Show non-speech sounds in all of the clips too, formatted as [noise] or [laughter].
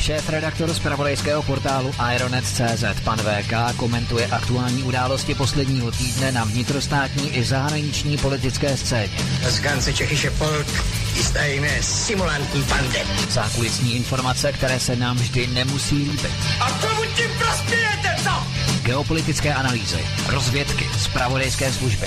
Šéf-redaktor z pravodejského portálu Ironet.cz pan VK komentuje aktuální události posledního týdne na vnitrostátní i zahraniční politické scéně. Das ganze tschechische Volk ist eine Simulantenbande. Zákulisní informace, které se nám vždy nemusí líbit. A komu tím prospějete, co? Geopolitické analýzy, rozvědky, zpravodajské služby.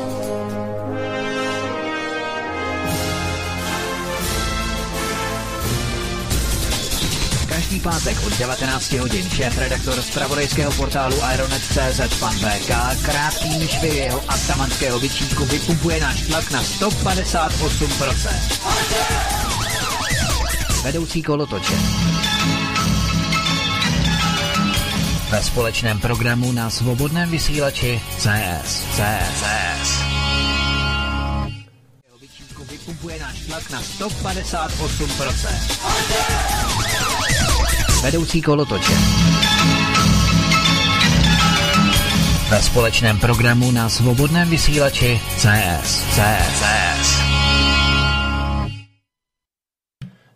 Každý pátek od 19 hodin šéf-redaktor z pravodejského portálu Ironet.cz pan VK krátkými švy jeho atamanského vyčítku vypumpuje náš tlak na 158%. Vedoucí kolotoče. Ve společném programu na svobodném vysílači CS. CS. CS. Vypumpuje náš tlak na 158%. Vedoucí kolotoče. Ve společném programu na svobodném vysílači CS. CS. CS.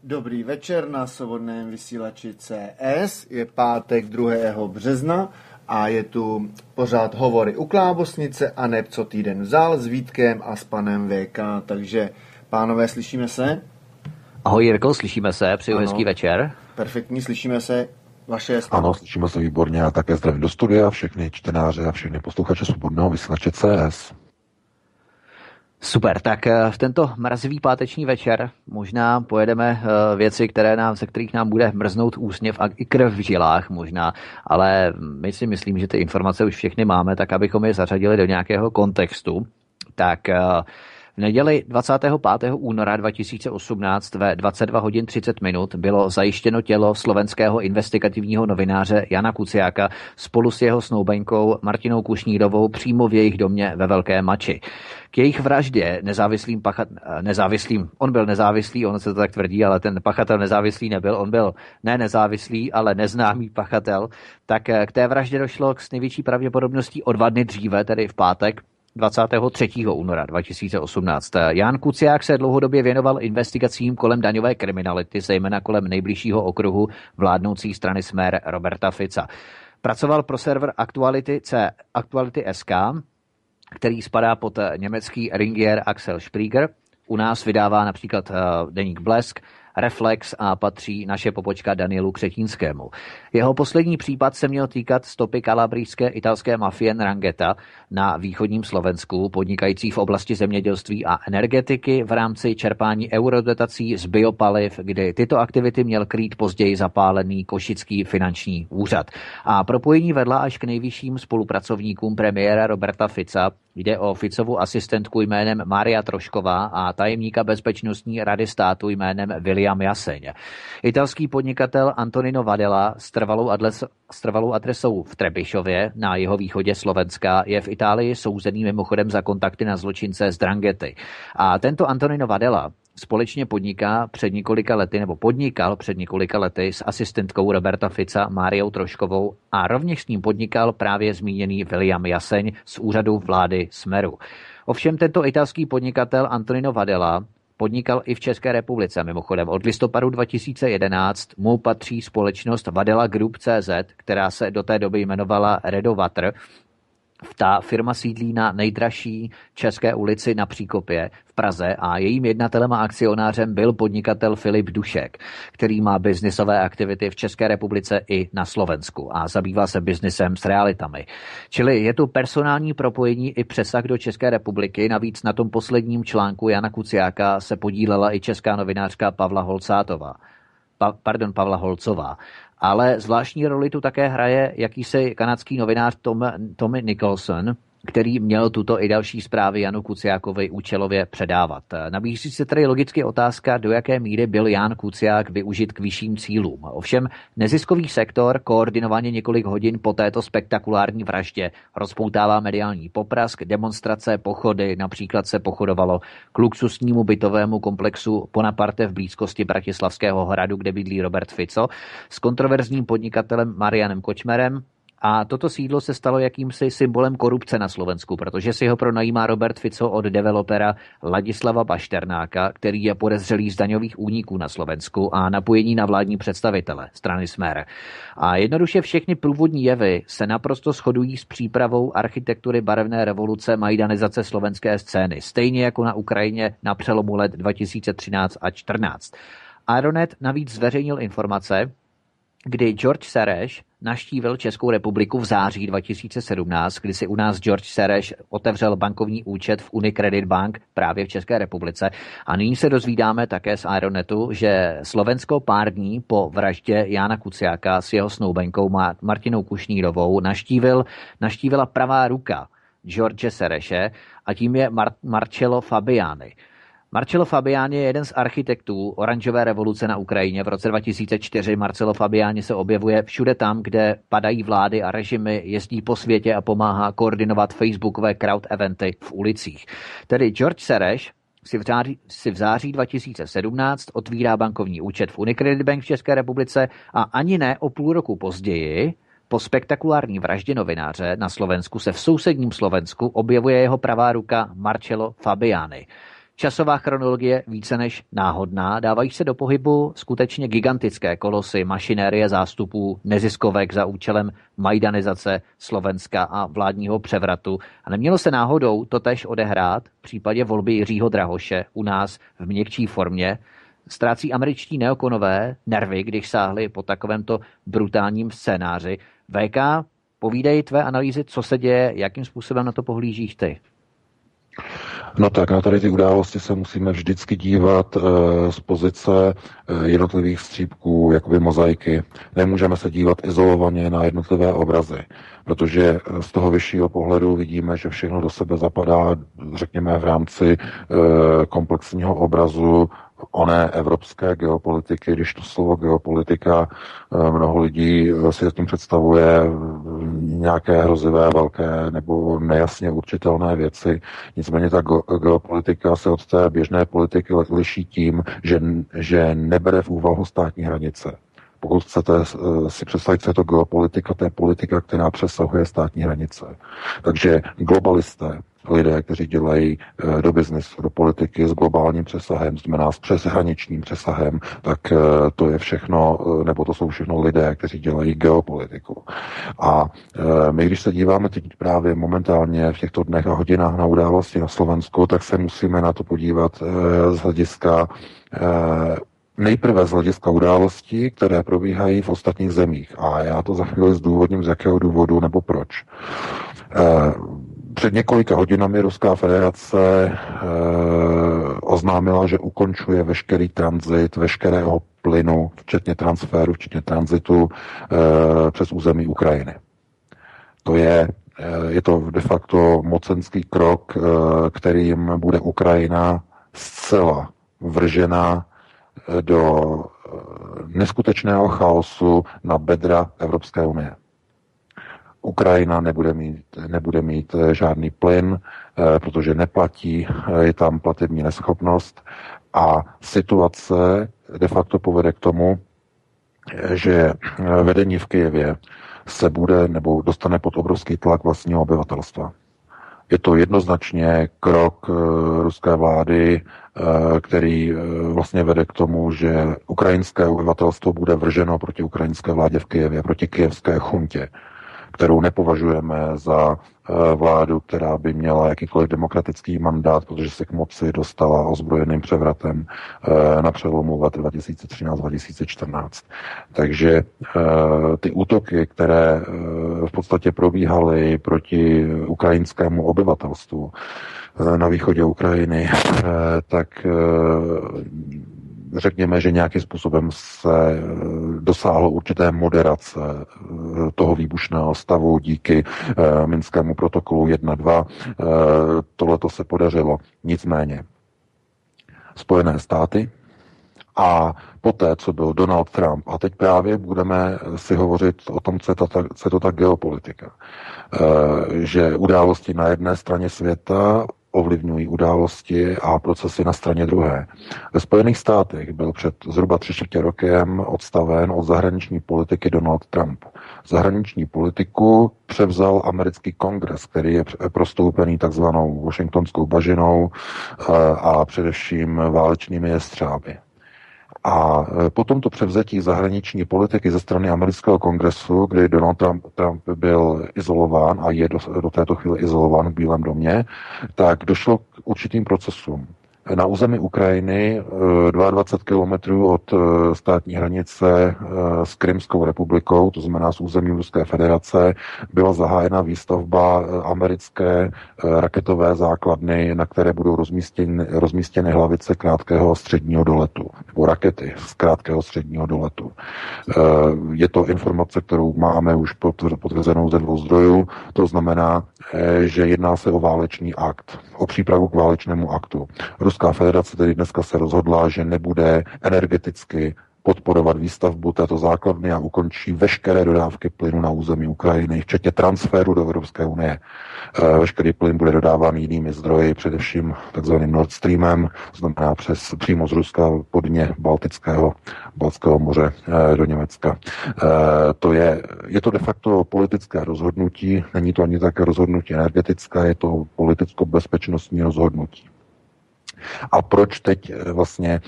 Dobrý večer na svobodném vysílači CS. Je pátek 2. března a je tu pořád hovory u Klábosnice a neb co týden vzal s Vítkem a s panem VK. Takže, pánové, slyšíme se? Ahoj Jirko, slyšíme se, přeju Ano. hezký večer. Perfektní, slyšíme se. Vaše Ano, slyšíme se výborně a také zdravím do studia všechny čtenáře a všechny posluchače svobodného vysílače CS. Super, tak eh, v tento mrazivý páteční večer možná pojedeme eh, věci, které nám, ze kterých nám bude mrznout úsměv a i krev v žilách možná, ale my si myslím, že ty informace už všechny máme, tak abychom je zařadili do nějakého kontextu. Tak eh, v neděli 25. února 2018 ve 22 hodin 30 minut bylo zajištěno tělo slovenského investigativního novináře Jana Kuciáka spolu s jeho snoubenkou Martinou Kušnírovou přímo v jejich domě ve Velké Mači. K jejich vraždě nezávislým pachat, nezávislým, on byl nezávislý, on se to tak tvrdí, ale ten pachatel nezávislý nebyl, on byl ne nezávislý, ale neznámý pachatel, tak eh, k té vraždě došlo s největší pravděpodobností o dva dny dříve, tedy v pátek, 23. února 2018. Jan Kuciák se dlouhodobě věnoval investigacím kolem daňové kriminality, zejména kolem nejbližšího okruhu vládnoucí strany Smer Roberta Fica. Pracoval pro server Aktuality, C, Aktuality SK, který spadá pod německý Ringier Axel Springer. U nás vydává například eh, deník Blesk, Reflex a patří naše popočka Danielu Křetínskému. Jeho poslední případ se měl týkat stopy kalabrijské italské mafie Nrangeta na východním Slovensku, podnikající v oblasti zemědělství a energetiky v rámci čerpání eurodotací z biopaliv, kdy tyto aktivity měl krýt později zapálený košický finanční úřad. A propojení vedla až k nejvyšším spolupracovníkům premiéra Roberta Fica, Jde o Ficovu asistentku jménem Maria Trošková a tajemníka bezpečnostní rady státu jménem William Jaseň. Italský podnikatel Antonino Vadela s trvalou, adres, s trvalou adresou v Trebišově na jeho východě Slovenska je v Itálii souzený mimochodem za kontakty na zločince z Drangety. A tento Antonino Vadela společně podniká před několika lety, nebo podnikal před několika lety s asistentkou Roberta Fica Máriou Troškovou a rovněž s ním podnikal právě zmíněný William Jaseň z úřadu vlády Smeru. Ovšem tento italský podnikatel Antonino Vadela podnikal i v České republice. Mimochodem od listopadu 2011 mu patří společnost Vadela Group CZ, která se do té doby jmenovala Redovatr ta firma sídlí na nejdražší České ulici na Příkopě v Praze a jejím jednatelem a akcionářem byl podnikatel Filip Dušek, který má biznisové aktivity v České republice i na Slovensku a zabývá se biznisem s realitami. Čili je tu personální propojení i přesah do České republiky. Navíc na tom posledním článku Jana Kuciáka se podílela i česká novinářka Pavla Holcátová. Pa, pardon, Pavla Holcová ale zvláštní roli tu také hraje jakýsi kanadský novinář Tom, Tommy Nicholson, který měl tuto i další zprávy Janu Kuciákovi účelově předávat. Nabízí se tedy logicky otázka, do jaké míry byl Jan Kuciák využit k vyšším cílům. Ovšem neziskový sektor koordinovaně několik hodin po této spektakulární vraždě rozpoutává mediální poprask, demonstrace, pochody, například se pochodovalo k luxusnímu bytovému komplexu Bonaparte v blízkosti Bratislavského hradu, kde bydlí Robert Fico, s kontroverzním podnikatelem Marianem Kočmerem, a toto sídlo se stalo jakýmsi symbolem korupce na Slovensku, protože si ho pronajímá Robert Fico od developera Ladislava Bašternáka, který je podezřelý z daňových úniků na Slovensku a napojení na vládní představitele strany Smer. A jednoduše všechny průvodní jevy se naprosto shodují s přípravou architektury barevné revoluce majdanizace slovenské scény, stejně jako na Ukrajině na přelomu let 2013 a 2014. Aeronet navíc zveřejnil informace, kdy George Sereš naštívil Českou republiku v září 2017, kdy si u nás George Sereš otevřel bankovní účet v Unicredit Bank právě v České republice. A nyní se dozvídáme také z Aeronetu, že Slovensko pár dní po vraždě Jána Kuciáka s jeho snoubenkou Martinou Kušnírovou naštívil, naštívila pravá ruka George Sereše a tím je Mar- Marcello Fabiani. Marcello Fabiani je jeden z architektů oranžové revoluce na Ukrajině. V roce 2004 Marcello Fabiani se objevuje všude tam, kde padají vlády a režimy, jezdí po světě a pomáhá koordinovat facebookové crowd eventy v ulicích. Tedy George Sereš, si v, září, si v září 2017 otvírá bankovní účet v Unicredit Bank v České republice a ani ne o půl roku později po spektakulární vraždě novináře na Slovensku se v sousedním Slovensku objevuje jeho pravá ruka Marcello Fabiani. Časová chronologie více než náhodná, dávají se do pohybu skutečně gigantické kolosy mašinérie zástupů neziskovek za účelem majdanizace Slovenska a vládního převratu. A nemělo se náhodou to tež odehrát v případě volby Jiřího Drahoše u nás v měkčí formě, ztrácí američtí neokonové nervy, když sáhli po takovémto brutálním scénáři. VK, povídej tvé analýzy, co se děje, jakým způsobem na to pohlížíš ty. No tak na tady ty události se musíme vždycky dívat e, z pozice e, jednotlivých střípků, jakoby mozaiky. Nemůžeme se dívat izolovaně na jednotlivé obrazy, protože z toho vyššího pohledu vidíme, že všechno do sebe zapadá, řekněme, v rámci e, komplexního obrazu oné evropské geopolitiky, když to slovo geopolitika eh, mnoho lidí eh, si tím představuje eh, nějaké hrozivé, velké nebo nejasně určitelné věci. Nicméně ta geopolitika se od té běžné politiky liší tím, že, že nebere v úvahu státní hranice. Pokud chcete si představit, co je to geopolitika, to je politika, která přesahuje státní hranice. Takže globalisté, lidé, kteří dělají eh, do biznesu, do politiky s globálním přesahem, znamená s přeshraničním přesahem, tak eh, to je všechno, eh, nebo to jsou všechno lidé, kteří dělají geopolitiku. A my, když se díváme teď právě momentálně v těchto dnech a hodinách na události na Slovensku, tak se musíme na to podívat z hlediska Nejprve z hlediska událostí, které probíhají v ostatních zemích. A já to za chvíli zdůvodním, z jakého důvodu nebo proč. Před několika hodinami Ruská federace e, oznámila, že ukončuje veškerý tranzit, veškerého plynu, včetně transferu, včetně tranzitu e, přes území Ukrajiny. To je, je to de facto mocenský krok, kterým bude Ukrajina zcela vržena do neskutečného chaosu na bedra Evropské unie. Ukrajina nebude mít, nebude mít žádný plyn, protože neplatí, je tam platební neschopnost a situace de facto povede k tomu, že vedení v Kijevě se bude nebo dostane pod obrovský tlak vlastního obyvatelstva. Je to jednoznačně krok ruské vlády, který vlastně vede k tomu, že ukrajinské obyvatelstvo bude vrženo proti ukrajinské vládě v Kijevě, proti kijevské chuntě kterou nepovažujeme za eh, vládu, která by měla jakýkoliv demokratický mandát, protože se k moci dostala ozbrojeným převratem eh, na přelomu let 2013-2014. Takže eh, ty útoky, které v podstatě probíhaly proti ukrajinskému obyvatelstvu na východě Ukrajiny, tak řekněme, že nějakým způsobem se eh, dosáhlo určité moderace eh, toho výbušného stavu díky eh, Minskému protokolu 1.2. Tohle to se podařilo. Nicméně Spojené státy a poté, co byl Donald Trump, a teď právě budeme si hovořit o tom, co je to ta, co je to ta geopolitika, že události na jedné straně světa ovlivňují události a procesy na straně druhé. Ve Spojených státech byl před zhruba tři čtvrtě rokem odstaven od zahraniční politiky Donald Trump. Zahraniční politiku převzal americký kongres, který je prostoupený takzvanou washingtonskou bažinou eh, a především válečnými jestřáby. A e, po tomto převzetí zahraniční politiky ze strany amerického kongresu, kdy Donald Trump, Trump byl izolován a je do, do této chvíle izolován v Bílém domě, tak došlo k určitým procesům na území Ukrajiny 22 eh, kilometrů od eh, státní hranice eh, s Krymskou republikou, to znamená z území Ruské federace, byla zahájena výstavba americké raketové základny, na které budou rozmístěny, rozmístěny hlavice krátkého středního doletu, nebo rakety z krátkého středního doletu. Je to informace, kterou máme už potvrzenou ze dvou zdrojů, to znamená, že jedná se o válečný akt, o přípravu k válečnému aktu. Ruská federace tedy dneska se rozhodla, že nebude energeticky podporovat výstavbu této základny a ukončí veškeré dodávky plynu na území Ukrajiny, včetně transferu do Evropské unie. Eh, veškerý plyn bude dodáván jinými zdroji, především takzvaným Nord Streamem, znamená přes přímo z Ruska pod dně Baltického, Baltského moře eh, do Německa. Eh, to je, je to de facto politické rozhodnutí, není to ani také rozhodnutí energetické, je to politicko-bezpečnostní rozhodnutí. A proč teď vlastně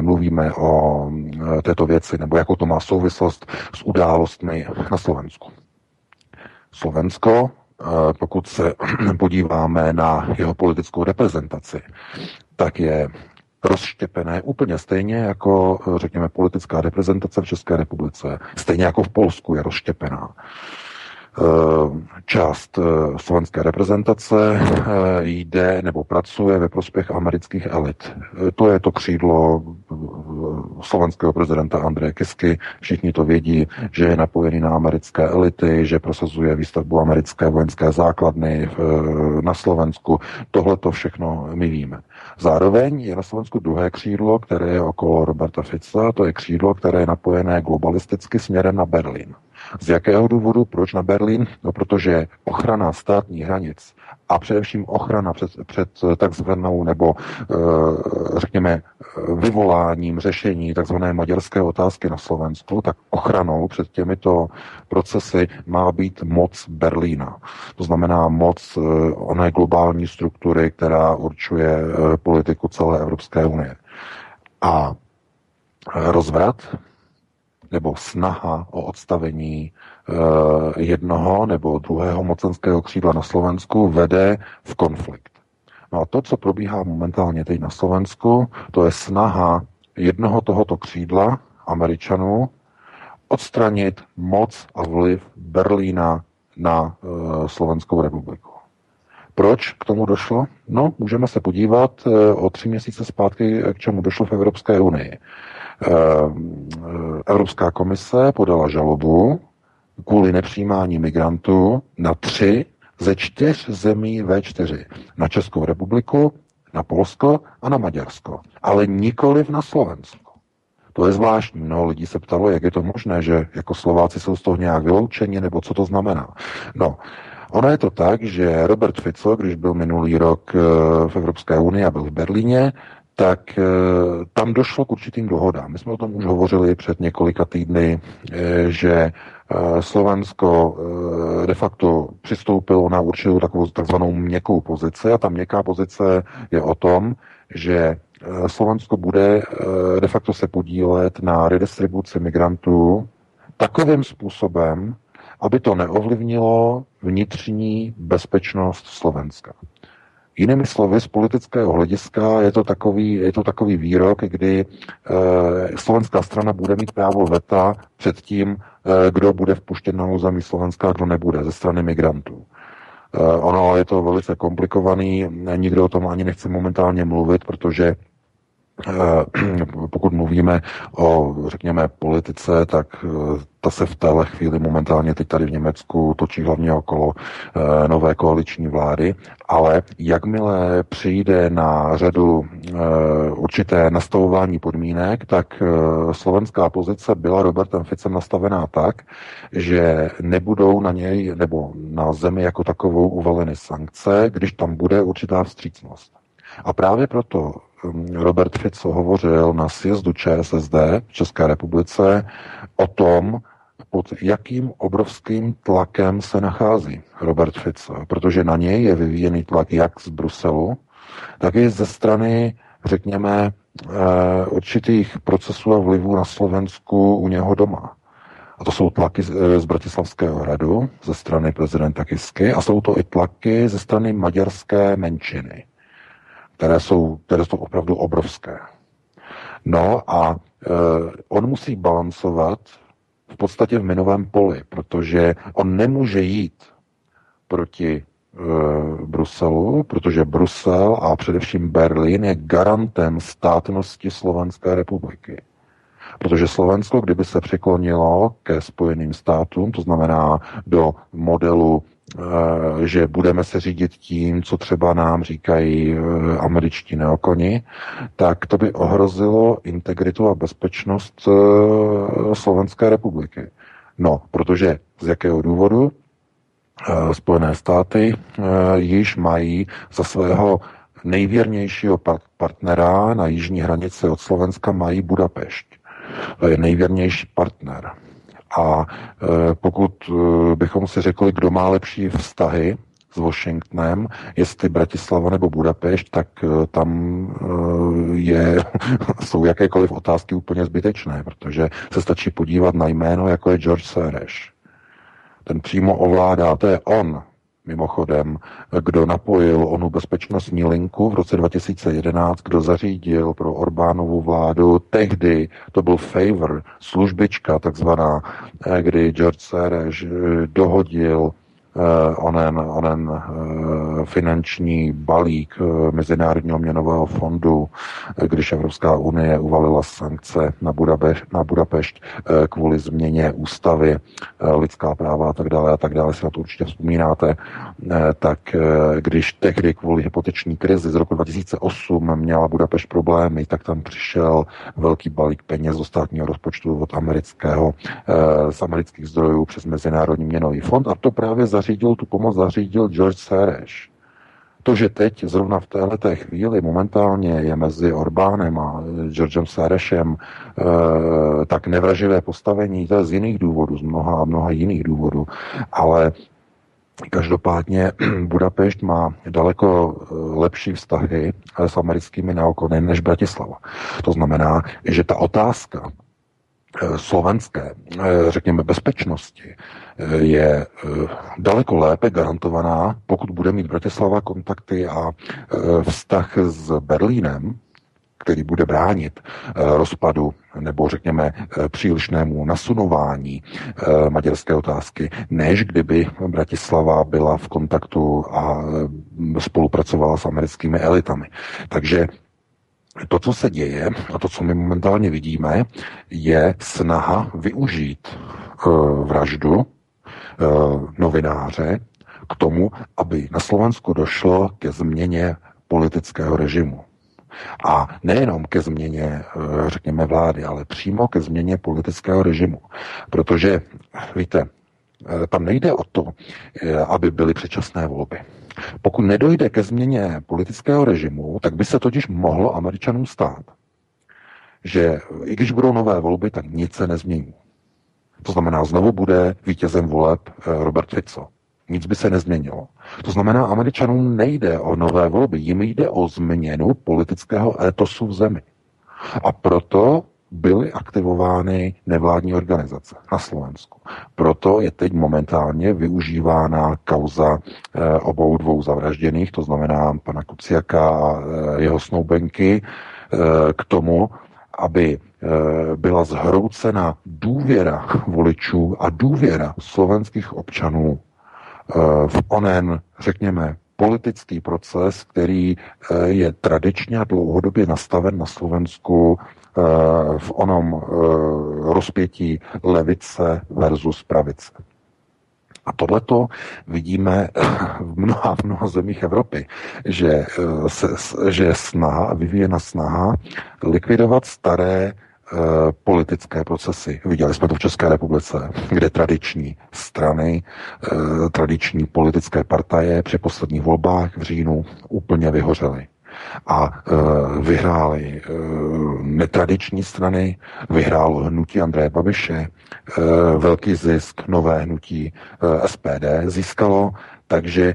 mluvíme o eh, této věci, nebo jakou to má souvislost s událostmi na Slovensku. Slovensko, pokud se [clears throat] podíváme na jeho politickou reprezentaci, tak je rozštěpené úplně stejně jako, řekněme, politická reprezentace v České republice. Stejně jako v Polsku je rozštěpená. Eh, část eh, slovenské reprezentace eh, jde nebo pracuje ve prospěch amerických elit. To je to křídlo slovenského prezidenta Andreje Kisky. Všichni to vědí, že je napojený na americké elity, že prosazuje výstavbu americké vojenské základny na Slovensku. Tohle to všechno my víme. Zároveň je na Slovensku druhé křídlo, které je okolo Roberta Fica, to je křídlo, které je napojené globalisticky směrem na Berlín. Z jakého důvodu? Proč na Berlín? No, protože ochrana státních hranic a především ochrana před, před takzvanou nebo eh, řekněme vyvoláním řešení takzvané maďarské otázky na Slovensku, tak ochranou před těmito procesy má být moc Berlína. To znamená moc eh, oné globální struktury, která určuje eh, politiku celé Evropské unie. A rozvrat nebo snaha o odstavení eh, jednoho nebo druhého mocenského křídla na Slovensku vede v konflikt. No a to, co probíhá momentálně teď na Slovensku, to je snaha jednoho tohoto křídla Američanů odstranit moc a vliv Berlína na uh, Slovenskou republiku. Proč k tomu došlo? No, můžeme se podívat uh, o tři měsíce zpátky, k čemu došlo v Evropské unii. Eh, Evropská komise podala žalobu kvůli nepřijímání migrantů na tři ze čtyř zemí V4. Na Českou republiku, na Polsko a na Maďarsko. Ale nikoliv na Slovensko. To je zvláštní. Mnoho lidí se ptalo, jak je to možné, že jako Slováci jsou z toho nějak vyloučeni, nebo co to znamená. No, Ono je to tak, že Robert Fico, když byl minulý rok eh, v Evropské unii a byl v Berlíně, tak eh, tam došlo k určitým dohodám. My jsme o tom už hovořili před několika týdny, eh, že Slovensko de facto přistoupilo na určitou takovou takzvanou měkkou pozici a ta měkká pozice je o tom, že Slovensko bude de facto se podílet na redistribuci migrantů takovým způsobem, aby to neovlivnilo vnitřní bezpečnost Slovenska. Jinými slovy, z politického hlediska je to takový, je to takový výrok, kdy e, slovenská strana bude mít právo veta před tím, e, kdo bude vpuštěn na území Slovenska a kdo nebude ze strany migrantů. E, ono je to velice komplikovaný, nikdo o tom ani nechce momentálně mluvit, protože [clears throat] pokud mluvíme o, řekněme, politice, tak eh, ta se v téhle chvíli momentálně teď tady v Německu točí hlavně okolo eh, nové koaliční vlády, ale jakmile přijde na řadu určité nastavování podmínek, tak slovenská pozice byla Robertem Ficem nastavená tak, že nebudou na něj nebo na zemi jako takovou uvaleny sankce, když tam bude určitá vstřícnost. A právě proto Robert Fico hovořil na sjezdu ČSSD v České republice o tom, pod jakým obrovským tlakem se nachází Robert Fico, protože na něj je vyvíjený tlak jak z Bruselu, tak i ze strany, řekněme, eh, určitých procesů a vlivů na Slovensku u něho doma. A to jsou tlaky z Bratislavského hradu ze strany prezidenta Kisky a jsou to i tlaky ze strany maďarské menšiny které jsou, které jsou opravdu obrovské. No a e, on musí balancovat v podstatě v minovém poli, protože on nemůže jít proti e, Bruselu, protože Brusel a především Berlín je garantem státnosti Slovenské republiky. Protože Slovensko, kdyby se přiklonilo ke Spojeným státům, to znamená do modelu že budeme se řídit tím, co třeba nám říkají eh, američtí neokoni, tak to by ohrozilo integritu a bezpečnost eh, Slovenské republiky. No, protože z jakého důvodu? Spojené státy již mají za svého nejvěrnějšího partnera na jižní hranici od Slovenska mají Budapešť. To je nejvěrnější partner. A e, pokud e, bychom si řekli, kdo má lepší vztahy s Washingtonem, jestli Bratislava nebo Budapešť, tak e, tam je, [laughs] jsou jakékoliv otázky úplně zbytečné, protože se stačí podívat na jméno, jako je George Soros. Ten přímo ovládá, to je on, Mimochodem, kdo napojil onu bezpečnostní linku v roce 2011, kdo zařídil pro Orbánovu vládu, tehdy to byl favor, službička takzvaná, eh, kdy George Soros eh, dohodil onen, onen eh, finanční balík eh, Mezinárodního měnového fondu, když Evropská unie uvalila sankce na, Budapešť, na Budapešť kvůli změně ústavy, lidská práva a tak dále a tak dále, si na to určitě vzpomínáte, tak když tehdy kvůli hypoteční krizi z roku 2008 měla Budapešť problémy, tak tam přišel velký balík peněz do státního rozpočtu od amerického, z amerických zdrojů přes Mezinárodní měnový fond a to právě za zařídil, tu pomoc zařídil George Soros. To, že teď zrovna v této chvíli momentálně je mezi Orbánem a Georgem Sorosem e, tak nevraživé postavení, to je z jiných důvodů, z mnoha a mnoha jiných důvodů, ale Každopádně [clears throat] Budapešť má daleko eh, lepší vztahy s americkými naokony než Bratislava. To znamená, že ta otázka Eh, slovenské, eh, řekněme, bezpečnosti eh, je daleko lépe garantovaná, pokud bude mít Bratislava kontakty a vztah s Berlínem, který bude bránit rozpadu nebo řekněme přílišnému nasunování maďarské otázky, než kdyby Bratislava byla v kontaktu a spolupracovala s americkými elitami. Takže to, co se děje a to, co my momentálně vidíme, je snaha využít vraždu novináře k tomu, aby na Slovensku došlo ke změně politického režimu. A nejenom ke změně, eh, řekněme, vlády, ale přímo ke změně politického režimu. Protože, víte, eh, tam nejde o to, eh, aby byly předčasné volby. Pokud nedojde ke změně politického režimu, tak by se totiž mohlo Američanům stát, že i když budou nové volby, tak nic se nezmění. To znamená, znovu bude vítězem voleb Robert Fico. Nic by se nezměnilo. To znamená, Američanům nejde o nové volby, jim jde o změnu politického étosu v zemi. A proto byly aktivovány nevládní organizace na Slovensku. Proto je teď momentálně využívána kauza e, obou dvou zavražděných, to znamená pana Kuciaka a e, jeho snoubenky, k tomu, aby byla zhroucena důvěra voličů a důvěra slovenských občanů v onen, řekněme, politický proces, který eh, je tradičně a dlouhodobě nastaven na Slovensku eh, v onom eh, rozpětí levice versus pravice. A tohleto vidíme v mnoha, v mnoha zemích Evropy, že, se, že je snaha, vyvíjena snaha likvidovat staré Eh, politické procesy. Viděli jsme to v České republice, kde tradiční strany, eh, tradiční politické partaje při posledních volbách v říjnu úplně vyhořely a e, vyhrály netradiční strany, vyhrálo hnutí Andreje Babiše, velký zisk, nové hnutí SPD získalo, takže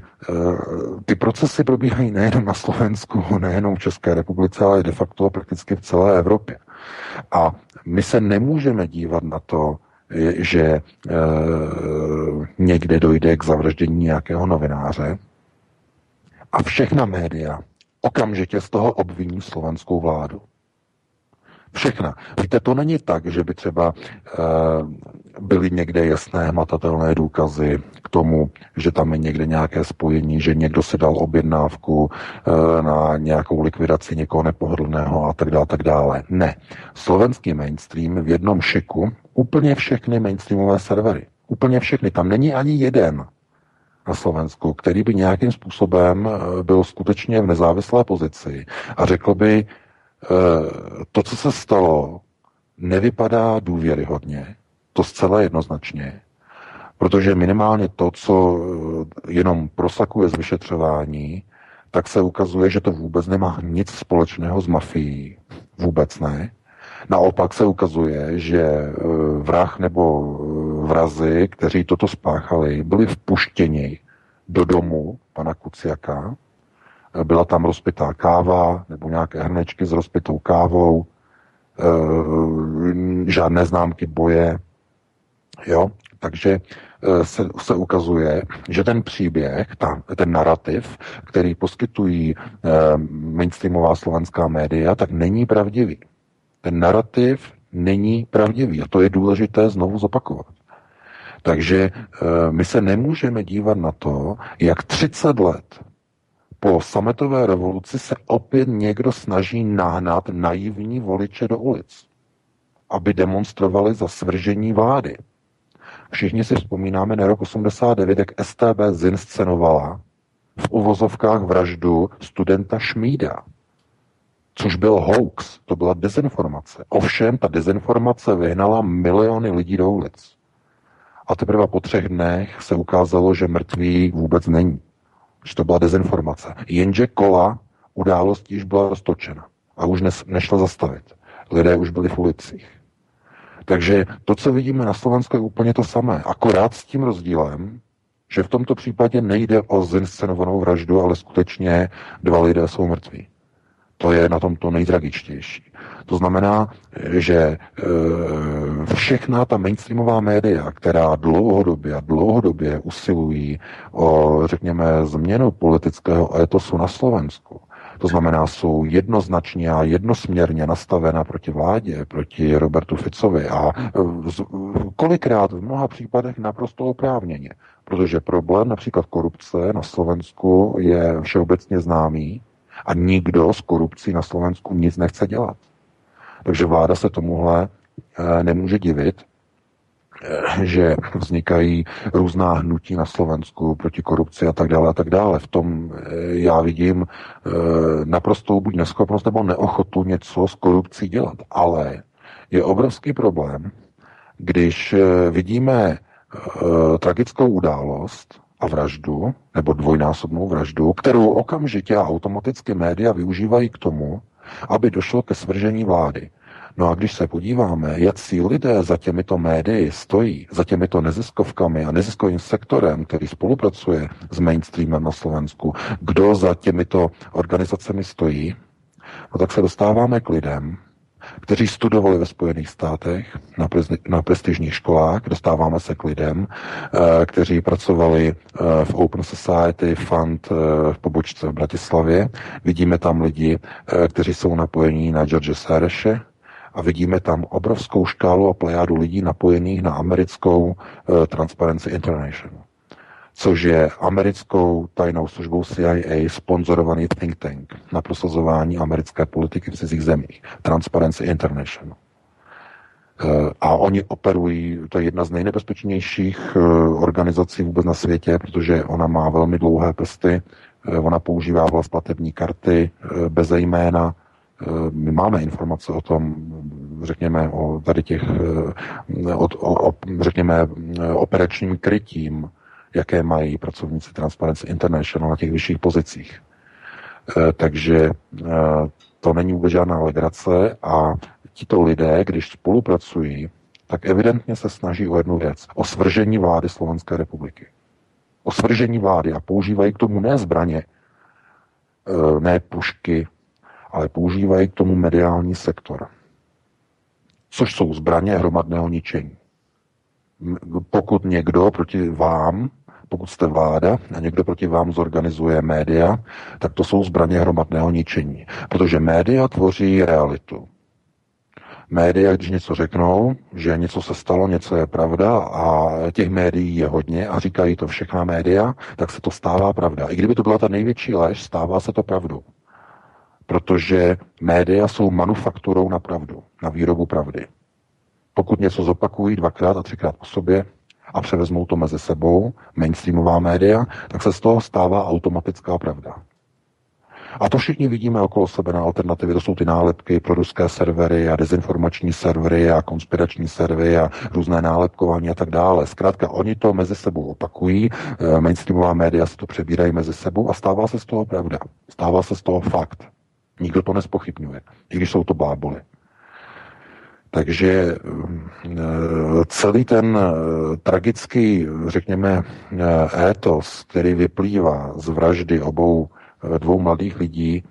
ty procesy probíhají nejenom na Slovensku, nejenom v České republice, ale de facto prakticky v celé Evropě. A my se nemůžeme dívat na to, že e, někde dojde k zavraždění nějakého novináře a všechna média okamžitě z toho obviní slovenskou vládu. Všechna. Víte, to není tak, že by třeba e, byly někde jasné, hmatatelné důkazy k tomu, že tam je někde nějaké spojení, že někdo si dal objednávku e, na nějakou likvidaci někoho nepohodlného a tak dále, tak dále. Ne. Slovenský mainstream v jednom šiku úplně všechny mainstreamové servery. Úplně všechny. Tam není ani jeden na Slovensku, který by nějakým způsobem e, byl skutečně v nezávislé pozici a řekl by, to, co se stalo, nevypadá důvěryhodně, to zcela jednoznačně. Protože minimálně to, co eh, jenom prosakuje z vyšetřování, tak se ukazuje, že to vůbec nemá nic společného s mafií. Vůbec ne. Naopak se ukazuje, že eh, vrah nebo eh, vrazy, kteří toto spáchali, byli vpuštěni do domu pana Kuciaka. Byla tam rozpitá káva nebo nějaké hrnečky s rozpitou kávou, žádné známky boje, Jo? Takže e, se, se ukazuje, že ten příběh, ta, ten narrativ, který poskytují eh, mainstreamová slovenská média, tak není pravdivý. Ten narrativ není pravdivý a to je důležité znovu zopakovat. Takže eh, my se nemůžeme dívat na to, jak 30 let po sametové revoluci se opět někdo snaží nahnat naivní voliče do ulic, aby demonstrovali za svržení vlády. Všichni si vzpomínáme na rok 89, jak STB zinscenovala v uvozovkách vraždu studenta Šmída, což byl hoax, to byla dezinformace. Ovšem, ta dezinformace vyhnala miliony lidí do ulic. A teprve po třech dnech se ukázalo, že mrtvý vůbec není. Že to byla dezinformace. Jenže kola událostí již byla roztočena a už nešla zastavit. Lidé už byli v ulicích. Takže to, co vidíme na Slovensku, je úplně to samé. Akorát s tím rozdílem, že v tomto případě nejde o zinscenovanou vraždu, ale skutečně dva lidé jsou mrtví. To je na tom to nejtragičtější. To znamená, že e, všechna ta mainstreamová média, která dlouhodobě a dlouhodobě usilují o, řekněme, změnu politického etosu na Slovensku, to znamená, jsou jednoznačně a jednosměrně nastavena proti vládě, proti Robertu Ficovi a e, kolikrát v mnoha případech naprosto oprávněně. Protože problém například korupce na Slovensku je všeobecně známý a nikdo s korupcí na Slovensku nic nechce dělat. Takže vláda se tomuhle e, nemůže divit Eh, že vznikají různá hnutí na Slovensku proti korupci a tak dále a tak dále. V tom eh, já vidím eh, naprostou buď neschopnost nebo neochotu něco s korupcí dělat. Ale je obrovský problém, když vidíme tragickou událost a vraždu, nebo dvojnásobnou vraždu, kterou okamžitě a automaticky média využívají k tomu, aby došlo ke svržení vlády. No a když se podíváme, jak si lidé za těmito médii stojí, za těmito neziskovkami a neziskovým sektorem, který spolupracuje s mainstreamem na Slovensku, kdo za těmito organizacemi stojí, no tak se dostáváme k lidem, kteří studovali ve Spojených státech na, prestižních školách. Dostáváme se k lidem, eh, kteří pracovali eh, v Open Society Fund eh, v pobočce v Bratislavě. Vidíme tam lidi, kteří jsou napojení na George Sereše, a vidíme tam obrovskou škálu a plejádu lidí napojených na americkou uh, Transparency International, což je americkou tajnou službou CIA sponzorovaný think tank na prosazování americké politiky v cizích zemích, Transparency International. Uh, a oni operují, to je jedna z nejnebezpečnějších uh, organizací vůbec na světě, protože ona má velmi dlouhé prsty, ona používá vlast platební karty bez jména, Eh, my máme informace o tom, řekněme, o tady těch, eh, o, o, o, řekněme, operačním krytím, jaké mají pracovníci Transparency International na těch vyšších pozicích. Eh, takže to není vůbec žádná legrace a tito lidé, když spolupracují, tak evidentně se snaží o jednu věc. O svržení vlády Slovenské republiky. O svržení vlády a používají k tomu ne zbraně, ne pušky, ale používají k tomu mediální sektor, což jsou zbraně hromadného ničení. Pokud někdo proti vám, pokud jste vláda a někdo proti vám zorganizuje média, tak to jsou zbraně hromadného ničení. Protože média tvoří realitu. Média, když něco řeknou, že něco se stalo, něco je pravda a těch médií je hodně a říkají to všechna média, tak se to stává pravda. I kdyby to byla ta největší lež, stává se to pravdou protože média jsou manufakturou na pravdu, na výrobu pravdy. Pokud něco zopakují dvakrát a třikrát po sobě a převezmou to mezi sebou, mainstreamová média, tak se z toho stává automatická pravda. A to všichni vidíme okolo sebe na alternativy. To jsou ty nálepky pro ruské servery a dezinformační servery a konspirační servery a různé nálepkování a tak dále. Zkrátka, oni to mezi sebou opakují, eh, mainstreamová média si to přebírají mezi sebou a stává se z toho pravda. Stává se z toho fakt. Nikdo to nespochybňuje, i když jsou to bláboli. Takže eh, celý ten eh, tragický, řekněme, eh, étos, který vyplývá z vraždy obou dvou mladých lidí,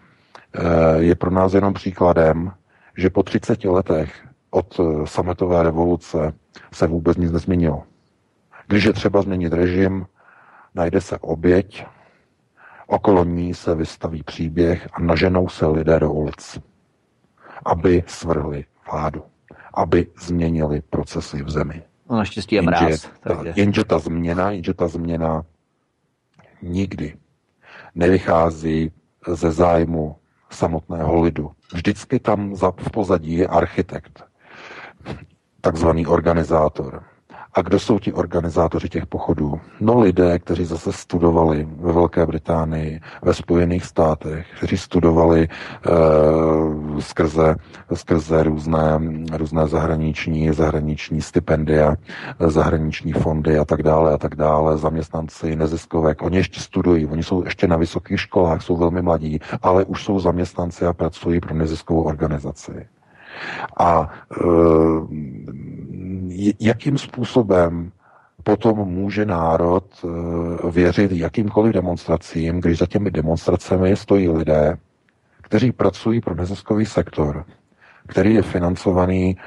je pro nás jenom příkladem, že po 30 letech od sametové revoluce se vůbec nic nezměnilo. Když je třeba změnit režim, najde se oběť, Okolo ní se vystaví příběh a naženou se lidé do ulic, aby svrhli vládu, aby změnili procesy v zemi. No naštěstí je mráz. Jenže, takže... ta, jenže ta změna, jenže ta změna nikdy nevychází ze zájmu samotného lidu. Vždycky tam v pozadí je architekt, takzvaný organizátor, a kdo jsou ti organizátoři těch pochodů? No lidé, kteří zase studovali ve Velké Británii, ve Spojených státech, kteří studovali e, skrze, skrze různé, různé zahraniční, zahraniční stipendia, zahraniční fondy a tak dále a tak dále, zaměstnanci neziskovek. Oni ještě studují, oni jsou ještě na vysokých školách, jsou velmi mladí, ale už jsou zaměstnanci a pracují pro neziskovou organizaci. A e, jakým způsobem potom může národ e, věřit jakýmkoliv demonstracím, když za těmi demonstracemi stojí lidé, kteří pracují pro neziskový sektor, který je financovaný e,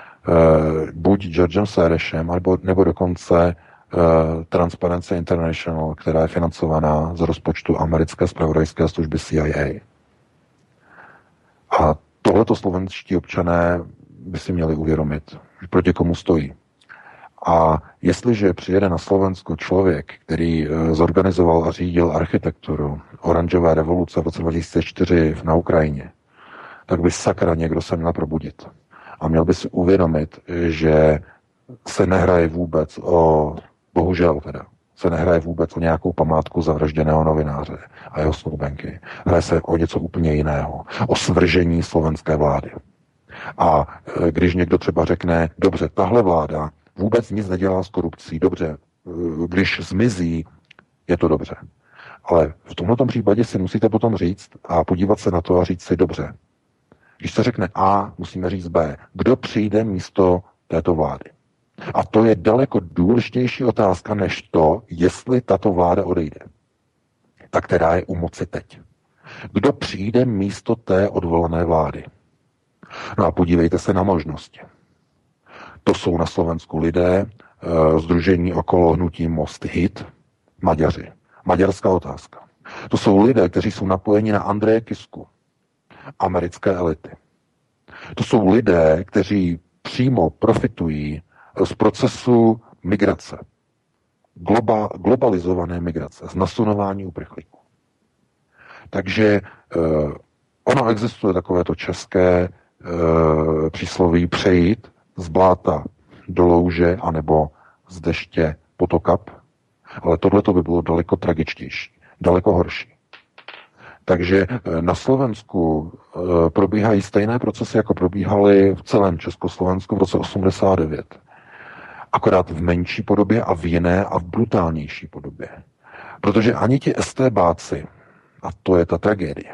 buď Georgem Serešem, nebo, nebo dokonce Transparency International, která je financovaná z rozpočtu americké spravodajské služby CIA. A tohleto slovenští občané by si měli uvědomit, proti komu stojí. A jestliže přijede na Slovensko člověk, který eh, zorganizoval a řídil architekturu oranžové revoluce v roce 2004 na Ukrajině, tak by sakra někdo se měl probudit. A měl by si uvědomit, že se nehraje vůbec o, bohužel teda, se nehraje vůbec o nějakou památku zavražděného novináře a jeho snoubenky. Hraje se o něco úplně jiného. O svržení slovenské vlády. A e, když někdo třeba řekne, dobře, tahle vláda vůbec nic nedělá s korupcí, dobře, e, když zmizí, je to dobře. Ale v tomto případě si musíte potom říct a podívat se na to a říct si dobře. Když se řekne A, musíme říct B. Kdo přijde místo této vlády? A to je daleko důležitější otázka než to, jestli tato vláda odejde. Ta, která je u moci teď. Kdo přijde místo té odvolané vlády? No a podívejte se na možnosti. To jsou na Slovensku lidé, združení okolo hnutí Most Hit, Maďaři. Maďarská otázka. To jsou lidé, kteří jsou napojeni na Andreje Kisku, americké elity. To jsou lidé, kteří přímo profitují z procesu migrace, globa, globalizované migrace, z nasunování uprchlíků. Takže eh, ono existuje takovéto české eh, přísloví přejít z bláta do louže anebo z deště potokap, ale tohle by bylo daleko tragičtější, daleko horší. Takže eh, na Slovensku eh, probíhají stejné procesy, jako probíhaly v celém Československu v roce 89 akorát v menší podobě a v jiné a v brutálnější podobě. Protože ani ti STBáci, a to je ta tragédie,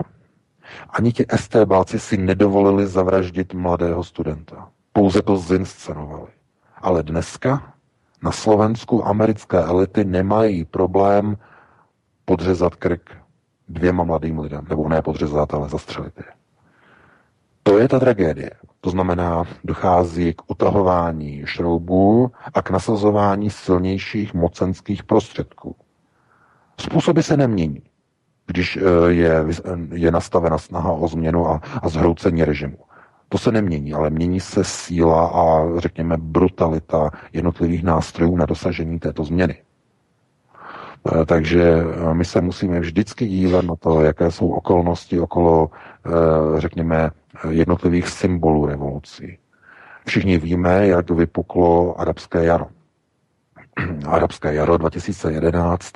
ani ti STBáci si nedovolili zavraždit mladého studenta. Pouze to zinscenovali. Ale dneska na Slovensku americké elity nemají problém podřezat krk dvěma mladým lidem, nebo ne podřezat, ale zastřelit je. To je ta tragédie. To znamená, dochází k utahování šroubů a k nasazování silnějších mocenských prostředků. Způsoby se nemění, když eh, je, je nastavena snaha o změnu a, a zhroucení režimu. To se nemění, ale mění se síla a řekněme brutalita jednotlivých nástrojů na dosažení této změny. Eh, takže eh, my se musíme vždycky dívat na to, jaké jsou okolnosti okolo, řekněme, jednotlivých symbolů revolucí. Všichni víme, jak vypuklo arabské jaro. [clears throat] Arabské jaro 2011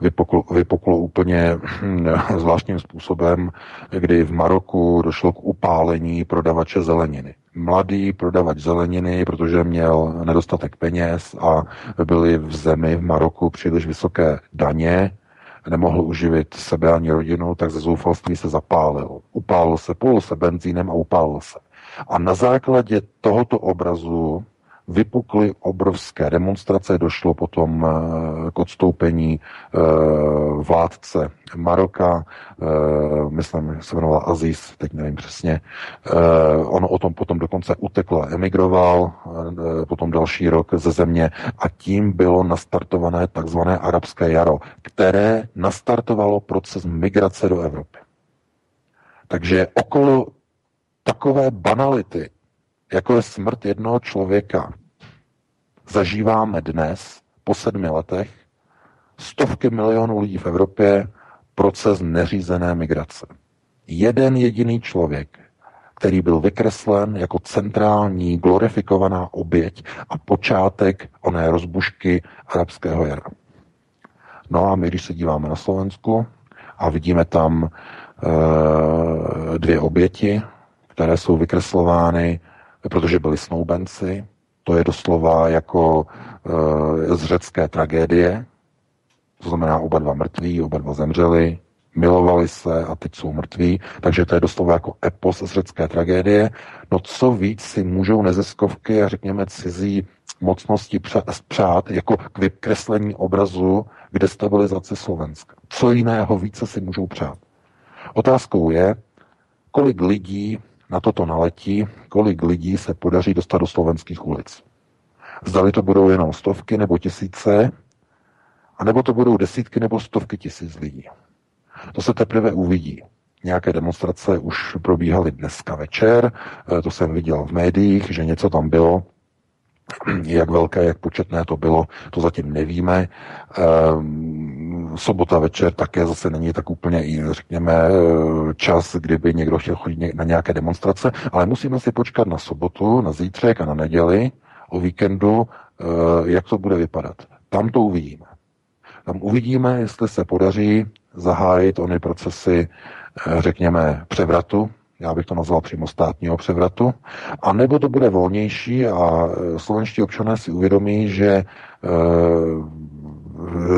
vypuklo, vypuklo úplně [clears throat] zvláštním způsobem, kdy v Maroku došlo k upálení prodavače zeleniny. Mladý prodavač zeleniny, protože měl nedostatek peněz a byly v zemi v Maroku příliš vysoké daně, nemohl uživit sebe ani rodinu, tak ze zoufalství se zapálil. Upálil se, polil se benzínem a upálil se. A na základě tohoto obrazu vypukly obrovské demonstrace, došlo potom eh, k odstoupení eh, vládce Maroka, eh, myslím, se jmenoval Aziz, teď nevím přesně. On o tom potom dokonce utekl a emigroval, potom další rok ze země a tím bylo nastartované takzvané arabské jaro, které nastartovalo proces migrace do Evropy. Takže okolo takové banality, jako je smrt jednoho člověka, zažíváme dnes, po sedmi letech, stovky milionů lidí v Evropě proces neřízené migrace. Jeden jediný člověk, který byl vykreslen jako centrální glorifikovaná oběť a počátek oné rozbušky arabského jara. No a my, když se díváme na Slovensku a vidíme tam e, dvě oběti, které jsou vykreslovány, protože byli snoubenci, to je doslova jako e, z řecké tragédie, to znamená oba dva mrtví, oba dva zemřeli, milovali se a teď jsou mrtví, takže to je doslova jako epos z řecké tragédie. No co víc si můžou neziskovky a řekněme cizí mocnosti přát jako k vykreslení obrazu k destabilizaci Slovenska. Co jiného více si můžou přát? Otázkou je, kolik lidí na toto naletí, kolik lidí se podaří dostat do slovenských ulic. Zdali to budou jenom stovky nebo tisíce, anebo to budou desítky nebo stovky tisíc lidí. To se teprve uvidí. Nějaké demonstrace už probíhaly dneska večer, eh, to jsem viděl v médiích, že něco tam bylo, jak velké, jak početné to bylo, to zatím nevíme. Ehm, sobota večer také zase není tak úplně, řekněme, čas, kdyby někdo chtěl chodit na nějaké demonstrace, ale musíme si počkat na sobotu, na zítřek a na neděli, o víkendu, jak to bude vypadat. Tam to uvidíme. Tam uvidíme, jestli se podaří zahájit ony procesy, řekněme, převratu, já bych to nazval přímo státního převratu, a nebo to bude volnější a slovenští občané si uvědomí, že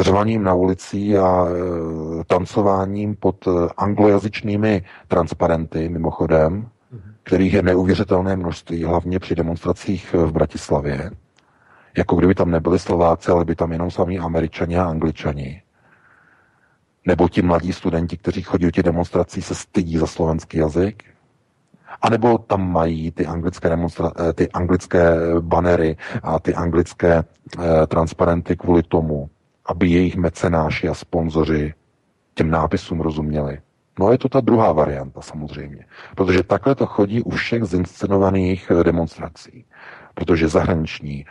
řvaním na ulici a e, tancováním pod e, anglojazyčnými transparenty, mimochodem, mhm. kterých je neuvěřitelné množství, hlavně při demonstracích v Bratislavě. Jako kdyby tam nebyli Slováci, ale by tam jenom sami Američani a Angličani. Nebo ti mladí studenti, kteří chodí do těch demonstrací, se stydí za slovenský jazyk. A nebo tam mají ty anglické, demonstra- e, ty anglické banery a ty anglické eh, transparenty kvůli tomu, aby jejich mecenáši a sponzoři těm nápisům rozuměli. No je to ta druhá varianta samozřejmě, protože takhle to chodí u všech zinscenovaných eh, demonstrací. Protože zahraniční e,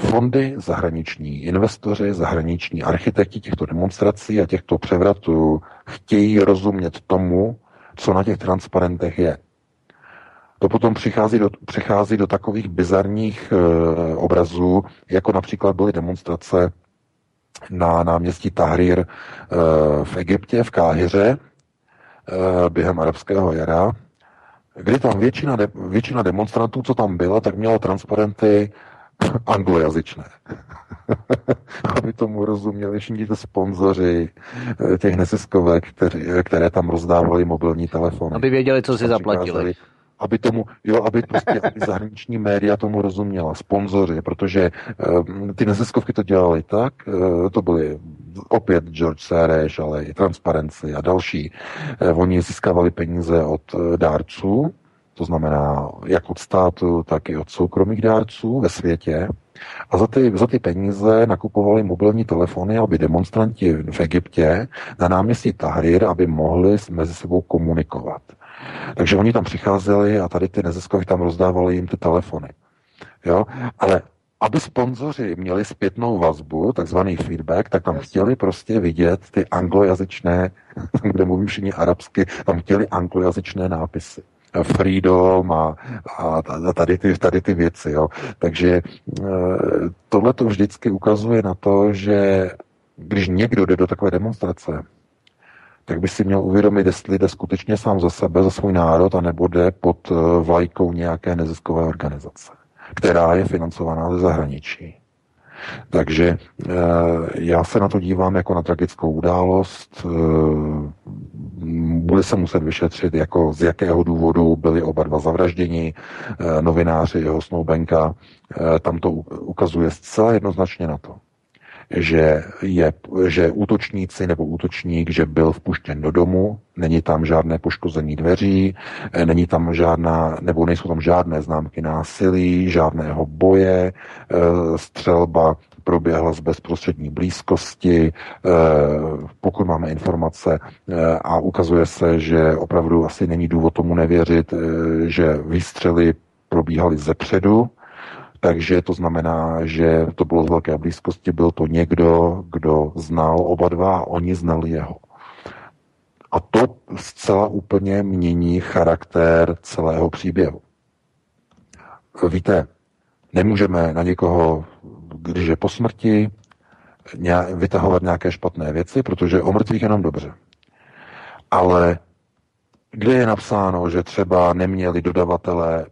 fondy, zahraniční investoři, zahraniční architekti těchto demonstrací a těchto převratů chtějí rozumět tomu, co na těch transparentech je. To potom přichází do, přichází do takových bizarních e, obrazů, jako například byly demonstrace na náměstí Tahrir eh, v Egyptě, v Káhyře, eh, během arabského jara, kdy tam většina, de, většina demonstrantů, co tam byla, tak měla transparenty [laughs] anglojazyčné. [laughs] Aby tomu rozuměli všichni ty sponzoři těch neziskovek, které, které tam rozdávali mobilní telefony. Aby věděli, co si zaplatili aby tomu, jo, aby prostě aby zahraniční média tomu rozuměla, sponzoři, protože uh, ty neziskovky to dělali tak, uh, to byly opět George Soros, ale i Transparency a další. Uh, oni získávali peníze od uh, dárců, to znamená jak od státu, tak i od soukromých dárců ve světě. A za ty, za ty peníze nakupovali mobilní telefony, aby demonstranti v Egyptě na náměstí Tahrir, aby mohli mezi sebou komunikovat. Takže oni tam přicházeli a tady ty neziskovky tam rozdávali jim ty telefony. Jo? Ale aby sponzoři měli zpětnou vazbu, takzvaný feedback, tak tam chtěli prostě vidět ty anglojazyčné, [laughs] kde mluví všichni arabsky, tam chtěli anglojazyčné nápisy. Freedom a, a tady, ty, tady ty věci. Jo. Takže e, tohle to vždycky ukazuje na to, že když někdo jde do takové demonstrace, tak by si měl uvědomit, jestli jde skutečně sám za sebe, za svůj národ, anebo jde pod eh, vlajkou nějaké neziskové organizace, která je financovaná ze zahraničí. Takže eh, já se na to dívám jako na tragickou událost. Eh, bude se muset vyšetřit, jako z jakého důvodu byli oba dva zavražděni, novináři jeho Snowbenka. Tam to ukazuje zcela jednoznačně na to, že, je, že útočníci nebo útočník, že byl vpuštěn do domu, není tam žádné poškození dveří, není tam žádná, nebo nejsou tam žádné známky násilí, žádného boje, eh, střelba proběhla z bezprostřední blízkosti, eh, pokud máme informace eh, a ukazuje se, že opravdu asi není důvod tomu nevěřit, že výstřely probíhaly ze předu, takže to znamená, že to bylo z velké blízkosti, byl to někdo, kdo znal oba dva a oni znali jeho. A to zcela úplně mění charakter celého příběhu. Víte, nemůžeme na někoho, když je po smrti, vytahovat nějaké špatné věci, protože o mrtvých jenom dobře. Ale kde je napsáno, že třeba neměli dodavatelé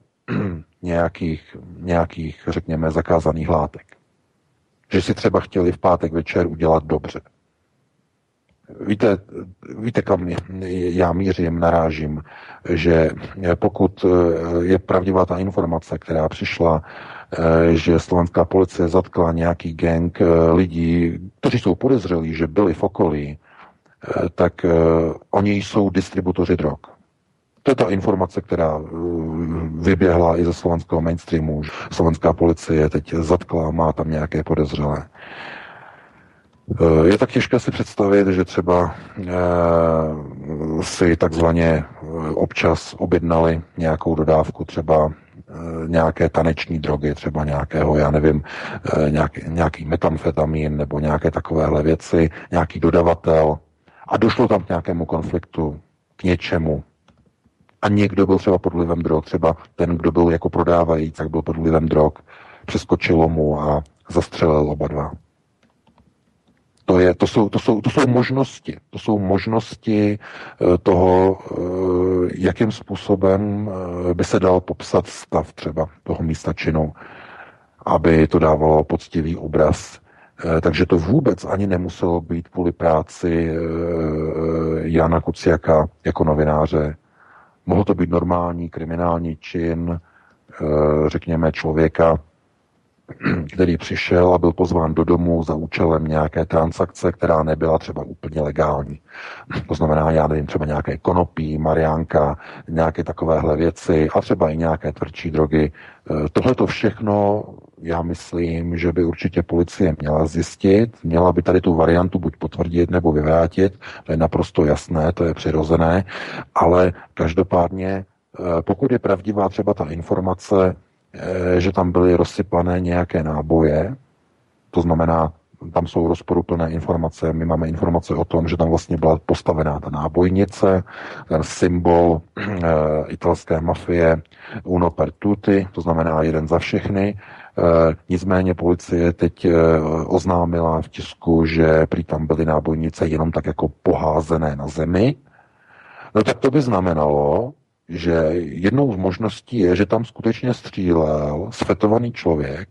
nějakých, nějakých, řekněme, zakázaných látek. Že si třeba chtěli v pátek večer udělat dobře. Víte, víte, kam já mířím, narážím, že pokud je pravdivá ta informace, která přišla, že slovenská policie zatkla nějaký gang lidí, kteří jsou podezřelí, že byli v okolí, tak oni jsou distributoři drog. To je ta informace, která uh, vyběhla i ze slovenského mainstreamu. Slovenská policie teď zatkla, má tam nějaké podezřelé. Uh, je tak těžké si představit, že třeba uh, si takzvaně občas objednali nějakou dodávku, třeba nějaké taneční drogy, třeba nějakého, já nevím, nějaký, nějaký metamfetamin nebo nějaké takovéhle věci, nějaký dodavatel a došlo tam k nějakému konfliktu, k něčemu, a někdo byl třeba pod vlivem drog, třeba ten, kdo byl jako prodávající, tak byl pod vlivem drog, přeskočilo mu a zastřelil oba dva. To, je, to, jsou, to, jsou, to jsou možnosti. To jsou možnosti eh, toho, eh, jakým způsobem eh, by se dal popsat stav třeba toho místa činu, aby to dávalo poctivý obraz. Takže to vůbec ani nemuselo být kvůli práci Jana Kuciaka jako novináře. Mohlo to být normální kriminální čin, řekněme, člověka, [clears throat] který přišel a byl pozván do domu za účelem nějaké transakce, která nebyla třeba úplně legální. [clears throat] To znamená, já nevím, třeba nějaké konopí, mariánka, nějaké takovéhle věci a třeba i nějaké tvrdší drogy. E, Tohle to všechno já myslím, že by určitě policie měla zjistit, měla by tady tu variantu buď potvrdit nebo vyvrátit, to je naprosto jasné, to je přirozené, ale každopádně, e, pokud je pravdivá třeba ta informace, Eh, že tam byly rozsypané nějaké náboje, to znamená, tam jsou rozporuplné informace. My máme informace o tom, že tam vlastně byla postavená ta nábojnice, ten symbol e, italské mafie uno per tutti, to znamená jeden za všechny. E, nicméně policie teď e, oznámila v tisku, že prý tam byly nábojnice jenom tak jako poházené na zemi. No tak to by znamenalo, že jednou z možností je, že tam skutečně střílel svetovaný člověk,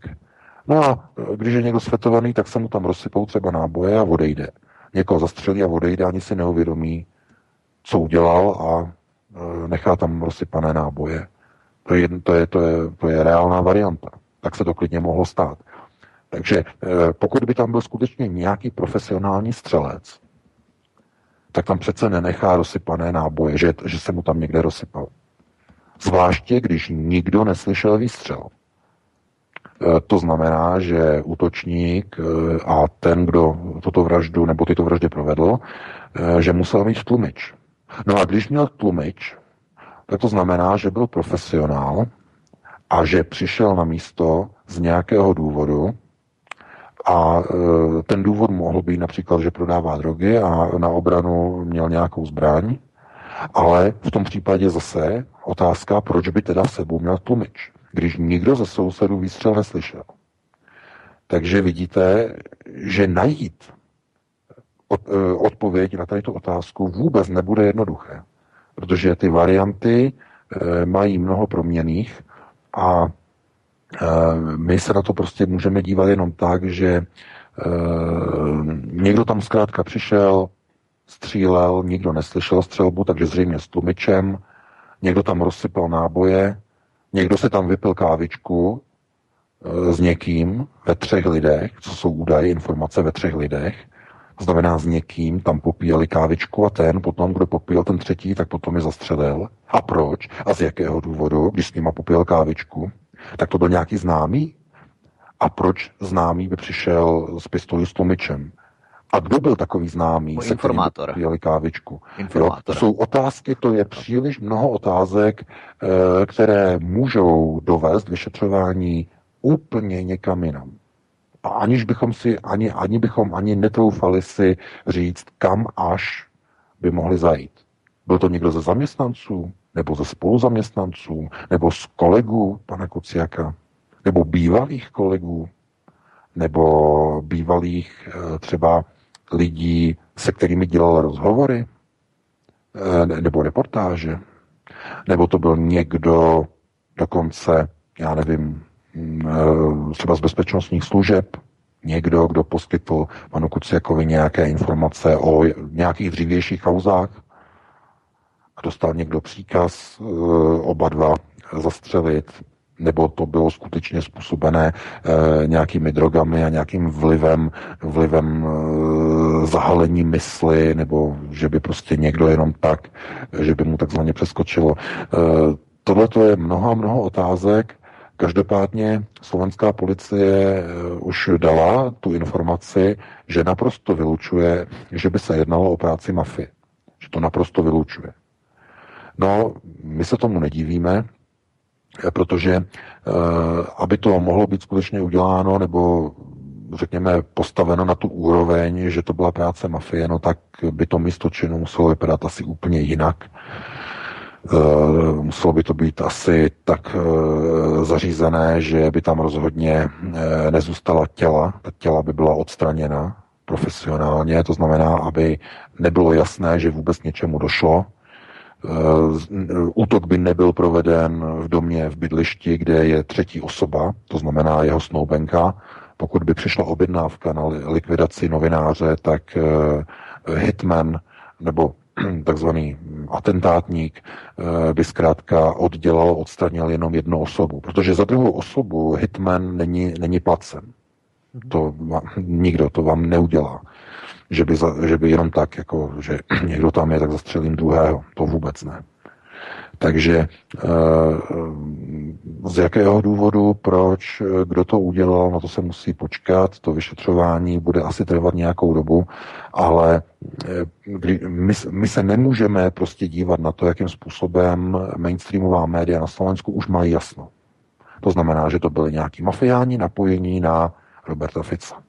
no a když je někdo svetovaný, tak se mu tam rozsypou třeba náboje a odejde. Někoho zastřelí a odejde, ani si neuvědomí, co udělal a nechá tam rozsypané náboje. To je, to je, to je, to je reálná varianta. Tak se to klidně mohlo stát. Takže e, pokud by tam byl skutečně nějaký profesionální střelec, tak tam přece nenechá rozsypané náboje, že, že se mu tam někde rozsypal. Zvláště, když nikdo neslyšel výstřel. E, to znamená, že útočník e, a ten, kdo toto vraždu nebo tyto vraždy provedl, že musel mít tlumič. No a když měl tlumič, tak to znamená, že byl profesionál a že přišel na místo z nějakého důvodu, a e, ten důvod mohl být například, že prodává drogy a na obranu měl nějakou zbraň, ale v tom případě zase otázka, proč by teda sebou měl tlumič, když nikdo ze sousedů výstřel neslyšel. Takže vidíte, že najít e, odpověď na tady tu otázku vůbec nebude jednoduché, protože ty varianty e, mají mnoho proměných a Eh, my se na to prostě můžeme dívat jenom tak, že eh, někdo tam zkrátka přišel, střílel, nikdo neslyšel střelbu, takže zřejmě s tlumičem, někdo tam rozsypal náboje, někdo se tam vypil kávičku eh, s někým ve třech lidech, co jsou údaje, informace ve třech lidech, znamená s někým, tam popíjeli kávičku a ten, potom, kdo popíjel ten třetí, tak potom je zastřelil. A proč? A z jakého důvodu, když s nima popíjel kávičku? tak to byl nějaký známý? A proč známý by přišel s pistolí s tlumičem? A kdo byl takový známý? Se informátor. Jeli kávičku. Jo, to jsou otázky, to je příliš mnoho otázek, eh, které můžou dovést vyšetřování úplně někam jinam. A aniž bychom si, ani, ani bychom ani netroufali si říct, kam až by mohli zajít. Byl to někdo ze zaměstnanců? nebo ze spoluzaměstnanců, nebo z kolegů pana Kuciaka, nebo bývalých kolegů, nebo bývalých eh, třeba lidí, se kterými dělal rozhovory, eh, nebo reportáže, nebo to byl někdo dokonce, já nevím, třeba z bezpečnostních služeb, někdo, kdo poskytl panu Kuciakovi nějaké informace o nějakých dřívějších kauzách, dostal někdo příkaz eh, oba dva zastřelit, nebo to bylo skutečně způsobené e, nějakými drogami a nějakým vlivem, vlivem zahalení mysli, nebo že by prostě někdo jenom tak, že by mu takzvaně přeskočilo. Tohle to je mnoho mnoho otázek. Každopádně slovenská policie už dala tu informaci, že naprosto vylučuje, že by se jednalo o práci mafie. Že to naprosto vylučuje. No, my se tomu nedivíme, protože eh, aby to mohlo být skutečně uděláno, nebo řekněme postaveno na tu úroveň, že to byla práce mafie, no tak by to místo činu muselo vypadat asi úplně jinak. Muselo by to být asi tak zařízené, že by tam rozhodně nezůstala těla, ta těla by byla odstraněna profesionálně, to znamená, aby nebylo jasné, že vůbec něčemu došlo, Útok by nebyl proveden v domě, v bydlišti, kde je třetí osoba, to znamená jeho snoubenka. Pokud by přišla objednávka na likvidaci novináře, tak hitman nebo [clears throat] takzvaný atentátník eh, by zkrátka oddělal, odstranil jenom jednu osobu, protože za druhou osobu hitman není, není placen. Mhm. To nikdo to vám neudělá. Že by, za, že by jenom tak, jako, že [clears throat] někdo tam je, tak zastřelím druhého. To vůbec ne. Takže eh, z jakého důvodu, proč, kdo to udělal, na to se musí počkat. To vyšetřování bude asi trvat nějakou dobu, ale eh, my, my se nemůžeme prostě dívat na to, jakým způsobem mainstreamová média na Slovensku už mají jasno. To znamená, že to byly nějaký mafiáni napojení na Roberta Fica.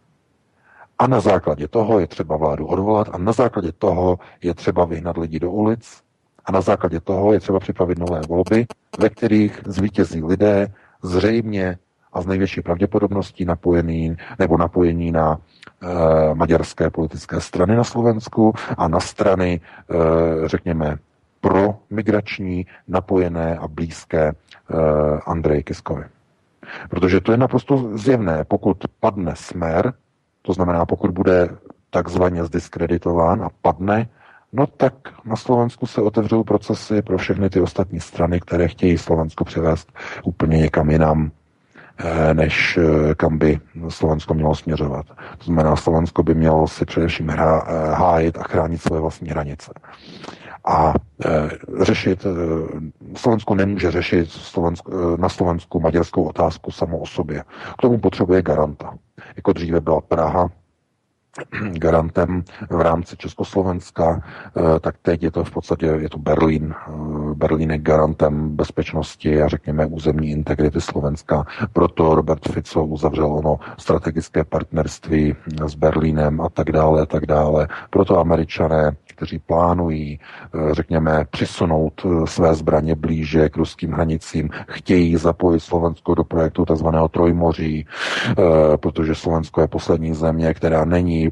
A na základě toho je třeba vládu odvolat a na základě toho je třeba vyhnat lidi do ulic a na základě toho je třeba připravit nové volby, ve kterých zvítězí lidé zřejmě a z největší pravděpodobností napojený nebo napojení na e, maďarské politické strany na Slovensku a na strany, e, řekněme, pro migrační, napojené a blízké e, Andrej Kiskovi. Protože to je naprosto zjevné. Pokud padne smer, to znamená, pokud bude takzvaně zdiskreditován a padne, no tak na Slovensku se otevřou procesy pro všechny ty ostatní strany, které chtějí Slovensko přivést úplně někam jinam, eh, než eh, kam by Slovensko mělo směřovat. To znamená, Slovensko by mělo si především eh, hájit a chránit své vlastní hranice. A řešit, Slovensko nemůže řešit na Slovensku maďarskou otázku samo o sobě. K tomu potřebuje garanta. Jako dříve byla Praha, [clears throat] garantem v rámci Československa, eh, tak teď je to v podstatě je to Berlín. Eh, Berlín je garantem bezpečnosti a řekněme územní integrity Slovenska. Proto Robert Fico uzavřel ono strategické partnerství s Berlínem a tak dále a tak dále. Proto američané kteří plánují, eh, řekněme, přisunout eh, své zbraně blíže k ruským hranicím, chtějí zapojit Slovensko do projektu tzv. Trojmoří, eh, protože Slovensko je poslední země, která není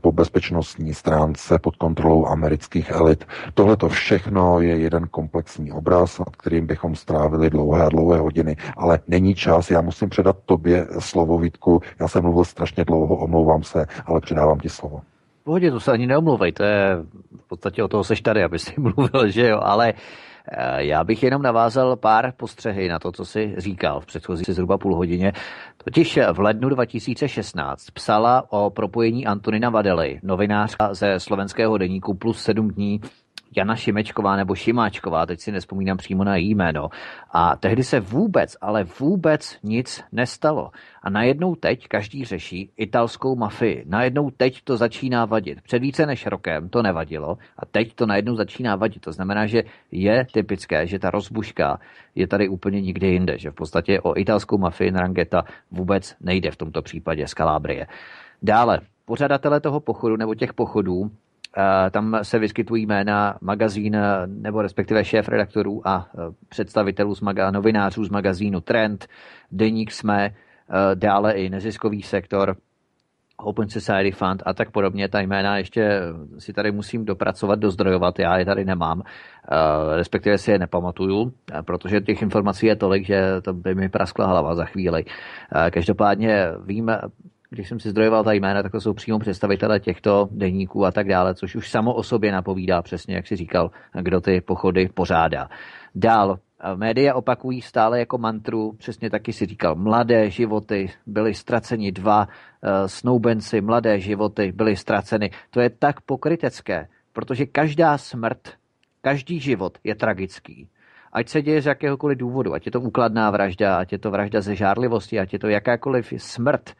po bezpečnostní stránce pod kontrolou amerických elit. Tohle to všechno je jeden komplexní obraz, nad kterým bychom strávili dlouhé a dlouhé hodiny, ale není čas. Já musím předat tobě slovo, Vítku. Já jsem mluvil strašně dlouho, omlouvám se, ale předávám ti slovo pohodě, to se ani neomluvej, to je v podstatě o toho seš tady, aby si [laughs] mluvil, že jo, ale eh, já bych jenom navázal pár postřehy na to, co si říkal v předchozí zhruba půl hodině. Totiž v lednu 2016 psala o propojení Antonina Vadely, novinářka ze slovenského deníku plus sedm dní Jana Šimečková nebo Šimáčková, teď si nespomínám přímo na její jméno. A tehdy se vůbec, ale vůbec nic nestalo. A najednou teď každý řeší italskou mafii. Najednou teď to začíná vadit. Před více než rokem to nevadilo a teď to najednou začíná vadit. To znamená, že je typické, že ta rozbuška je tady úplně nikde jinde. Že v podstatě o italskou mafii Narangeta vůbec nejde v tomto případě z Kalábrie. Dále, pořadatele toho pochodu nebo těch pochodů tam se vyskytují jména magazín, nebo respektive šéf redaktorů a e, představitelů z maga, novinářů z magazínu Trend, Deník jsme, dále i neziskový sektor, Open Society Fund a tak podobně. Ta jména ještě si tady musím dopracovat, dozdrojovat, já je tady nemám, respektive si je nepamatuju, protože těch informací je tolik, že to by mi praskla hlava za chvíli. Každopádně vím když jsem si zdrojoval ta jména, tak to jsou přímo představitele těchto deníků a tak dále, což už samo o sobě napovídá přesně, jak si říkal, kdo ty pochody pořádá. Dál, média opakují stále jako mantru, přesně taky si říkal, mladé životy byly ztraceni dva, eh, snoubenci, mladé životy byly ztraceny. To je tak pokrytecké, protože každá smrt, každý život je tragický ať se děje z jakéhokoliv důvodu, ať je to úkladná vražda, ať je to vražda ze žárlivosti, ať je to jakákoliv smrt,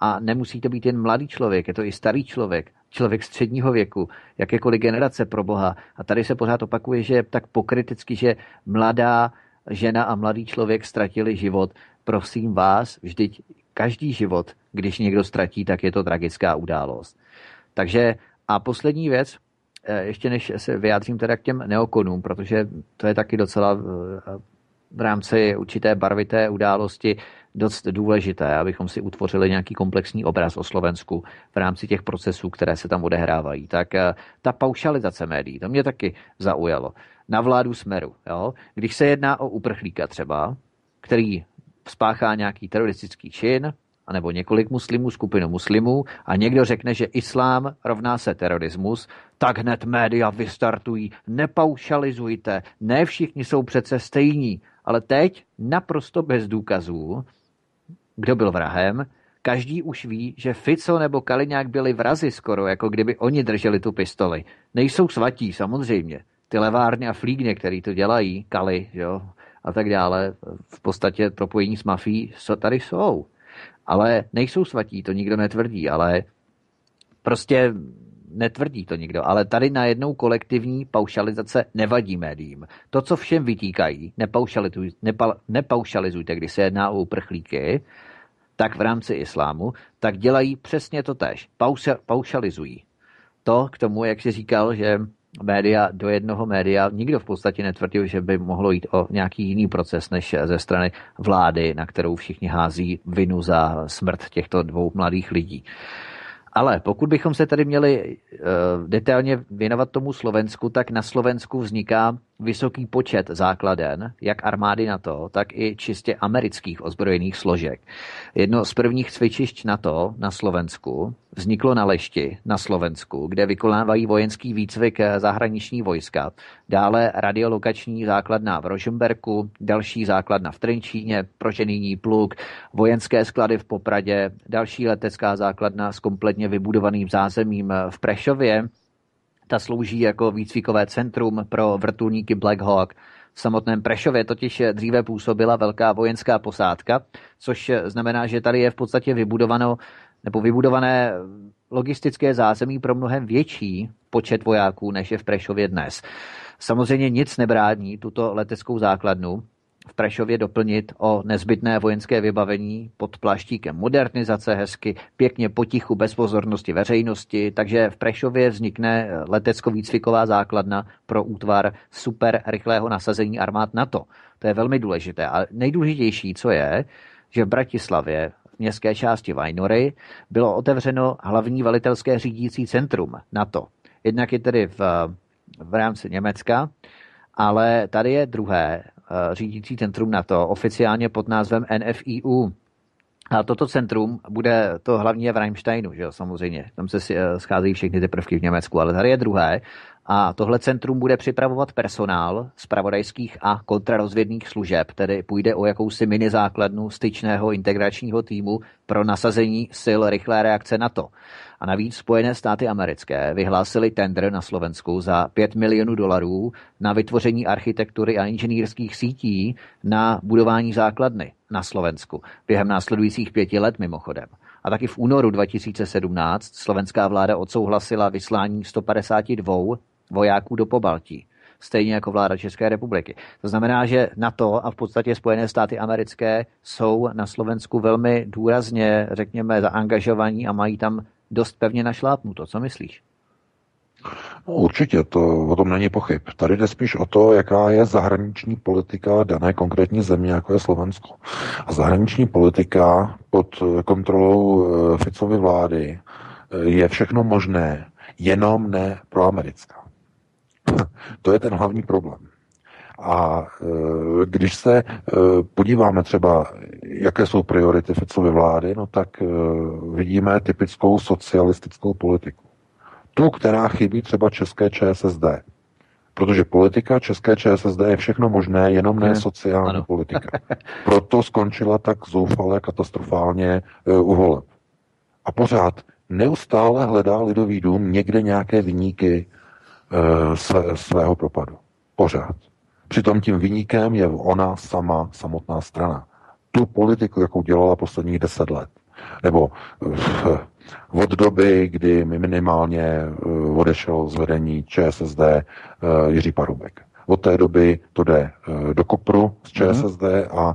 a nemusí to být jen mladý člověk, je to i starý člověk, člověk středního věku, jakékoliv generace pro Boha. A tady se pořád opakuje, že je tak pokriticky, že mladá žena a mladý člověk ztratili život. Prosím vás, vždyť každý život, když někdo ztratí, tak je to tragická událost. Takže a poslední věc, ještě než se vyjádřím teda k těm neokonům, protože to je taky docela v rámci určité barvité události dost důležité, abychom si utvořili nějaký komplexní obraz o Slovensku v rámci těch procesů, které se tam odehrávají. Tak eh, ta paušalizace médií, to mě taky zaujalo. Na vládu Smeru. Jo? Když se jedná o uprchlíka třeba, který spáchá nějaký teroristický čin, anebo několik muslimů, skupinu muslimů a někdo řekne, že islám rovná se terorismus, tak hned média vystartují. Nepaušalizujte, ne všichni jsou přece stejní. Ale teď naprosto bez důkazů kdo byl vrahem, každý už ví, že Fico nebo Kaliňák byli vrazi skoro, jako kdyby oni drželi tu pistoli. Nejsou svatí, samozřejmě. Ty levárny a flígně, který to dělají, Kali, jo, a tak dále, v podstatě propojení s mafií, co tady jsou. Ale nejsou svatí, to nikdo netvrdí, ale prostě netvrdí to nikdo, ale tady na jednou kolektivní paušalizace nevadí médiím. To, co všem vytýkají, nepaušalizuj, nepa, nepaušalizujte, když se jedná o uprchlíky, tak v rámci islámu, tak dělají přesně to tež. Pauša, paušalizují. To k tomu, jak si říkal, že média do jednoho média, nikdo v podstatě netvrdil, že by mohlo jít o nějaký jiný proces než ze strany vlády, na kterou všichni hází vinu za smrt těchto dvou mladých lidí. Ale pokud bychom se tady měli uh, detailně věnovat tomu Slovensku, tak na Slovensku vzniká vysoký počet základen, jak armády NATO, tak i čistě amerických ozbrojených složek. Jedno z prvních cvičišť NATO na Slovensku vzniklo na Lešti na Slovensku, kde vykonávají vojenský výcvik zahraniční vojska. Dále radiolokační základna v Rožemberku, další základna v Trenčíně, proženýní pluk, vojenské sklady v Popradě, další letecká základna s kompletně vybudovaným zázemím v Prešově, ta slouží jako výcvikové centrum pro vrtulníky Black Hawk. V samotném Prešově totiž dříve působila velká vojenská posádka, což znamená, že tady je v podstatě vybudovano nebo vybudované logistické zázemí pro mnohem větší počet vojáků, než je v Prešově dnes. Samozřejmě nic nebrání tuto leteckou základnu v Prešově doplnit o nezbytné vojenské vybavení pod pláštíkem modernizace hezky, pěkně potichu, bez pozornosti veřejnosti, takže v Prešově vznikne letecko-výcviková základna pro útvar super rychlého nasazení armád NATO. To je velmi důležité. A nejdůležitější, co je, že v Bratislavě v městské části Vajnory bylo otevřeno hlavní velitelské řídící centrum NATO. Jednak je tedy v, v rámci Německa, ale tady je druhé Eh, řídící centrum NATO, oficiálně pod názvem NFIU. A toto centrum bude to hlavně v Reimsteinu, že jo, samozřejmě. Tam se eh, scházejí všechny ty prvky v Německu, ale tady je druhé. A tohle centrum bude připravovat personál z pravodajských a kontrarozvědných služeb, tedy půjde o jakousi mini základnu styčného integračního týmu pro nasazení sil rychlé reakce NATO. A navíc Spojené státy americké vyhlásily tender na Slovensku za 5 milionů dolarů na vytvoření architektury a inženýrských sítí na budování základny na Slovensku během následujících pěti let mimochodem. A taky v únoru 2017 slovenská vláda odsouhlasila vyslání 152 vojáků do Pobaltí stejně jako vláda České republiky. To znamená, že NATO a v podstatě Spojené státy americké jsou na Slovensku velmi důrazně, řekněme, zaangažovaní a mají tam dost pevně našlápnuto. Co myslíš? No, určitě, to o tom není pochyb. Tady jde spíš o to, jaká je zahraniční politika dané konkrétní země, jako je Slovensko. A zahraniční politika pod kontrolou eh, Ficovy vlády eh, je všechno možné, jenom ne proamerická. [laughs] To je ten hlavní problém. A eh, když se podíváme třeba, jaké jsou priority Ficovy vlády, no tak vidíme typickou socialistickou politiku tu, která chybí třeba české ČSSD. Protože politika české ČSSD je všechno možné, jenom ne sociální ano. politika. [laughs] Proto skončila tak zoufale, katastrofálně u voleb. A pořád neustále hledá Lidový dům někde nějaké vyníky své, svého propadu. Pořád. Přitom tím vyníkem je ona sama, samotná strana. Tu politiku, jakou dělala posledních deset let. Nebo uh, od doby, kdy minimálně eh, odešel z vedení ČSSD eh, Jiří Parubek. Od té doby to jde do kopru z ČSSD a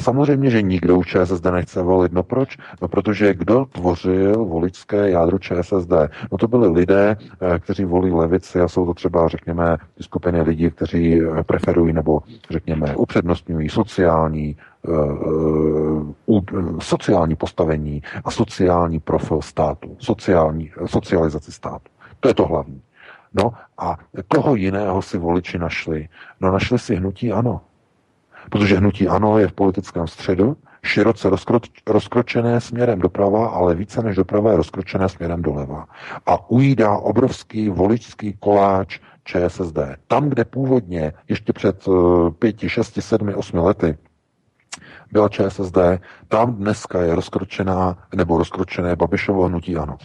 samozřejmě, že nikdo už ČSSD nechce volit. No proč? No protože kdo tvořil voličské jádro ČSSD? No to byli lidé, kteří volí levici a jsou to třeba, řekněme, skupiny lidí, kteří preferují nebo, řekněme, upřednostňují sociální sociální postavení a sociální profil státu, sociální, socializaci státu. To je to hlavní. No a koho jiného si voliči našli? No našli si hnutí ano. Protože hnutí ano je v politickém středu, široce rozkro, rozkročené směrem doprava, ale více než doprava je rozkročené směrem doleva. A ujídá obrovský voličský koláč ČSSD. Tam, kde původně ještě před pěti, šesti, sedmi, osmi lety byla ČSSD, tam dneska je rozkročená nebo rozkročené Babišovo hnutí ano.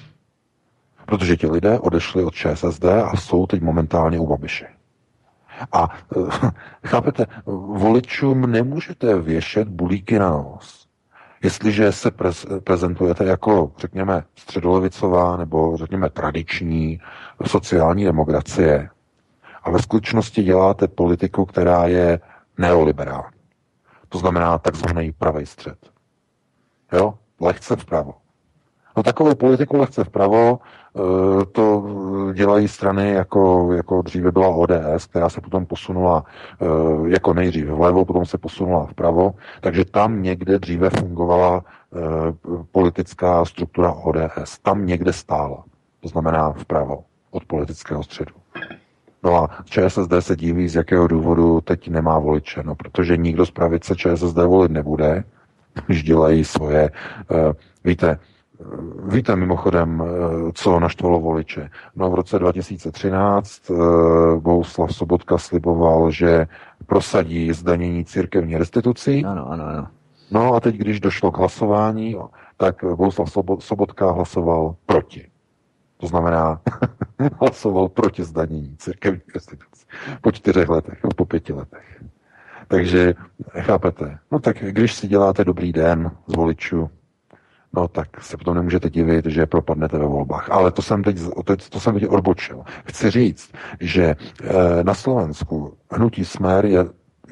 Protože ti lidé odešli od ČSSD a jsou teď momentálně u Babiše. A [laughs] chápete, voličům nemůžete věšet bulíky na nos. Jestliže se prez, prezentujete jako, řekněme, středolevicová nebo, řekněme, tradiční sociální demokracie a ve skutečnosti děláte politiku, která je neoliberální. To znamená takzvaný pravý střed. Jo? Lehce vpravo. No takovou politiku lehce vpravo eh, to dělají strany, jako, jako dříve byla ODS, která se potom posunula eh, jako nejdřív vlevo, potom se posunula vpravo, takže tam někde dříve fungovala eh, politická struktura ODS. Tam někde stála. To znamená vpravo od politického středu. No a ČSSD se diví, z jakého důvodu teď nemá voliče. No, protože nikdo z pravice ČSSD volit nebude, když dělají svoje. Víte, Víte mimochodem, co naštvalo voliče. No v roce 2013 Bohuslav Sobotka sliboval, že prosadí zdanění církevní restitucí. Ano, ano, ano. No a teď, když došlo k hlasování, tak Bohuslav Sobotka hlasoval proti. To znamená, [laughs] hlasoval proti zdanění církevní restituce po čtyřech letech, po pěti letech. Takže chápete, no tak když si děláte dobrý den z voličů, no tak se potom nemůžete divit, že propadnete ve volbách. Ale to jsem teď, to jsem teď odbočil. Chci říct, že e, na Slovensku hnutí Smer je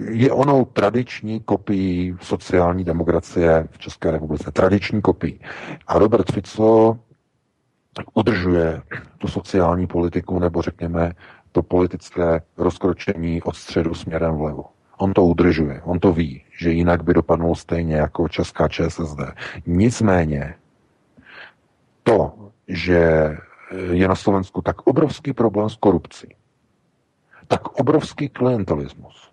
je onou tradiční kopií sociální demokracie v České republice. Tradiční kopií. A Robert Fico udržuje tu sociální politiku, nebo řekněme to politické rozkročení od středu směrem vlevo. On to udržuje, on to ví, že jinak by dopadnul stejně jako česká ČSSD. Nicméně to, že je na Slovensku tak obrovský problém s korupcí, tak obrovský klientelismus,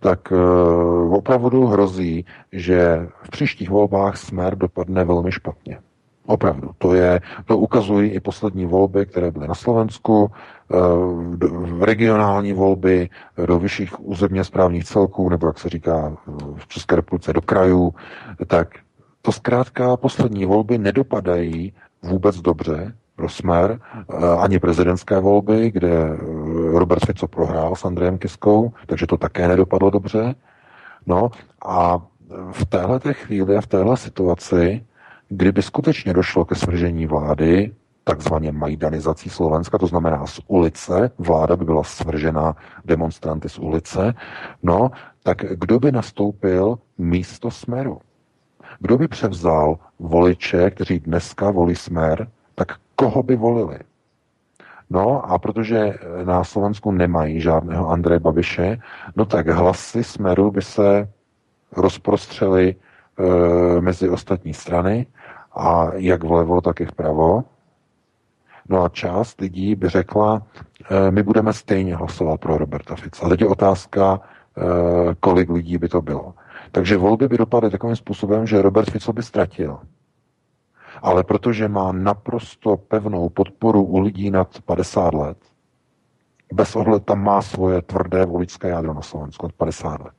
tak uh, opravdu hrozí, že v příštích volbách smer dopadne velmi špatně. Opravdu. To, je, to ukazují i poslední volby, které byly na Slovensku, eh, regionální volby do vyšších územně správních celků, nebo jak se říká v České republice, do krajů, tak to zkrátka poslední volby nedopadají vůbec dobře pro Smer, eh, ani prezidentské volby, kde eh, Robert Fico prohrál s Andrejem Kiskou, takže to také nedopadlo dobře. No a v téhle chvíli a v téhle situaci Kdyby skutečně došlo ke svržení vlády, takzvaně majdanizací Slovenska, to znamená z ulice, vláda by byla svržena demonstranty z ulice, no, tak kdo by nastoupil místo smeru? Kdo by převzal voliče, kteří dneska volí smer, tak koho by volili? No a protože na Slovensku nemají žádného Andreje Babiše, no tak hlasy smeru by se rozprostřely e, mezi ostatní strany a jak vlevo, tak i vpravo. No a část lidí by řekla, e, my budeme stejně hlasovat pro Roberta Fica. Teď je otázka, e, kolik lidí by to bylo. Takže volby by dopadly takovým způsobem, že Robert Fico by ztratil. Ale protože má naprosto pevnou podporu u lidí nad 50 let, bez ohledu tam má svoje tvrdé voličské jádro na Slovensku od 50 let.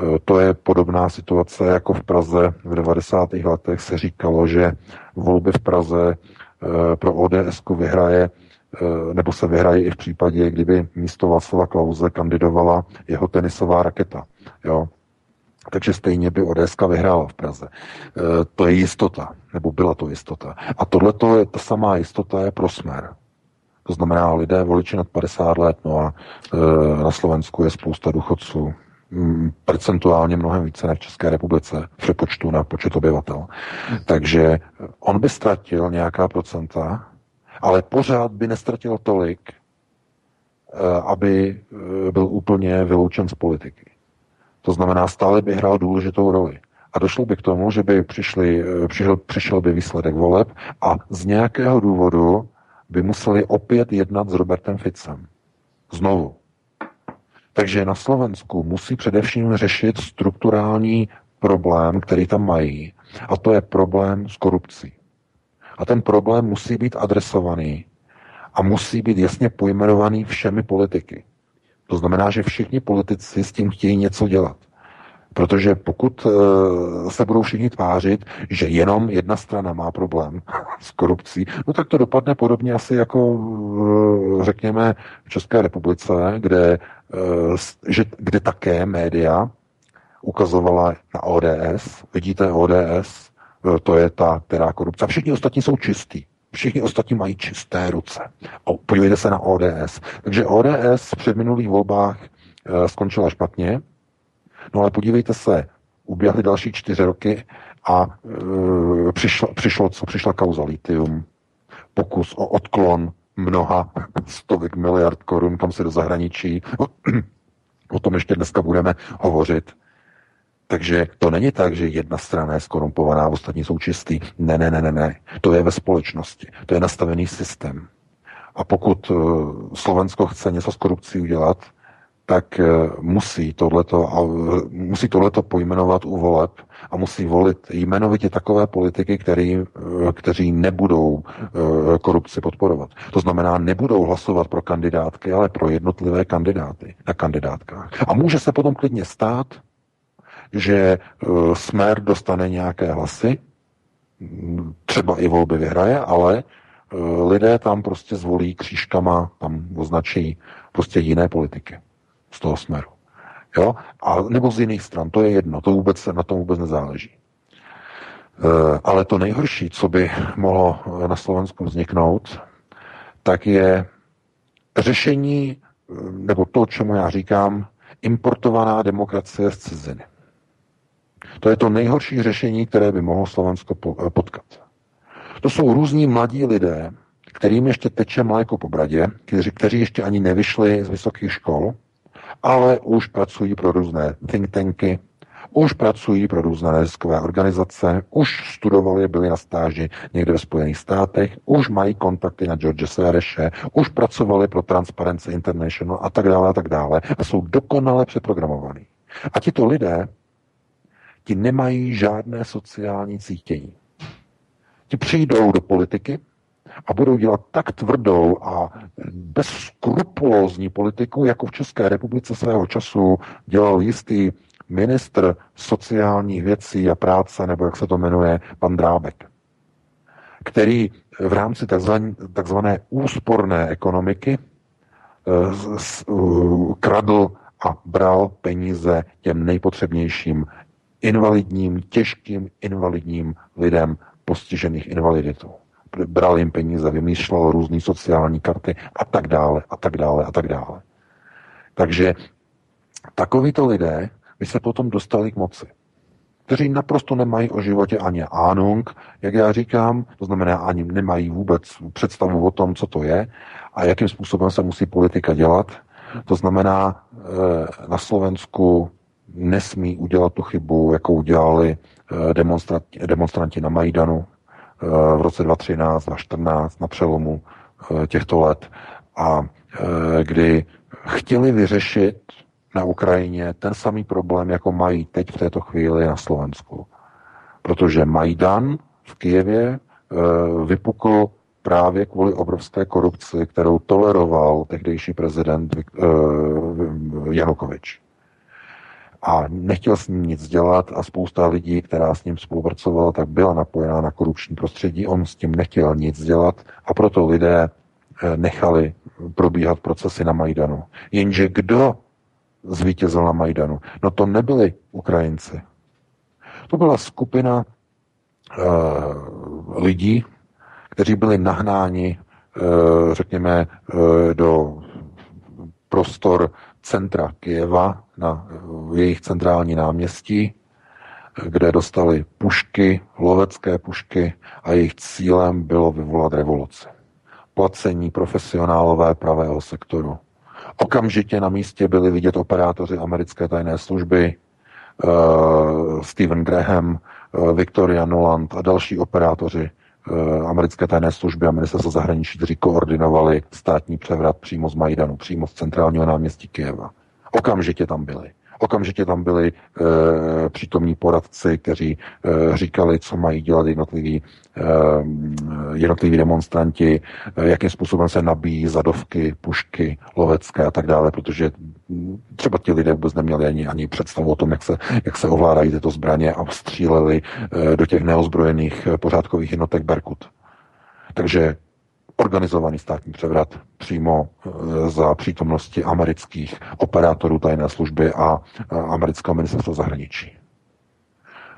Eh, to je podobná situace jako v Praze v 90. letech se říkalo, že volby v Praze eh, pro ODS vyhraje eh, nebo se vyhraje i v případě, kdyby místo Václava Klauze kandidovala jeho tenisová raketa. Jo? Takže stejně by ODS vyhrála v Praze. To je jistota, nebo byla to jistota. A tohle je ta samá jistota je pro smer. To znamená lidé voliči nad 50 let, no a na Slovensku je spousta důchodců, mm, procentuálně mnohem více než v České republice v přepočtu na počet obyvatel. Takže on by ztratil nějaká procenta, ale pořád by nestratil tolik, e, aby e, byl úplně vyloučen z politiky. To znamená, stále by hrál důležitou roli. A došlo by k tomu, že by přišli, eh, přišel, přišel by výsledek voleb a z nějakého důvodu by museli opět jednat s Robertem Ficem. Znovu. Takže na Slovensku musí především řešit strukturální problém, který tam mají. A to je problém s korupcí. A ten problém musí být adresovaný a musí být jasně pojmenovaný všemi politiky. To znamená, že všichni politici s tím chtějí něco dělat. Protože pokud eh, se budou všichni tvářit, že jenom jedna strana má problém [laughs] s korupcí, no tak to dopadne podobně asi jako eh, řekněme v České republice, kde, že, kde také média ukazovala na ODS. Vidíte, ODS, to je ta, která korupce. A všichni ostatní jsou čistí. Všichni ostatní mají čisté ruce. A podívejte se na ODS. Takže ODS v předminulých volbách skončila špatně, No ale podívejte se, uběhly další čtyři roky a e, přišlo, přišlo, co přišla kauza litium, pokus o odklon mnoha stovek miliard korun, kam se do zahraničí. [clears throat] O tom ještě dneska budeme hovořit. Takže to není tak, že jedna strana je skorumpovaná, ostatní jsou čistý. Ne, ne, ne, ne, ne. To je ve společnosti. To je nastavený systém. A pokud e, Slovensko chce něco s korupcí udělat, tak eh, musí tohleto, musí tohleto pojmenovat u voleb a musí volit jmenovitě takové politiky, který, eh, kteří nebudou eh, korupci podporovat. To znamená, nebudou hlasovat pro kandidátky, ale pro jednotlivé kandidáty na kandidátkách. A může se potom klidně stát, že Smer dostane nějaké hlasy, třeba i volby vyhraje, ale lidé tam prostě zvolí křížkama, tam označí prostě jiné politiky z toho smeru. Jo? A, nebo z jiných stran, to je jedno, to vůbec, na tom vůbec nezáleží. E, ale to nejhorší, co by mohlo na Slovensku vzniknout, tak je řešení, nebo to, čemu já říkám, importovaná demokracie z ciziny. To je to nejhorší řešení, které by mohlo Slovensko potkat. To jsou různí mladí lidé, kterým ještě teče mléko po bradě, kteří, kteří ještě ani nevyšli z vysokých škol, ale už pracují pro různé think tanky, už pracují pro různé neziskové organizace, už studovali, byli na stáži někde ve Spojených státech, už mají kontakty na George Soreše, už pracovali pro Transparency International a tak dále a tak dále a jsou dokonale přeprogramovaní. A tito lidé, ti nemají žádné sociální cítění. Ti přijdou do politiky, a budou dělat tak tvrdou a bezskrupulózní politiku, jako v České republice svého času dělal jistý ministr sociálních věcí a práce, nebo jak se to jmenuje, pan Drábek, který v rámci takzvané úsporné ekonomiky eh, kradl a bral peníze těm nejpotřebnějším invalidním, těžkým invalidním lidem postižených invaliditou bral jim peníze, vymýšlel různé sociální karty a tak dále, a tak dále, a tak dále. Takže takovýto lidé by se potom dostali k moci, kteří naprosto nemají o životě ani ánung, jak já říkám, to znamená ani nemají vůbec představu o tom, co to je a jakým způsobem se musí politika dělat. To znamená, eh, na Slovensku nesmí udělat tu chybu, jakou udělali demonstranti, demonstranti na Majdanu, v roce 2013, 2014, na přelomu eh, těchto let, a eh, kdy chtěli vyřešit na Ukrajině ten samý problém, jako mají teď v této chvíli na Slovensku. Protože Majdan v Kijevě eh, vypukl právě kvůli obrovské korupci, kterou toleroval tehdejší prezident Janukovič a nechtěl s ním nic dělat a spousta lidí, která s ním spolupracovala, tak byla napojená na korupční prostředí. On s tím nechtěl nic dělat a proto lidé eh, nechali probíhat procesy na Majdanu. Jenže kdo zvítězil na Majdanu? No to nebyli Ukrajinci. To byla skupina uh, lidí, kteří byli nahnáni řekněme, do prostor centra Kijeva na jejich centrální náměstí, kde dostali pušky, lovecké pušky a jejich cílem bylo vyvolat revoluci. Placení profesionálové pravého sektoru. Okamžitě na místě byli vidět operátoři americké tajné služby, uh, Stephen Graham, uh, Victoria Noland a další operátoři uh, americké tajné služby a ministerstva zahraničí, kteří koordinovali státní převrat přímo z Majdanu, přímo z centrálního náměstí Kijeva. Okamžitě tam byli. Okamžitě tam byli e, přítomní poradci, kteří e, říkali, co mají dělat jednotliví, e, jednotliví demonstranti, e, jakým způsobem se nabíjí zadovky, pušky, lovecké a tak dále, protože třeba ti lidé vůbec neměli ani, ani představu o tom, jak se, jak se ovládají tyto zbraně a stříleli e, do těch neozbrojených pořádkových jednotek Berkut. Takže organizovaný státní převrat přímo e, za přítomnosti amerických operátorů tajné služby a amerického ministerstva zahraničí.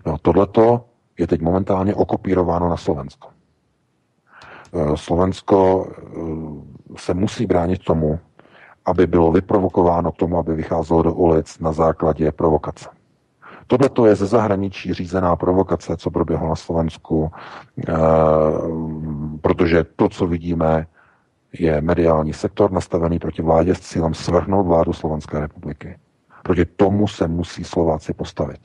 No, tohleto je teď momentálně okopírováno na Slovensko. E, Slovensko se musí bránit tomu, aby bylo vyprovokováno k tomu, aby vycházelo do ulic na základě provokace. Tohle to je ze zahraničí řízená provokace, co proběhlo na Slovensku, e, protože to, co vidíme, je mediální sektor nastavený proti vládě s cílem svrhnout vládu Slovenské republiky. Proti tomu se musí Slováci postavit.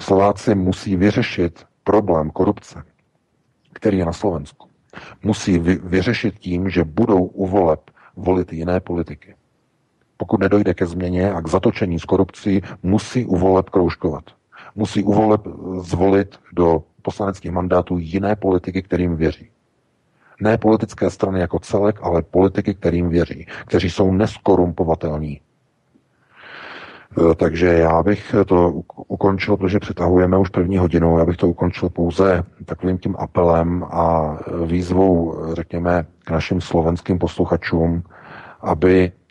Slováci musí vyřešit problém korupce, který je na Slovensku. Musí vy, vyřešit tím, že budou u voleb volit jiné politiky pokud nedojde ke změně a k zatočení s korupcí, musí u kroužkovat. Musí u voleb zvolit do poslaneckých mandátů jiné politiky, kterým věří. Ne politické strany jako celek, ale politiky, kterým věří, kteří jsou neskorumpovatelní. E, takže já bych to ukončil, protože přetahujeme už první hodinu, já bych to ukončil pouze takovým tím apelem a výzvou, řekněme, k našim slovenským posluchačům, aby Eh,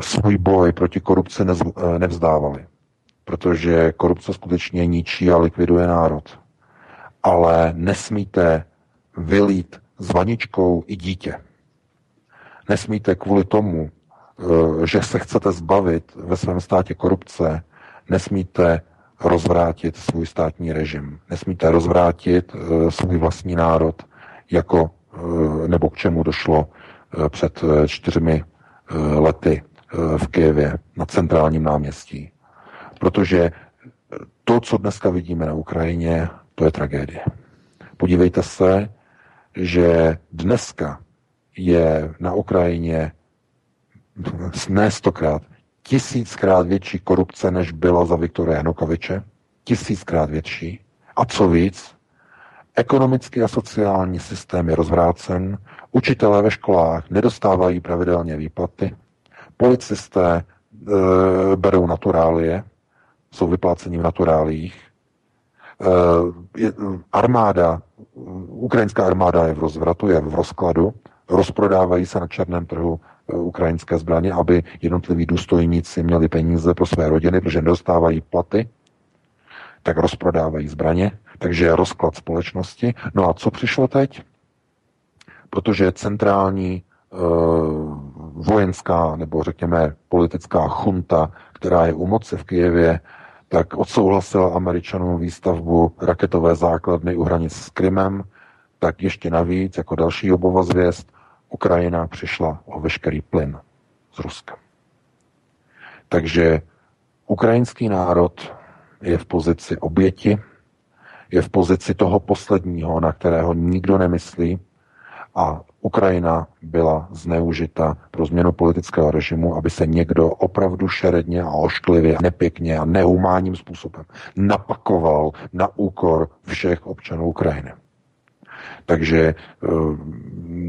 svůj boj proti korupci eh, nevzdávali. Protože korupce skutečně ničí a likviduje národ. Ale nesmíte vylít s vaničkou i dítě. Nesmíte kvůli tomu, eh, že se chcete zbavit ve svém státě korupce, nesmíte rozvrátit svůj státní režim. Nesmíte rozvrátit svůj vlastní národ, jako nebo k čemu došlo před čtyřmi Eh, lety eh, v Kijevě na centrálním náměstí. Protože to, co dneska vidíme na Ukrajině, to je tragédie. Podívejte se, že dneska je na Ukrajině [laughs] ne stokrát, tisíckrát větší korupce, než byla za Viktora Janukoviče. Tisíckrát větší. A co víc, ekonomický a sociální systém je rozvrácen, Učitelé ve školách nedostávají pravidelně výplaty, policisté e, berou naturálie, jsou vypláceni v naturálích, e, armáda, ukrajinská armáda je v rozvratu, je v rozkladu, rozprodávají se na černém trhu e, ukrajinské zbraně, aby jednotliví důstojníci měli peníze pro své rodiny, protože nedostávají platy, tak rozprodávají zbraně, takže rozklad společnosti. No a co přišlo teď? protože centrální e, vojenská nebo řekněme politická chunta, která je u moci v Kijevě, tak odsouhlasila Američanům výstavbu raketové základny u hranic s Krymem, tak ještě navíc, jako další obova zvěst, Ukrajina přišla o veškerý plyn z Ruska. Takže ukrajinský národ je v pozici oběti, je v pozici toho posledního, na kterého nikdo nemyslí, a Ukrajina byla zneužita pro změnu politického režimu, aby se někdo opravdu šeredně a ošklivě, nepěkně a nehumánním způsobem napakoval na úkor všech občanů Ukrajiny. Takže e,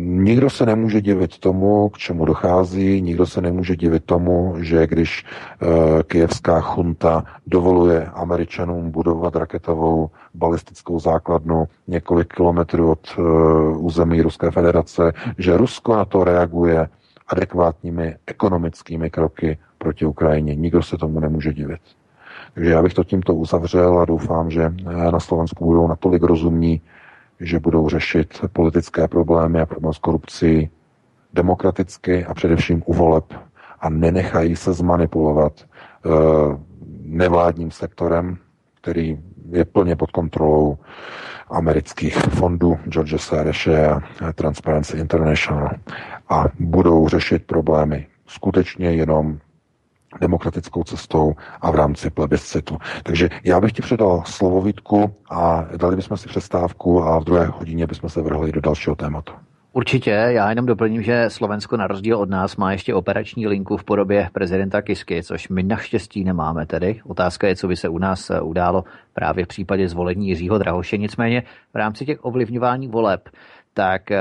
nikdo se nemůže divit tomu, k čemu dochází, nikdo se nemůže divit tomu, že když e, kijevská chunta dovoluje Američanům budovat raketovou balistickou základnu několik kilometrů od e, území Ruské federace, že Rusko na to reaguje adekvátními ekonomickými kroky proti Ukrajině. Nikdo se tomu nemůže divit. Takže já bych to tímto uzavřel a doufám, že na Slovensku budou natolik rozumní, že budou řešit politické problémy a problém s korupcí demokraticky a především u voleb a nenechají se zmanipulovat uh, nevládním sektorem, který je plně pod kontrolou amerických fondů George Soreše a Transparency International a budou řešit problémy skutečně jenom demokratickou cestou a v rámci plebiscitu. Takže já bych ti předal slovo Vítku a dali bychom si přestávku a v druhé hodině bychom se vrhli do dalšího tématu. Určitě, já jenom doplním, že Slovensko na rozdíl od nás má ještě operační linku v podobě prezidenta Kisky, což my naštěstí nemáme tedy. Otázka je, co by se u nás eh, událo právě v případě zvolení Jiřího Drahoše. Nicméně v rámci těch ovlivňování voleb tak eh,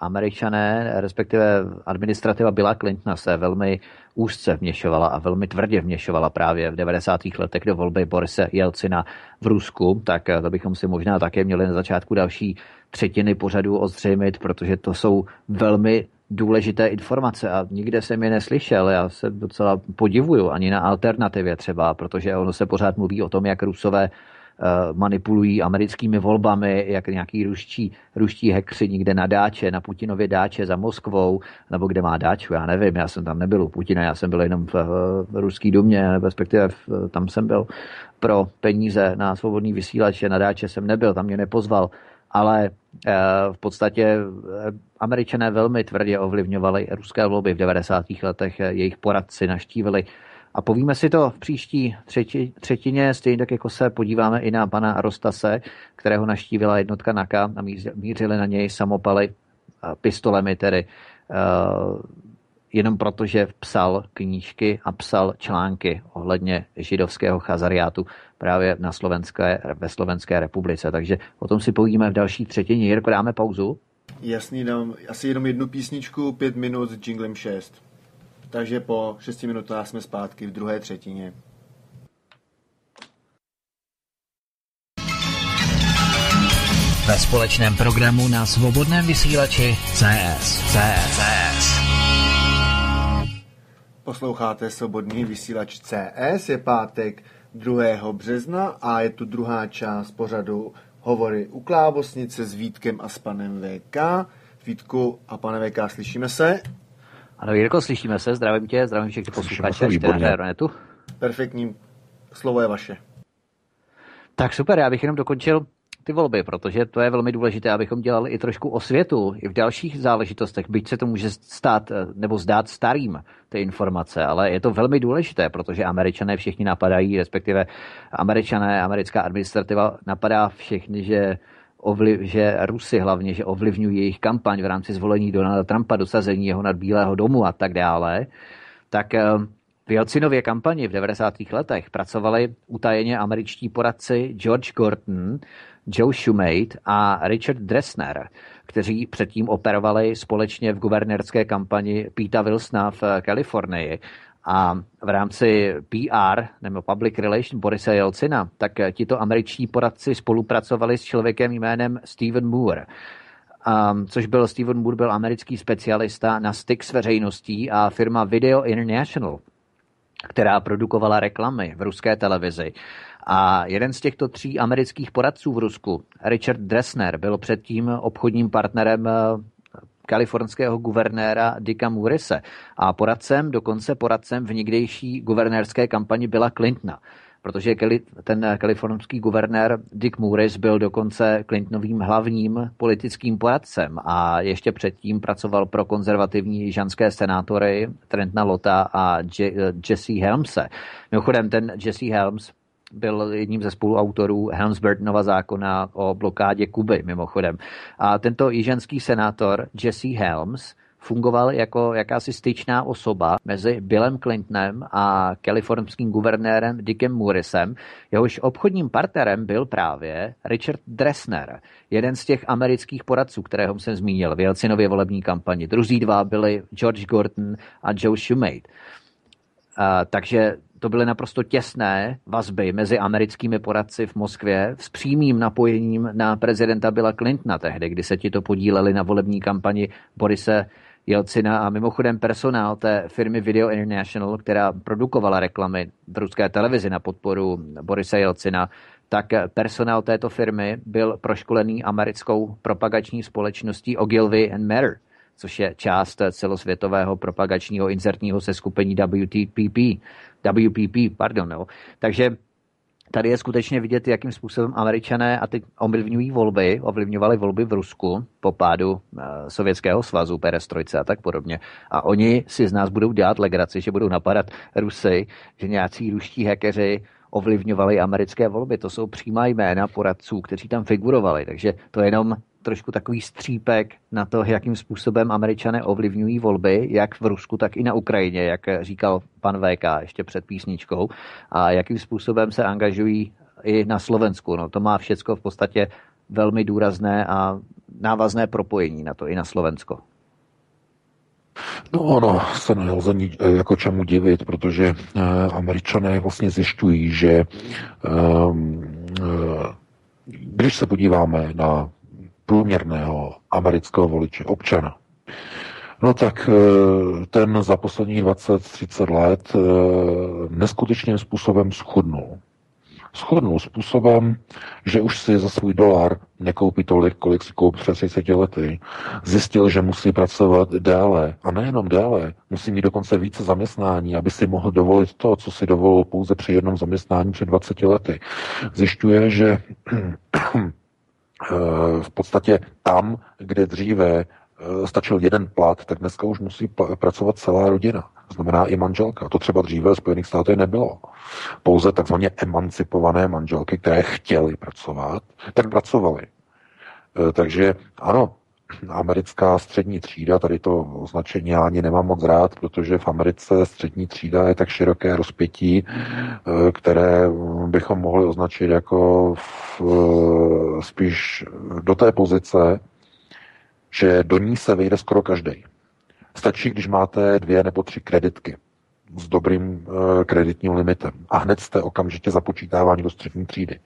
američané, respektive administrativa Billa Clintona se velmi úzce vměšovala a velmi tvrdě vměšovala právě v 90. letech do volby Borise Jelcina v Rusku, tak eh, to bychom si možná také měli na začátku další třetiny pořadu ozřejmit, protože to jsou velmi důležité informace a nikde jsem je neslyšel. Já se docela podivuju ani na alternativě třeba, protože ono se pořád mluví o tom, jak Rusové manipulují americkými volbami, jak nějaký ruští, ruští hekři někde na dáče, na Putinově dáče za Moskvou, nebo kde má dáču, já nevím, já jsem tam nebyl u Putina, já jsem byl jenom v, v ruský domě, respektive v, tam jsem byl pro peníze na svobodný vysílač, na dáče jsem nebyl, tam mě nepozval, ale eh, v podstatě eh, američané velmi tvrdě ovlivňovali ruské volby v 90. letech, jejich poradci naštívili a povíme si to v příští třetí, třetině, stejně tak jako se podíváme i na pana Rostase, kterého naštívila jednotka NAKA a mířili na něj samopaly pistolemi tedy uh, jenom proto, že psal knížky a psal články ohledně židovského chazariátu právě na Slovenské, ve Slovenské republice. Takže o tom si povíme v další třetině. Jirko, dáme pauzu? Jasný, dám asi jenom jednu písničku, pět minut s jinglem 6. Takže po 6 minutách jsme zpátky v druhé třetině. Ve společném programu na svobodném vysílači CS. CS. CS. Posloucháte svobodný vysílač CS, je pátek 2. března a je tu druhá část pořadu Hovory u klávosnice s Vítkem a s panem VK. Vítku a pane VK, slyšíme se? Ano, Jirko, slyšíme se, zdravím tě, zdravím všechny posluchače na Aeronetu. Perfektní, slovo je vaše. Tak super, já bych jenom dokončil ty volby, protože to je velmi důležité, abychom dělali i trošku osvětu i v dalších záležitostech, byť se to může stát eh, nebo zdát starým ty informace, ale je to velmi důležité, protože američané všichni napadají, respektive američané, americká administrativa napadá všechny, že ovliv, že Rusy hlavně, že ovlivňují jejich kampaň v rámci zvolení Donalda Trumpa, dosazení jeho nad Bílého domu a tak dále, tak eh, v Jelcinově kampani v 90. letech pracovali utajeně američtí poradci George Gordon, Joe Shumate a Richard Dressner, kteří předtím operovali společně v guvernérské kampani Pete Wilsona v Kalifornii a v rámci PR nebo Public Relation Borise Jelcina, tak tito američtí poradci spolupracovali s člověkem jménem Stephen Moore. Um, což byl Stephen Moore, byl americký specialista na styk s veřejností a firma Video International, která produkovala reklamy v ruské televizi. A jeden z těchto tří amerických poradců v Rusku, Richard Dressner, byl předtím obchodním partnerem kalifornského guvernéra Dicka Moorise a poradcem, dokonce poradcem v někdejší guvernérské kampani byla Clintona protože ten kalifornský guvernér Dick Mooris byl dokonce Clintonovým hlavním politickým poradcem a ještě předtím pracoval pro konzervativní ženské senátory Trentna Lota a Jesse Helmse. Mimochodem ten Jesse Helms byl jedním ze spoluautorů Helms-Burtonova zákona o blokádě Kuby, mimochodem. A tento jiženský senátor Jesse Helms fungoval jako jakási styčná osoba mezi Billem Clintonem a kalifornským guvernérem Dickem Morrisem. Jehož obchodním partnerem byl právě Richard Dressner, jeden z těch amerických poradců, kterého jsem zmínil v Jelcinově volební kampani. Druzí dva byli George Gordon a Joe Shumate. Takže to byly naprosto těsné vazby mezi americkými poradci v Moskvě s přímým napojením na prezidenta Billa Clintona tehdy, kdy se ti to podíleli na volební kampani Borise Jelcina a mimochodem personál té firmy Video International, která produkovala reklamy v ruské televizi na podporu Borise Jelcina, tak personál této firmy byl proškolený americkou propagační společností Ogilvy and Mather, což je část celosvětového propagačního insertního seskupení WTPP. WPP, pardon, no. Takže tady je skutečně vidět, jakým způsobem američané a ty ovlivňují volby, ovlivňovali volby v Rusku po pádu eh, Sovětského svazu, perestrojce a tak podobně. A oni si z nás budou dělat legraci, že budou napadat Rusy, že nějací ruští hackeři ovlivňovali americké volby. To jsou přímá jména poradců, kteří tam figurovali. Takže to je jenom trošku takový střípek na to, jakým způsobem američané ovlivňují volby, jak v Rusku, tak i na Ukrajině, jak říkal pan VK ještě před písničkou, a jakým způsobem se angažují i na Slovensku. No, to má všecko v podstatě velmi důrazné a návazné propojení na to i na Slovensko. No ono se nelze jako čemu divit, protože uh, američané vlastně zjišťují, že um, uh, když se podíváme na průměrného amerického voliče, občana, No tak eh, ten za posledních 20-30 let eh, neskutečným způsobem schudnul. Schodnul způsobem, že už si za svůj dolar nekoupí tolik, kolik si koupil před 30 lety. Zjistil, že musí pracovat déle. A nejenom déle, musí mít dokonce více zaměstnání, aby si mohl dovolit to, co si dovolil pouze při jednom zaměstnání před 20 lety. Zjišťuje, že [clears throat] v podstatě tam, kde dříve eh, stačil jeden plat, tak dneska už musí pracovat celá rodina. Znamená i manželka. To třeba dříve v Spojených státech nebylo. Pouze takzvaně emancipované manželky, které chtěly pracovat, tak pracovaly. Eh, takže ano, americká střední třída, tady to označení já ani nemám moc rád, protože v Americe střední třída je tak široké rozpětí, eh, které bychom mohli označit jako v, eh, spíš do té pozice, že do ní se vejde skoro každý. Stačí, když máte dvě nebo tři kreditky s dobrým eh, kreditním limitem a hned jste okamžitě započítáváni do střední třídy.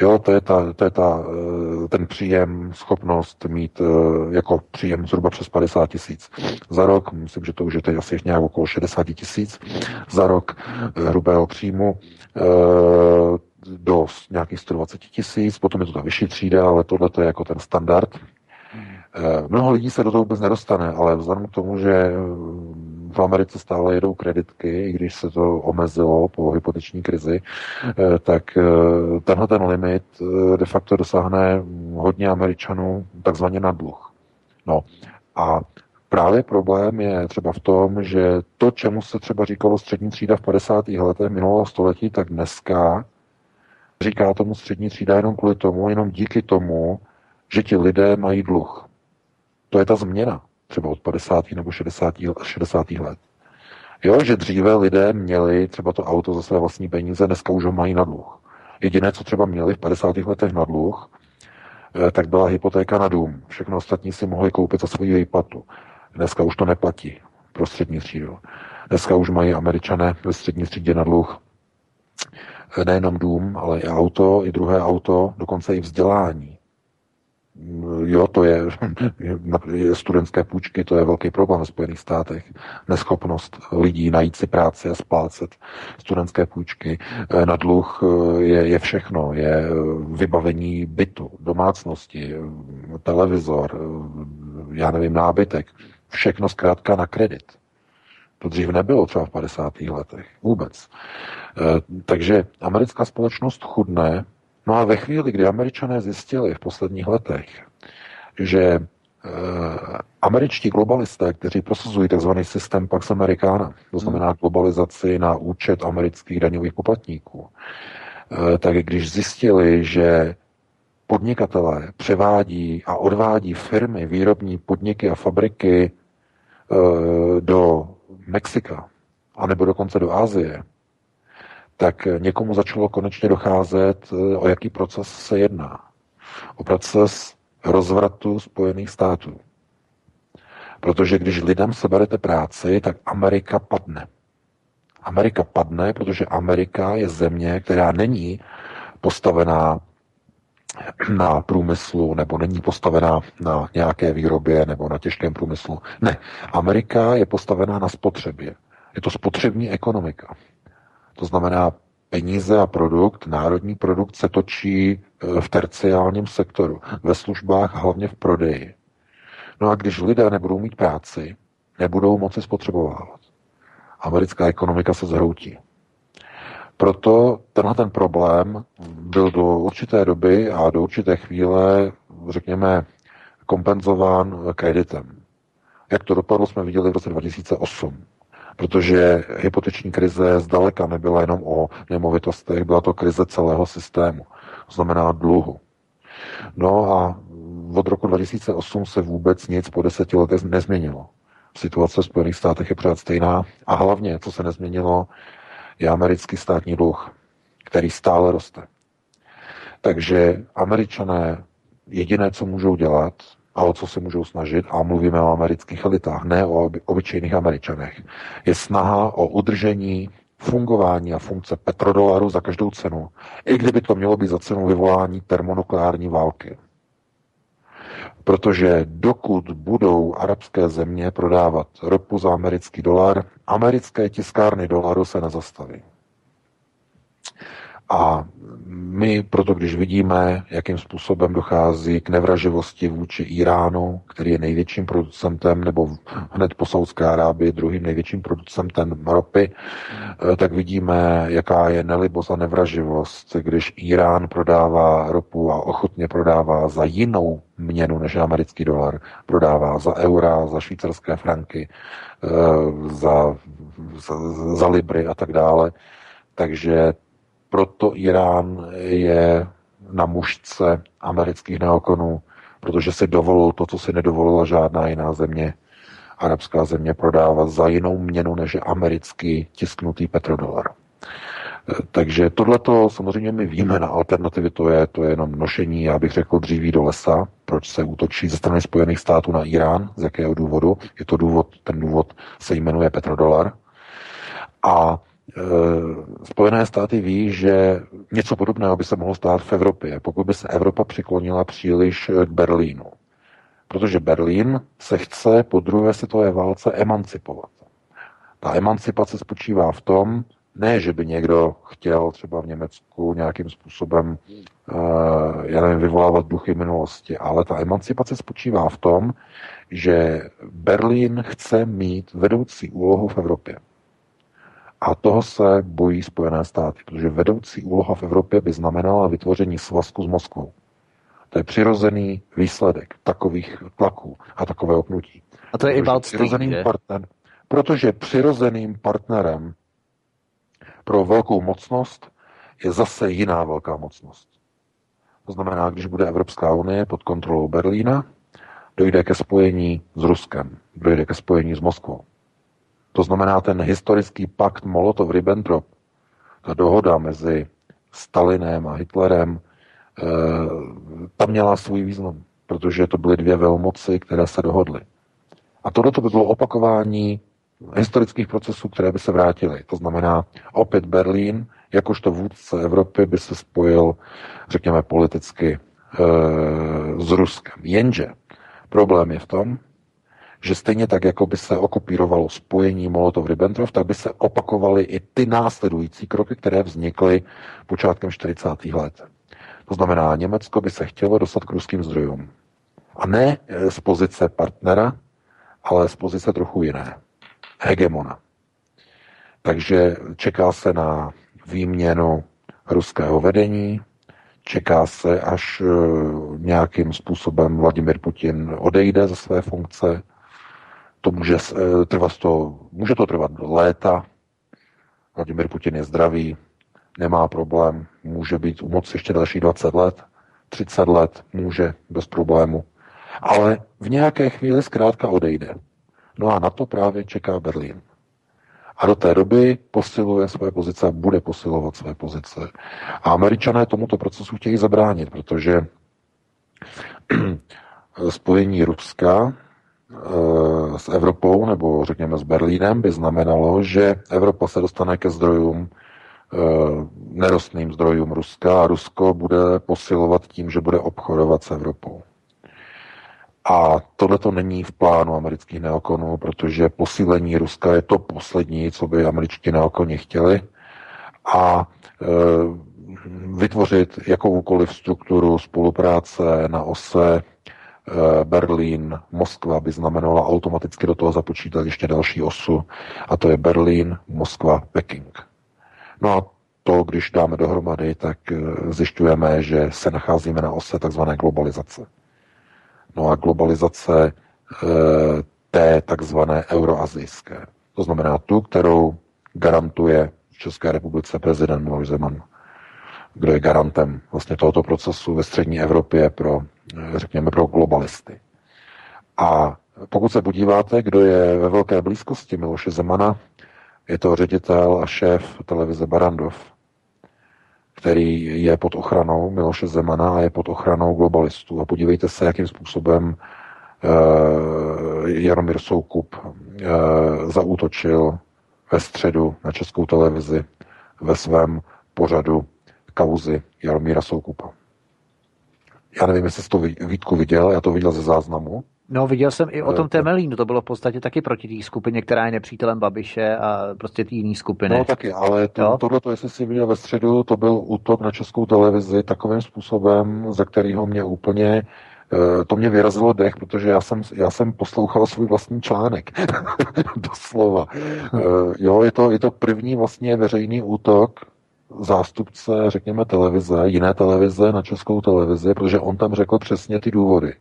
Jo, to je, ta, to je ta, eh, ten příjem, schopnost mít eh, jako příjem zhruba přes 50 tisíc za rok. Myslím, že to už je teď asi nějak okolo 60 tisíc za rok eh, hrubého příjmu do nějakých 120 tisíc, potom je to ta vyšší třída, ale tohle je jako ten standard. Mnoho lidí se do toho vůbec nedostane, ale vzhledem k tomu, že v Americe stále jedou kreditky, i když se to omezilo po hypoteční krizi, eh, tak eh, tenhle ten limit eh, de facto dosáhne hodně Američanů takzvaně na dluh. No a Právě problém je třeba v tom, že to, čemu se třeba říkalo střední třída v 50. letech minulého století, tak dneska říká tomu střední třída jenom kvůli tomu, jenom díky tomu, že ti lidé mají dluh. To je ta změna třeba od 50. nebo 60. 60. let. Jo, že dříve lidé měli třeba to auto za své vlastní peníze, dneska už ho mají na dluh. Jediné, co třeba měli v 50. letech na dluh, eh, tak byla hypotéka na dům. Všechno ostatní si mohli koupit za svoji výplatu. Dneska už to neplatí pro střední třídu. Dneska už mají američané ve střední třídě na dluh eh, nejenom dům, ale i auto, i druhé auto, dokonce i vzdělání. Jo, to je, je studentské půjčky, to je velký problém ve Spojených státech. Neschopnost lidí najít si práci a splácet studentské půjčky eh, na dluh eh, je, je všechno. Je eh, vybavení bytu, domácnosti, televizor, já nevím, nábytek. Všechno zkrátka na kredit. To dřív nebylo třeba v 50. letech. Vůbec. Takže americká společnost chudne, No a ve chvíli, kdy američané zjistili v posledních letech, že e, američtí globalisté, kteří prosazují tzv. systém Pax Americana, to znamená hmm. globalizaci na účet amerických daňových poplatníků, e, tak když zjistili, že podnikatelé převádí a odvádí firmy, výrobní podniky a fabriky e, do Mexika, anebo dokonce do Asie, tak někomu začalo konečně docházet, eh, o jaký proces se jedná. O proces rozvratu Spojených států. Protože když lidem seberete práci, tak Amerika padne. Amerika padne, protože Amerika je země, která není postavená na průmyslu, nebo není postavená na nějaké výrobě, nebo na těžkém průmyslu. Ne, Amerika je postavená na spotřebě. Je to spotřební ekonomika. To znamená, peníze a produkt, národní produkt se točí e, v terciálním sektoru, ve službách, hlavně v prodeji. No a když lidé nebudou mít práci, nebudou moci spotřebovávat. Americká ekonomika se zhroutí. Proto tenhle ten problém byl do určité doby a do určité chvíle, řekněme, kompenzován kreditem. Jak to dopadlo, jsme viděli v roce 2008 protože hypoteční krize zdaleka nebyla jenom o nemovitostech, byla to krize celého systému, to znamená dluhu. No a od roku 2008 se vůbec nic po deseti letech nezměnilo. Situace v Spojených státech je pořád stejná a hlavně, co se nezměnilo, je americký státní dluh, který stále roste. Takže američané jediné, co můžou dělat, a o co se můžou snažit, a mluvíme o amerických elitách, ne o obyčejných američanech, je snaha o udržení fungování a funkce petrodolaru za každou cenu, i kdyby to mělo být za cenu vyvolání termonukleární války. Protože dokud budou arabské země prodávat ropu za americký dolar, americké tiskárny dolaru se nezastaví. A my proto, když vidíme, jakým způsobem dochází k nevraživosti vůči Iránu, který je největším producentem, nebo hned po Saudské Arábii druhým největším producentem ropy, eh, tak vidíme, jaká je nelibost a nevraživost, když Irán prodává ropu a ochotně prodává za jinou měnu než americký dolar, prodává za eura, za švýcarské franky, eh, za, za, za libry a tak dále. Takže proto Irán je na mužce amerických neokonů, protože si dovolil to, co si nedovolila žádná jiná země, arabská země, prodávat za jinou měnu než americký tisknutý petrodolar. Takže tohleto samozřejmě my víme na alternativy, to je, to je jenom nošení, já bych řekl, dříví do lesa, proč se útočí ze strany Spojených států na Irán, z jakého důvodu. Je to důvod, ten důvod se jmenuje petrodolar. A Spojené státy ví, že něco podobného by se mohlo stát v Evropě, pokud by se Evropa přiklonila příliš k Berlínu. Protože Berlín se chce po druhé světové válce emancipovat. Ta emancipace spočívá v tom, ne, že by někdo chtěl třeba v Německu nějakým způsobem uh, já nevím, vyvolávat duchy minulosti, ale ta emancipace spočívá v tom, že Berlín chce mít vedoucí úlohu v Evropě. A toho se bojí Spojené státy, protože vedoucí úloha v Evropě by znamenala vytvoření svazku s Moskvou. To je přirozený výsledek takových tlaků a takového pnutí. A to je protože i Baltstream, partner, Protože přirozeným partnerem pro velkou mocnost je zase jiná velká mocnost. To znamená, když bude Evropská unie pod kontrolou Berlína, dojde ke spojení s Ruskem, dojde ke spojení s Moskvou. To znamená ten historický pakt Molotov-Ribbentrop, ta dohoda mezi Stalinem a Hitlerem, eh, tam měla svůj význam, protože to byly dvě velmoci, které se dohodly. A tohle by bylo opakování historických procesů, které by se vrátily. To znamená, opět Berlín, jakožto vůdce Evropy, by se spojil, řekněme, politicky e, s Ruskem. Jenže problém je v tom, že stejně tak, jako by se okopírovalo spojení Molotov-Ribbentrop, tak by se opakovaly i ty následující kroky, které vznikly počátkem 40. let. To znamená, Německo by se chtělo dostat k ruským zdrojům. A ne e, z pozice partnera, ale z pozice trochu jiné. Hegemona. Takže čeká se na výměnu ruského vedení, čeká se, až e, nějakým způsobem Vladimir Putin odejde ze své funkce, to může eh, trvat to, může to trvat léta. Vladimir Putin je zdravý, nemá problém, může být u moci ještě další 20 let, 30 let, může bez problému. Ale v nějaké chvíli zkrátka odejde. No a na to právě čeká Berlín. A do té doby posiluje své pozice a bude posilovat své pozice. A američané tomuto procesu chtějí zabránit, protože [clears throat] spojení Ruska s Evropou nebo řekněme s Berlínem by znamenalo, že Evropa se dostane ke zdrojům, eh, nerostným zdrojům Ruska a Rusko bude posilovat tím, že bude obchodovat s Evropou. A tohle to není v plánu amerických neokonů, protože posílení Ruska je to poslední, co by američtí neokoni chtěli. a e, vytvořit jakoukoliv strukturu spolupráce na ose Berlín, Moskva by znamenala automaticky do toho započítat ještě další osu, a to je Berlín, Moskva, Peking. No a to, když dáme dohromady, tak e, zjišťujeme, že se nacházíme na ose takzvané globalizace. No a globalizace e, té takzvané euroazijské. To znamená tu, kterou garantuje v České republice prezident Miloš Zeman, kdo je garantem vlastně tohoto procesu ve střední Evropě pro, řekněme, pro globalisty. A pokud se podíváte, kdo je ve velké blízkosti Miloše Zemana, je to ředitel a šéf televize Barandov, který je pod ochranou Miloše Zemana a je pod ochranou globalistů. A podívejte se, jakým způsobem uh, Jaromír Soukup uh, zaútočil ve středu na českou televizi ve svém pořadu kauzy Jaromíra Soukupa. Já nevím, jestli jsi to Vítku viděl, já to viděl ze záznamu. No, viděl jsem i o tom Temelínu, to bylo v podstatě taky proti té skupině, která je nepřítelem Babiše a prostě té jiné skupiny. No taky, ale to, tohle, jestli si viděl ve středu, to byl útok na českou televizi takovým způsobem, ze kterého mě úplně eh, to mě vyrazilo dech, protože já jsem, já jsem poslouchal svůj vlastní článek. [laughs] Doslova. Eh, jo, je to, je to první vlastně veřejný útok zástupce, řekněme, televize, jiné televize na českou televizi, protože on tam řekl přesně ty důvody.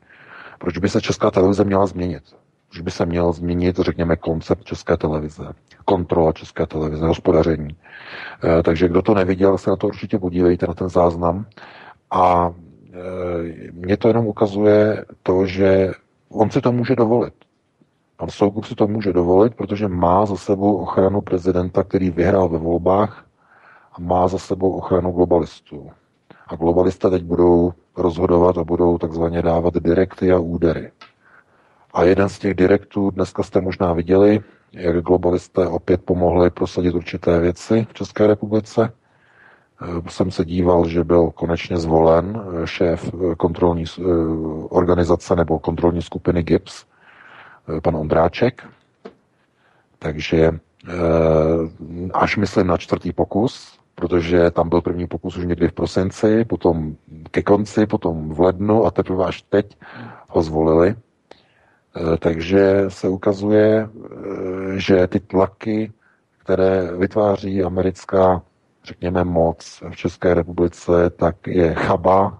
Proč by se česká televize měla změnit? Proč by se měl změnit, řekněme, koncept české televize, kontrola české televize, hospodaření. E, takže kdo to neviděl, se na to určitě podívejte, na ten záznam. A e, mě to jenom ukazuje to, že on si to může dovolit. Pan Soukup si to může dovolit, protože má za sebou ochranu prezidenta, který vyhrál ve volbách a má za sebou ochranu globalistů. A globalisté teď budou rozhodovat a budou takzvaně dávat direkty a údery. A jeden z těch direktů dneska jste možná viděli, jak globalisté opět pomohli prosadit určité věci v České republice. Eh, jsem se díval, že byl konečně zvolen eh, šéf eh, kontrolní organizace nebo kontrolní skupiny GIPS, pan Ondráček. Takže až myslím na čtvrtý pokus, protože tam byl první pokus už někdy v prosinci, potom ke konci, potom v lednu a teprve až teď ho zvolili. E, takže se ukazuje, e, že ty tlaky, které vytváří americká, řekněme, moc v České republice, tak je chaba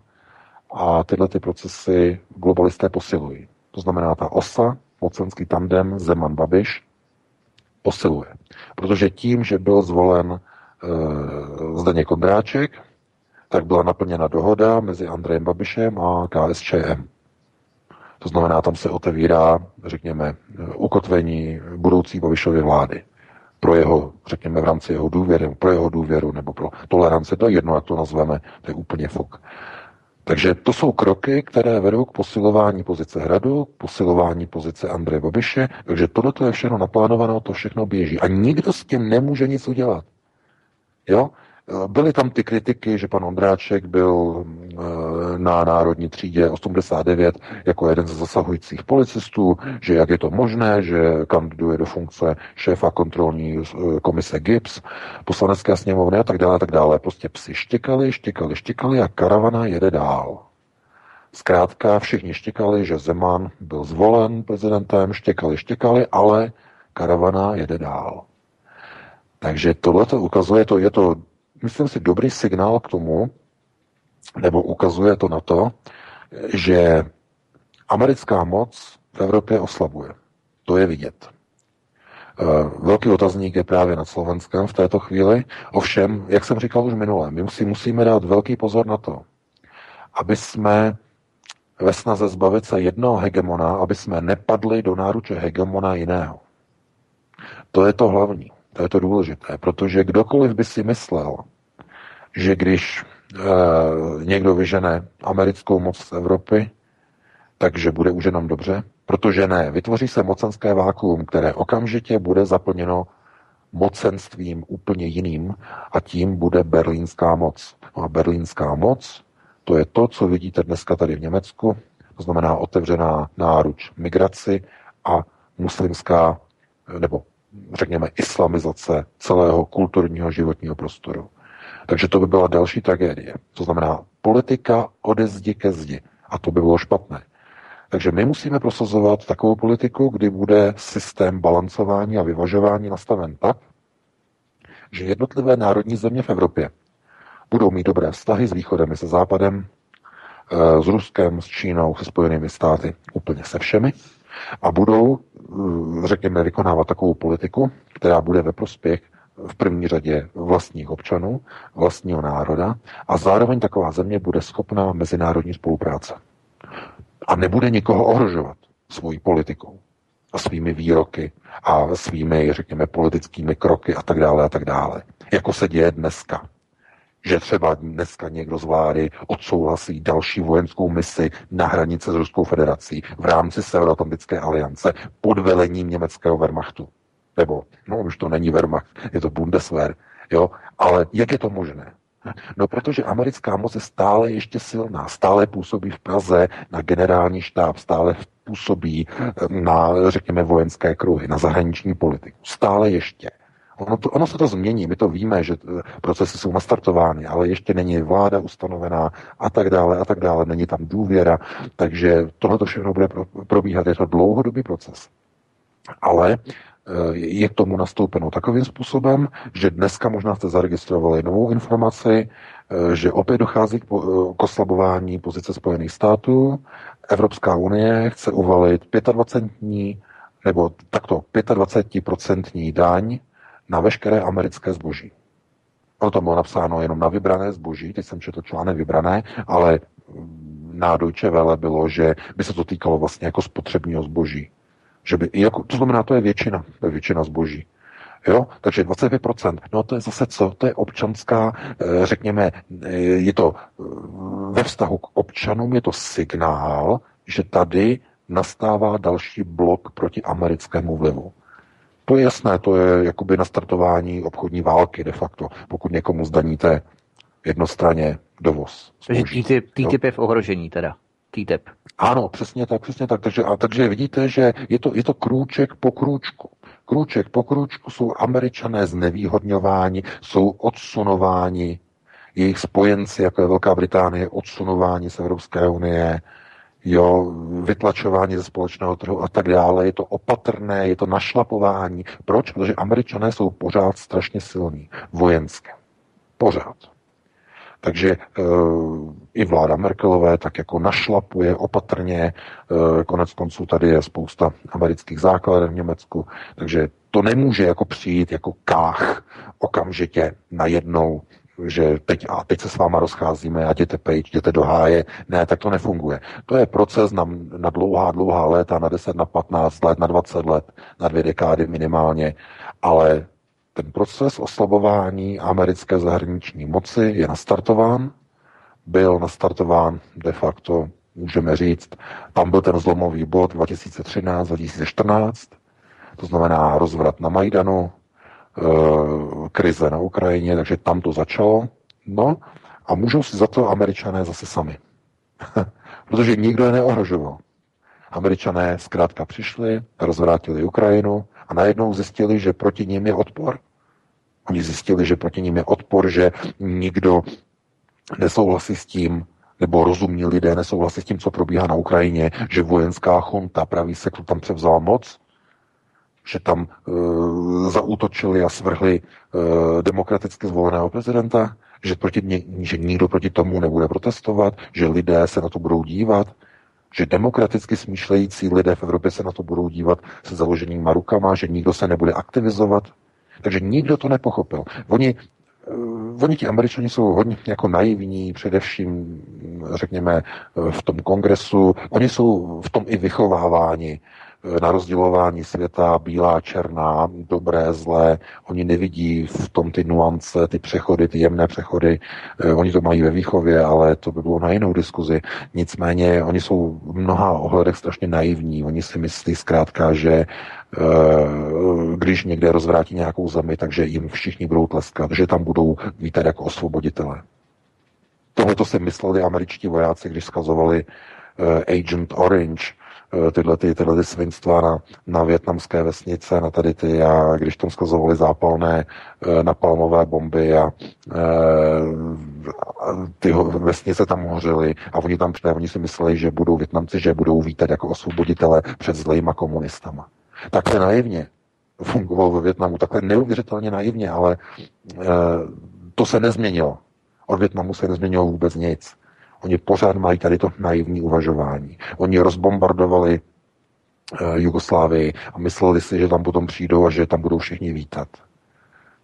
a tyhle ty procesy globalisté posilují. To znamená, ta osa, mocenský tandem Zeman-Babiš, posiluje. Protože tím, že byl zvolen Zdeněk Kondráček, tak byla naplněna dohoda mezi Andrejem Babišem a KSČM. To znamená, tam se otevírá, řekněme, ukotvení budoucí Babišovy vlády pro jeho, řekněme, v rámci jeho důvěry, pro jeho důvěru nebo pro toleranci, to je jedno, jak to nazveme, to je úplně fuk. Takže to jsou kroky, které vedou k posilování pozice Hradu, k posilování pozice Andreje Babiše, takže tohle je všechno naplánované, to všechno běží. A nikdo s tím nemůže nic udělat. Jo? Byly tam ty kritiky, že pan Ondráček byl eh, na národní třídě 89 jako jeden ze zasahujících policistů, že jak je to možné, že kandiduje do funkce šéfa kontrolní eh, komise GIPS, poslanecké sněmovny a tak dále, tak dále. Prostě psi štěkali, štěkali, štěkali a karavana jede dál. Zkrátka všichni štěkali, že Zeman byl zvolen prezidentem, štěkali, štěkali, ale karavana jede dál. Takže tohle to ukazuje, to je to, myslím si, dobrý signál k tomu, nebo ukazuje to na to, že americká moc v Evropě oslabuje. To je vidět. Eh, velký otazník je právě nad Slovenskem v této chvíli. Ovšem, jak jsem říkal už minule, my si musíme dát velký pozor na to, aby jsme ve snaze zbavit se jednoho hegemona, aby jsme nepadli do náruče hegemona jiného. To je to hlavní. To je to důležité, protože kdokoliv by si myslel, že když e, někdo vyžene americkou moc z Evropy, takže bude už jenom dobře, protože ne, vytvoří se mocenské vákuum, které okamžitě bude zaplněno mocenstvím úplně jiným a tím bude berlínská moc. No a berlínská moc, to je to, co vidíte dneska tady v Německu, to znamená otevřená náruč migraci a muslimská nebo řekněme, islamizace celého kulturního životního prostoru. Takže to by byla další tragédie. To znamená politika ode zdi ke zdi. A to by bylo špatné. Takže my musíme prosazovat takovou politiku, kdy bude systém balancování a vyvažování nastaven tak, že jednotlivé národní země v Evropě budou mít dobré vztahy s východem i se západem, eh, s Ruskem, s Čínou, se Spojenými státy, úplně se všemi a budou, řekněme, vykonávat takovou politiku, která bude ve prospěch v první řadě vlastních občanů, vlastního národa a zároveň taková země bude schopná mezinárodní spolupráce. A nebude nikoho ohrožovat svojí politikou a svými výroky a svými, řekněme, politickými kroky a tak dále a tak dále. Jako se děje dneska. Že třeba dneska někdo z vlády odsouhlasí další vojenskou misi na hranice s Ruskou federací v rámci Severoatlantické aliance pod velením německého Wehrmachtu. Nebo, no už to není Wehrmacht, je to Bundeswehr. Jo? Ale jak je to možné? No, protože americká moc je stále ještě silná, stále působí v Praze na generální štáb, stále působí eh, na, řekněme, vojenské kruhy, na zahraniční politiku. Stále ještě. Ono, to, ono se to změní, my to víme, že eh, procesy jsou nastartovány, ale ještě není vláda ustanovená a tak dále a tak dále, není tam důvěra, takže tohle to všechno bude probíhat, je to dlouhodobý proces. Ale je k tomu nastoupeno takovým způsobem, že dneska možná jste zaregistrovali novou informaci, eh, že opět dochází k oslabování pozice Spojených států. Evropská unie chce uvalit 25 nebo takto 25% daň na veškeré americké zboží. Ono to bylo napsáno jenom na vybrané zboží, teď jsem četl článek vybrané, ale na Deutsche Welle bylo, že by se to týkalo vlastně jako spotřebního zboží. Že by, jako, to znamená, to je většina, to je většina zboží. Jo? Takže 25%. No to je zase co? To je občanská, eh, řekněme, eh, je to eh, ve vztahu k občanům, je to signál, že tady nastává další blok proti americkému vlivu. To je jasné, to je jakoby nastartování obchodní války de facto, pokud někomu zdaníte jednostranně dovoz. Takže TTIP, TTIP je v ohrožení teda. TTIP. Ano, přesně tak, přesně tak. Takže, a, takže vidíte, že je to, je to krůček po krůčku. Krůček po krůčku jsou američané znevýhodňováni, jsou odsunováni, jejich spojenci, jako je Velká Británie, odsunováni z Evropské unie, jo, vytlačování ze společného trhu a tak dále. Je to opatrné, je to našlapování. Proč? Protože američané jsou pořád strašně silní vojenské. Pořád. Takže e, i vláda Merkelové tak jako našlapuje opatrně, e, konec konců tady je spousta amerických základen v Německu, takže to nemůže jako přijít jako kách okamžitě najednou, že teď a teď se s váma rozcházíme a jděte pejč, jděte do háje. Ne, tak to nefunguje. To je proces na, na dlouhá, dlouhá léta, na 10, na 15 let, na 20 let, na dvě dekády minimálně, ale ten proces oslabování americké zahraniční moci je nastartován, byl nastartován de facto, můžeme říct, tam byl ten zlomový bod 2013-2014, to znamená rozvrat na Majdanu, krize na Ukrajině, takže tam to začalo. No a můžou si za to američané zase sami. [laughs] Protože nikdo je neohrožoval. Američané zkrátka přišli, rozvrátili Ukrajinu a najednou zjistili, že proti ním je odpor. Oni zjistili, že proti ním je odpor, že nikdo nesouhlasí s tím, nebo rozumní lidé nesouhlasí s tím, co probíhá na Ukrajině, že vojenská chunta, pravý sektor tam převzal moc, že tam e, zaútočili a svrhli e, demokraticky zvoleného prezidenta, že, proti, že nikdo proti tomu nebude protestovat, že lidé se na to budou dívat, že demokraticky smýšlející lidé v Evropě se na to budou dívat se založenýma rukama, že nikdo se nebude aktivizovat, takže nikdo to nepochopil. Oni, eh, oni ti američani jsou hodně jako naivní, především, řekněme, v tom kongresu. Oni jsou v tom i vychováváni na rozdělování světa, bílá, černá, dobré, zlé. Oni nevidí v tom ty nuance, ty přechody, ty jemné přechody. Eh, oni to mají ve výchově, ale to by bylo na jinou diskuzi. Nicméně oni jsou v mnoha ohledech strašně naivní. Oni si myslí zkrátka, že eh, když někde rozvrátí nějakou zemi, takže jim všichni budou tleskat, že tam budou vítat jako osvoboditele. Tohle to si mysleli američtí vojáci, když skazovali eh, Agent Orange, tyhle, ty, tyhle ty svinstva na, na větnamské vesnice, na tady ty, a když tam skazovali zápalné eh, napalmové bomby a e, ty vesnice tam hořely a oni tam ne, oni si mysleli, že budou Větnamci, že budou vítat jako osvoboditele před zlejma komunistama. Takhle naivně fungoval ve Větnamu, takhle neuvěřitelně naivně, ale e, to se nezměnilo. Od Větnamu se nezměnilo vůbec nic. Oni pořád mají tady to naivní uvažování. Oni rozbombardovali uh, Jugoslávii a mysleli si, že tam potom přijdou a že tam budou všichni vítat.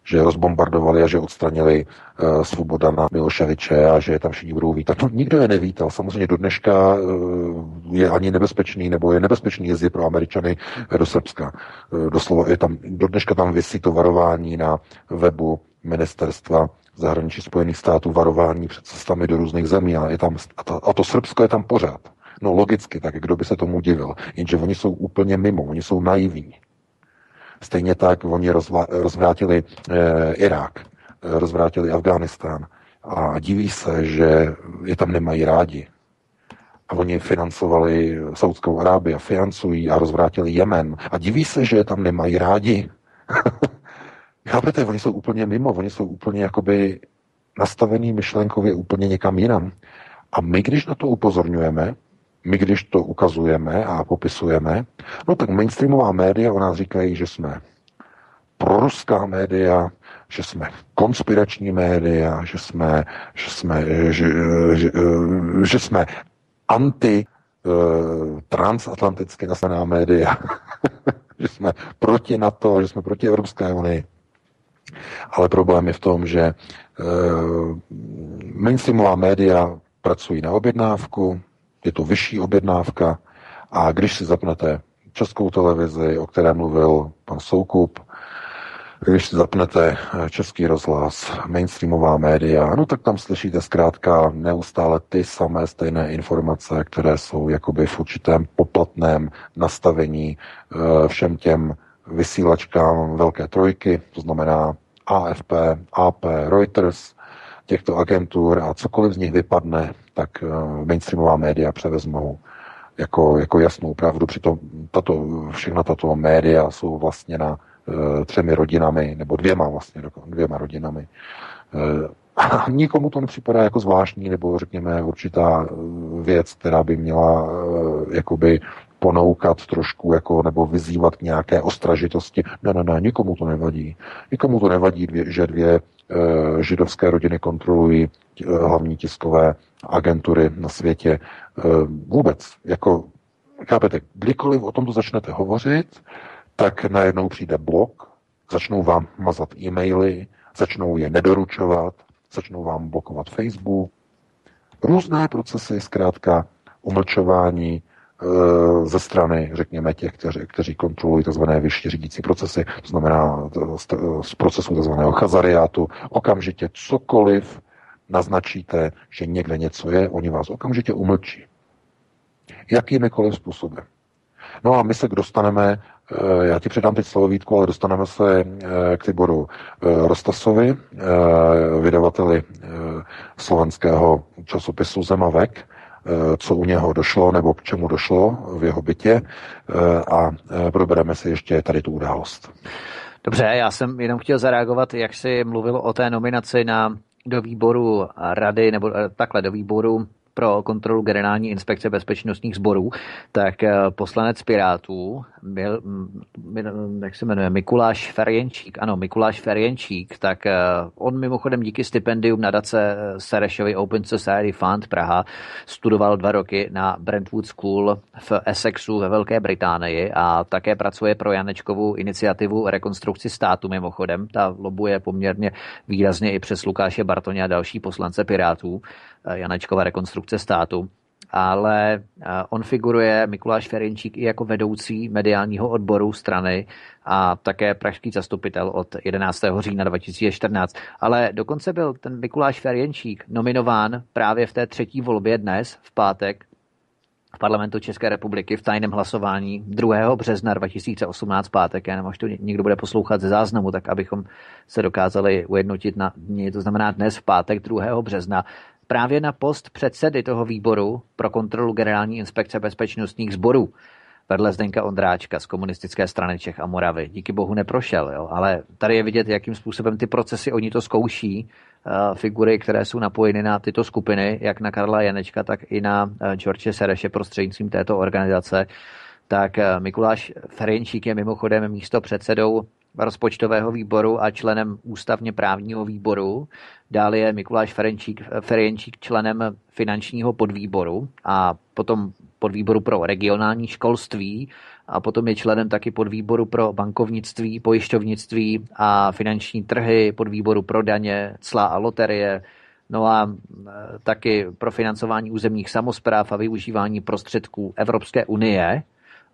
Že rozbombardovali a že odstranili uh, svoboda na Miloševiče a že tam všichni budou vítat. No, nikdo je nevítal. Samozřejmě do dneška uh, je ani nebezpečný, nebo je nebezpečný jezdit pro Američany do Srbska. Uh, doslova je tam, do dneška tam vysí to varování na webu ministerstva zahraničí Spojených států varování před cestami do různých zemí a, je tam, a, to, a to Srbsko je tam pořád. No logicky, tak kdo by se tomu divil. Jenže oni jsou úplně mimo, oni jsou naivní. Stejně tak oni rozvla, rozvrátili e, Irák, e, rozvrátili Afghánistán a diví se, že je tam nemají rádi. A oni financovali Saudskou Arábii a financují a rozvrátili Jemen a diví se, že je tam nemají rádi. [laughs] Chápete, oni jsou úplně mimo, oni jsou úplně jakoby nastavený myšlenkově úplně někam jinam. A my, když na to upozorňujeme, my, když to ukazujeme a popisujeme, no tak mainstreamová média o nás říkají, že jsme proruská média, že jsme konspirační média, že jsme, že jsme, že, že, že jsme anti uh, transatlanticky nastavená média, [laughs] že jsme proti NATO, že jsme proti Evropské unii. Ale problém je v tom, že uh, mainstreamová média pracují na objednávku, je to vyšší objednávka a když si zapnete českou televizi, o které mluvil pan Soukup, když si zapnete eh, český rozhlas, mainstreamová média, no tak tam slyšíte zkrátka neustále ty samé stejné informace, které jsou jakoby v určitém poplatném nastavení eh, všem těm vysílačkám velké trojky, to znamená AFP, AP, Reuters, těchto agentur a cokoliv z nich vypadne, tak eh, mainstreamová média převezmou jako, jako jasnou pravdu. Přitom tato, všechna tato média jsou vlastně na uh, třemi rodinami, nebo dvěma vlastně, dvěma rodinami. Uh, [laughs] a nikomu to nepřipadá jako zvláštní, nebo řekněme určitá věc, která by měla jakoby ponoukat trošku, jako, nebo vyzývat k nějaké ostražitosti. Ne, ne, ne, nikomu to nevadí. Nikomu to nevadí, dvě, že dvě e, židovské rodiny kontrolují e, hlavní tiskové agentury na světě. E, vůbec, jako, chápete, kdykoliv o tomto začnete hovořit, tak najednou přijde blok, začnou vám mazat e-maily, začnou je nedoručovat, začnou vám blokovat Facebook. Různé procesy, zkrátka umlčování, ze strany, řekněme, těch, kteří, kteří kontrolují tzv. vyšší řídící procesy, to znamená z procesu tzv. chazariátu, okamžitě cokoliv naznačíte, že někde něco je, oni vás okamžitě umlčí. Jakýmikoliv způsobem. No a my se dostaneme, eh, já ti předám teď slovo Vítku, ale dostaneme se eh, k Tiboru Rostasovi, vydavateli slovenského časopisu Zemavek, Eh, co u něho došlo nebo k čemu došlo v jeho bytě eh, a eh, probereme si ještě tady tu událost. Dobře, já jsem jenom chtěl zareagovat, jak jsi mluvil o té nominaci na do výboru rady, nebo takhle do výboru pro kontrolu generální inspekce bezpečnostních sborů, tak eh, poslanec Pirátů, byl, jak se jmenuje, Mikuláš Ferjenčík, ano, Mikuláš Ferjenčík, tak eh, on mimochodem díky stipendium nadace eh, Serešovy Open Society Fund Praha studoval dva roky na Brentwood School v Essexu ve Velké Británii a také pracuje pro Janečkovou iniciativu rekonstrukci státu mimochodem. Ta lobuje poměrně výrazně i přes Lukáše Bartoně a další poslance Pirátů. Janečkova rekonstrukce státu, ale eh, on figuruje, Mikuláš Ferinčík, i jako vedoucí mediálního odboru strany a také pražský zastupitel od 11. října 2014. Ale dokonce byl ten Mikuláš Ferjenčík nominován právě v té třetí volbě dnes, v pátek, v parlamentu České republiky v tajném hlasování 2. března 2018 pátek, jenom až to někdo bude poslouchat ze záznamu, tak abychom se dokázali ujednotit na dní, to znamená dnes v pátek 2. března právě na post předsedy toho výboru pro kontrolu generální inspekce bezpečnostních sborů vedle Zdenka Ondráčka z komunistické strany Čech a Moravy. Díky bohu neprošel, jo? ale tady je vidět, jakým způsobem ty procesy oni to zkouší. Uh, figury, které jsou napojeny na tyto skupiny, jak na Karla Janečka, tak i na uh, George Sereše prostřednictvím této organizace, tak uh, Mikuláš Ferenčík je mimochodem místo předsedou rozpočtového výboru a členem ústavně právního výboru. Dále je Mikuláš Ferenčík, Ferenčík členem finančního podvýboru a potom podvýboru pro regionální školství a potom je členem taky podvýboru pro bankovnictví, pojišťovnictví a finanční trhy, podvýboru pro daně, cla a loterie, no a taky pro financování územních samozpráv a využívání prostředků Evropské unie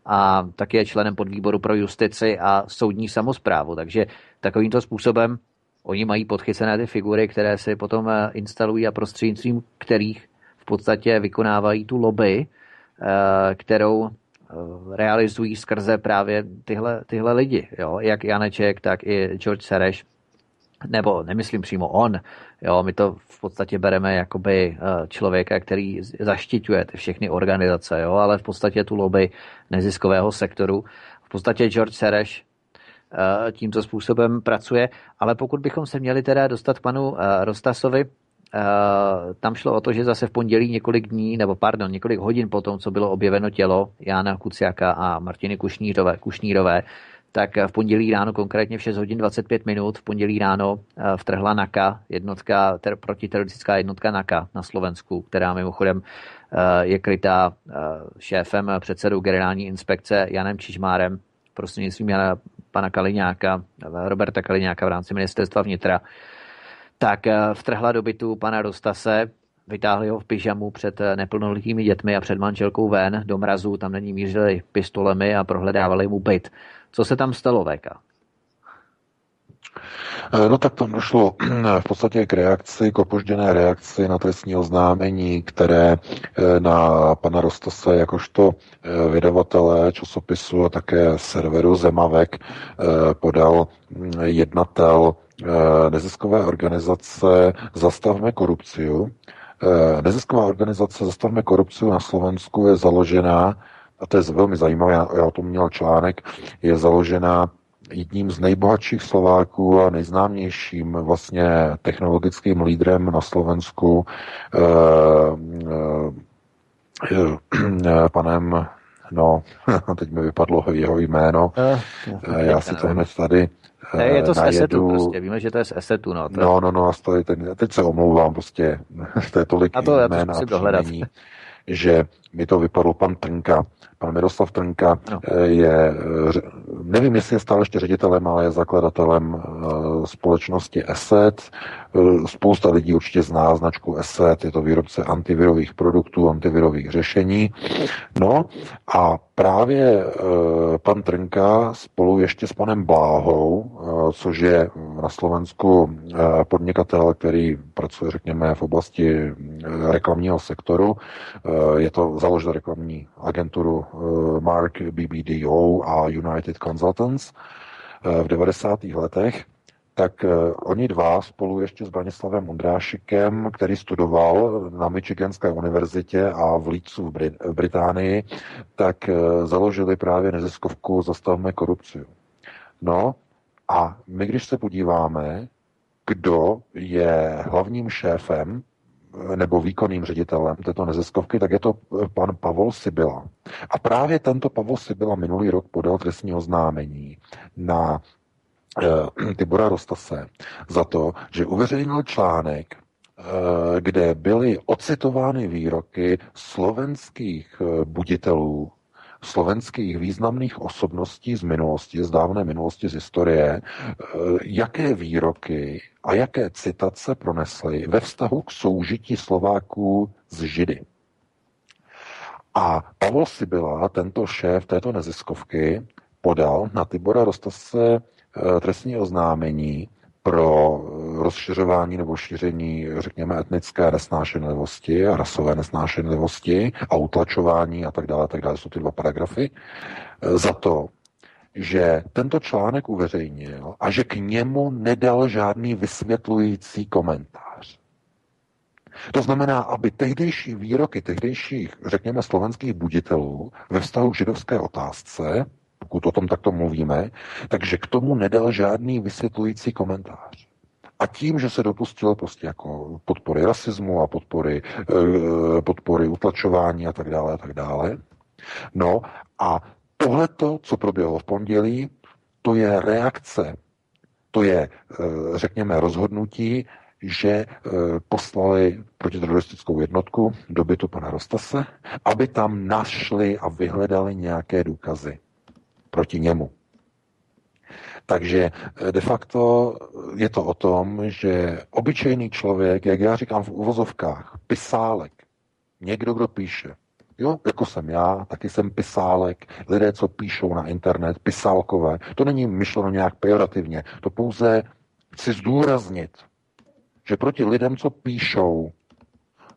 a taky je členem podvýboru pro justici a soudní samozprávu. Takže takovýmto způsobem oni mají podchycené ty figury, které si potom e, instalují a prostřednictvím kterých v podstatě vykonávají tu lobby, Eh, kterou eh, realizují skrze právě tyhle, tyhle lidi, jo? jak Janeček, tak i George Sereš, nebo nemyslím přímo on, jo? my to v podstatě bereme jakoby eh, člověka, který zaštiťuje ty všechny organizace, jo? ale v podstatě tu lobby neziskového sektoru, v podstatě George Sereš tímto způsobem pracuje, ale pokud bychom se měli teda dostat k panu Rostasovi, Eh, tam šlo o to, že zase v pondělí několik dní, nebo pardon, několik hodin po tom, co bylo objeveno tělo Jána Kuciaka a Martiny Kušnírové, Kušnírové tak v pondělí ráno, konkrétně v 6 hodin 25 minut, v pondělí ráno eh, vtrhla NAKA, jednotka, ter, protiteroristická jednotka NAKA na Slovensku, která mimochodem eh, je krytá šéfem předsedou generální inspekce Janem Čižmárem, prostřednictvím Jana, pana Kaliňáka, Roberta Kaliňáka v rámci ministerstva vnitra tak eh, vtrhla do bytu pana Rostase, vytáhli ho v pyžamu před eh, neplnoletými dětmi a před manželkou ven do mrazu, tam na ní mířili pistolemi a prohledávali mu byt. Co se tam stalo, VK? Eh, no tak tam došlo v podstatě k reakci, k opožděné reakci na trestní oznámení, které na pana Rostase jakožto vydavatele časopisu a také serveru Zemavek podal jednatel neziskové organizace Zastavme korupciu. Nezisková organizace Zastavme korupciu na Slovensku je založená, a to je velmi zajímavé, já o tom měl článek, je založená jedním z nejbohatších Slováků a nejznámějším vlastně technologickým lídrem na Slovensku, eh, panem, no, [laughs] teď mi vypadlo jeho jméno, já si to hned tady ne, je to z Esetu prostě, víme, že to je z Esetu. No, to no, no, no, a je ten, teď se omlouvám, prostě, [laughs] to je tolik a to, jména a dohledat. že mi to vypadlo pan Trnka. Pan Miroslav Trnka no. Eh, je, eh, nevím, jestli je stále ještě ředitelem, ale je zakladatelem eh, společnosti ESET. Spousta lidí určitě zná značku ESET, je to výrobce antivirových produktů, antivirových řešení. No a právě pan Trnka spolu ještě s panem Bláhou, což je na Slovensku podnikatel, který pracuje, řekněme, v oblasti reklamního sektoru, je to založil reklamní agenturu Mark BBDO a United Consultants eh, v 90. letech, tak eh, oni dva spolu ještě s Branislavem Ondrášikem, který studoval na Michiganské univerzitě a v Leedsu v, v Británii, tak založili právě neziskovku Zastavme korupci. No a my, když se podíváme, kdo je hlavním šéfem nebo výkonným ředitelem této neziskovky, tak je to eh, pan Pavol Sibila. A právě tento Pavol Sibila minulý rok podal trestní oznámení na uh, [clears throat] Tibora Rostase za to, že uveřejnil článek, uh, kde byly ocitovány výroky slovenských uh, buditelů slovenských významných osobností z minulosti, z dávné minulosti, z historie, eh, jaké výroky a jaké citace pronesly ve vztahu k soužití Slováků z Židy. A Pavel Sibila, tento šéf této neziskovky, podal na Tibora Rostase eh, trestní oznámení pro rozšiřování nebo šíření, řekněme, etnické nesnášenlivosti a rasové nesnášenlivosti a utlačování a tak dále, tak dále, jsou ty dva paragrafy, za to, že tento článek uveřejnil a že k němu nedal žádný vysvětlující komentář. To znamená, aby tehdejší výroky tehdejších, řekněme, slovenských buditelů ve vztahu k židovské otázce, pokud o tom takto mluvíme, takže k tomu nedal žádný vysvětlující komentář. A tím, že se dopustil prostě jako podpory rasismu a podpory, eh, podpory utlačování a tak dále a tak dále. No a tohleto, co proběhlo v pondělí, to je reakce, to je, eh, řekněme, rozhodnutí, že eh, poslali protiteroristickou jednotku do bytu pana Rostase, aby tam našli a vyhledali nějaké důkazy proti němu. Takže eh, de facto je to o tom, že obyčejný člověk, jak já říkám v uvozovkách, pisálek, někdo, kdo píše, Jo, jako jsem já, taky jsem pisálek, lidé, co píšou na internet, pisálkové. To není myšleno nějak pejorativně, to pouze chci zdůraznit, že proti lidem, co píšou,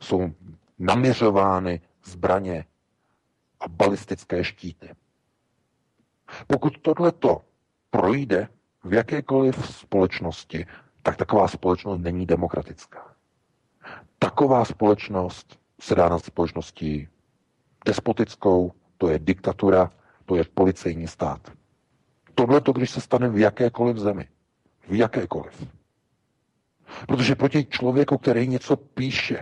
jsou naměřovány zbraně a balistické štíty. Pokud tohleto projde v jakékoliv společnosti, tak taková společnost není demokratická. Taková společnost se dá na společnosti despotickou, to je diktatura, to je policejní stát. Tohle to, když se stane v jakékoliv zemi, v jakékoliv. Protože proti člověku, který něco píše,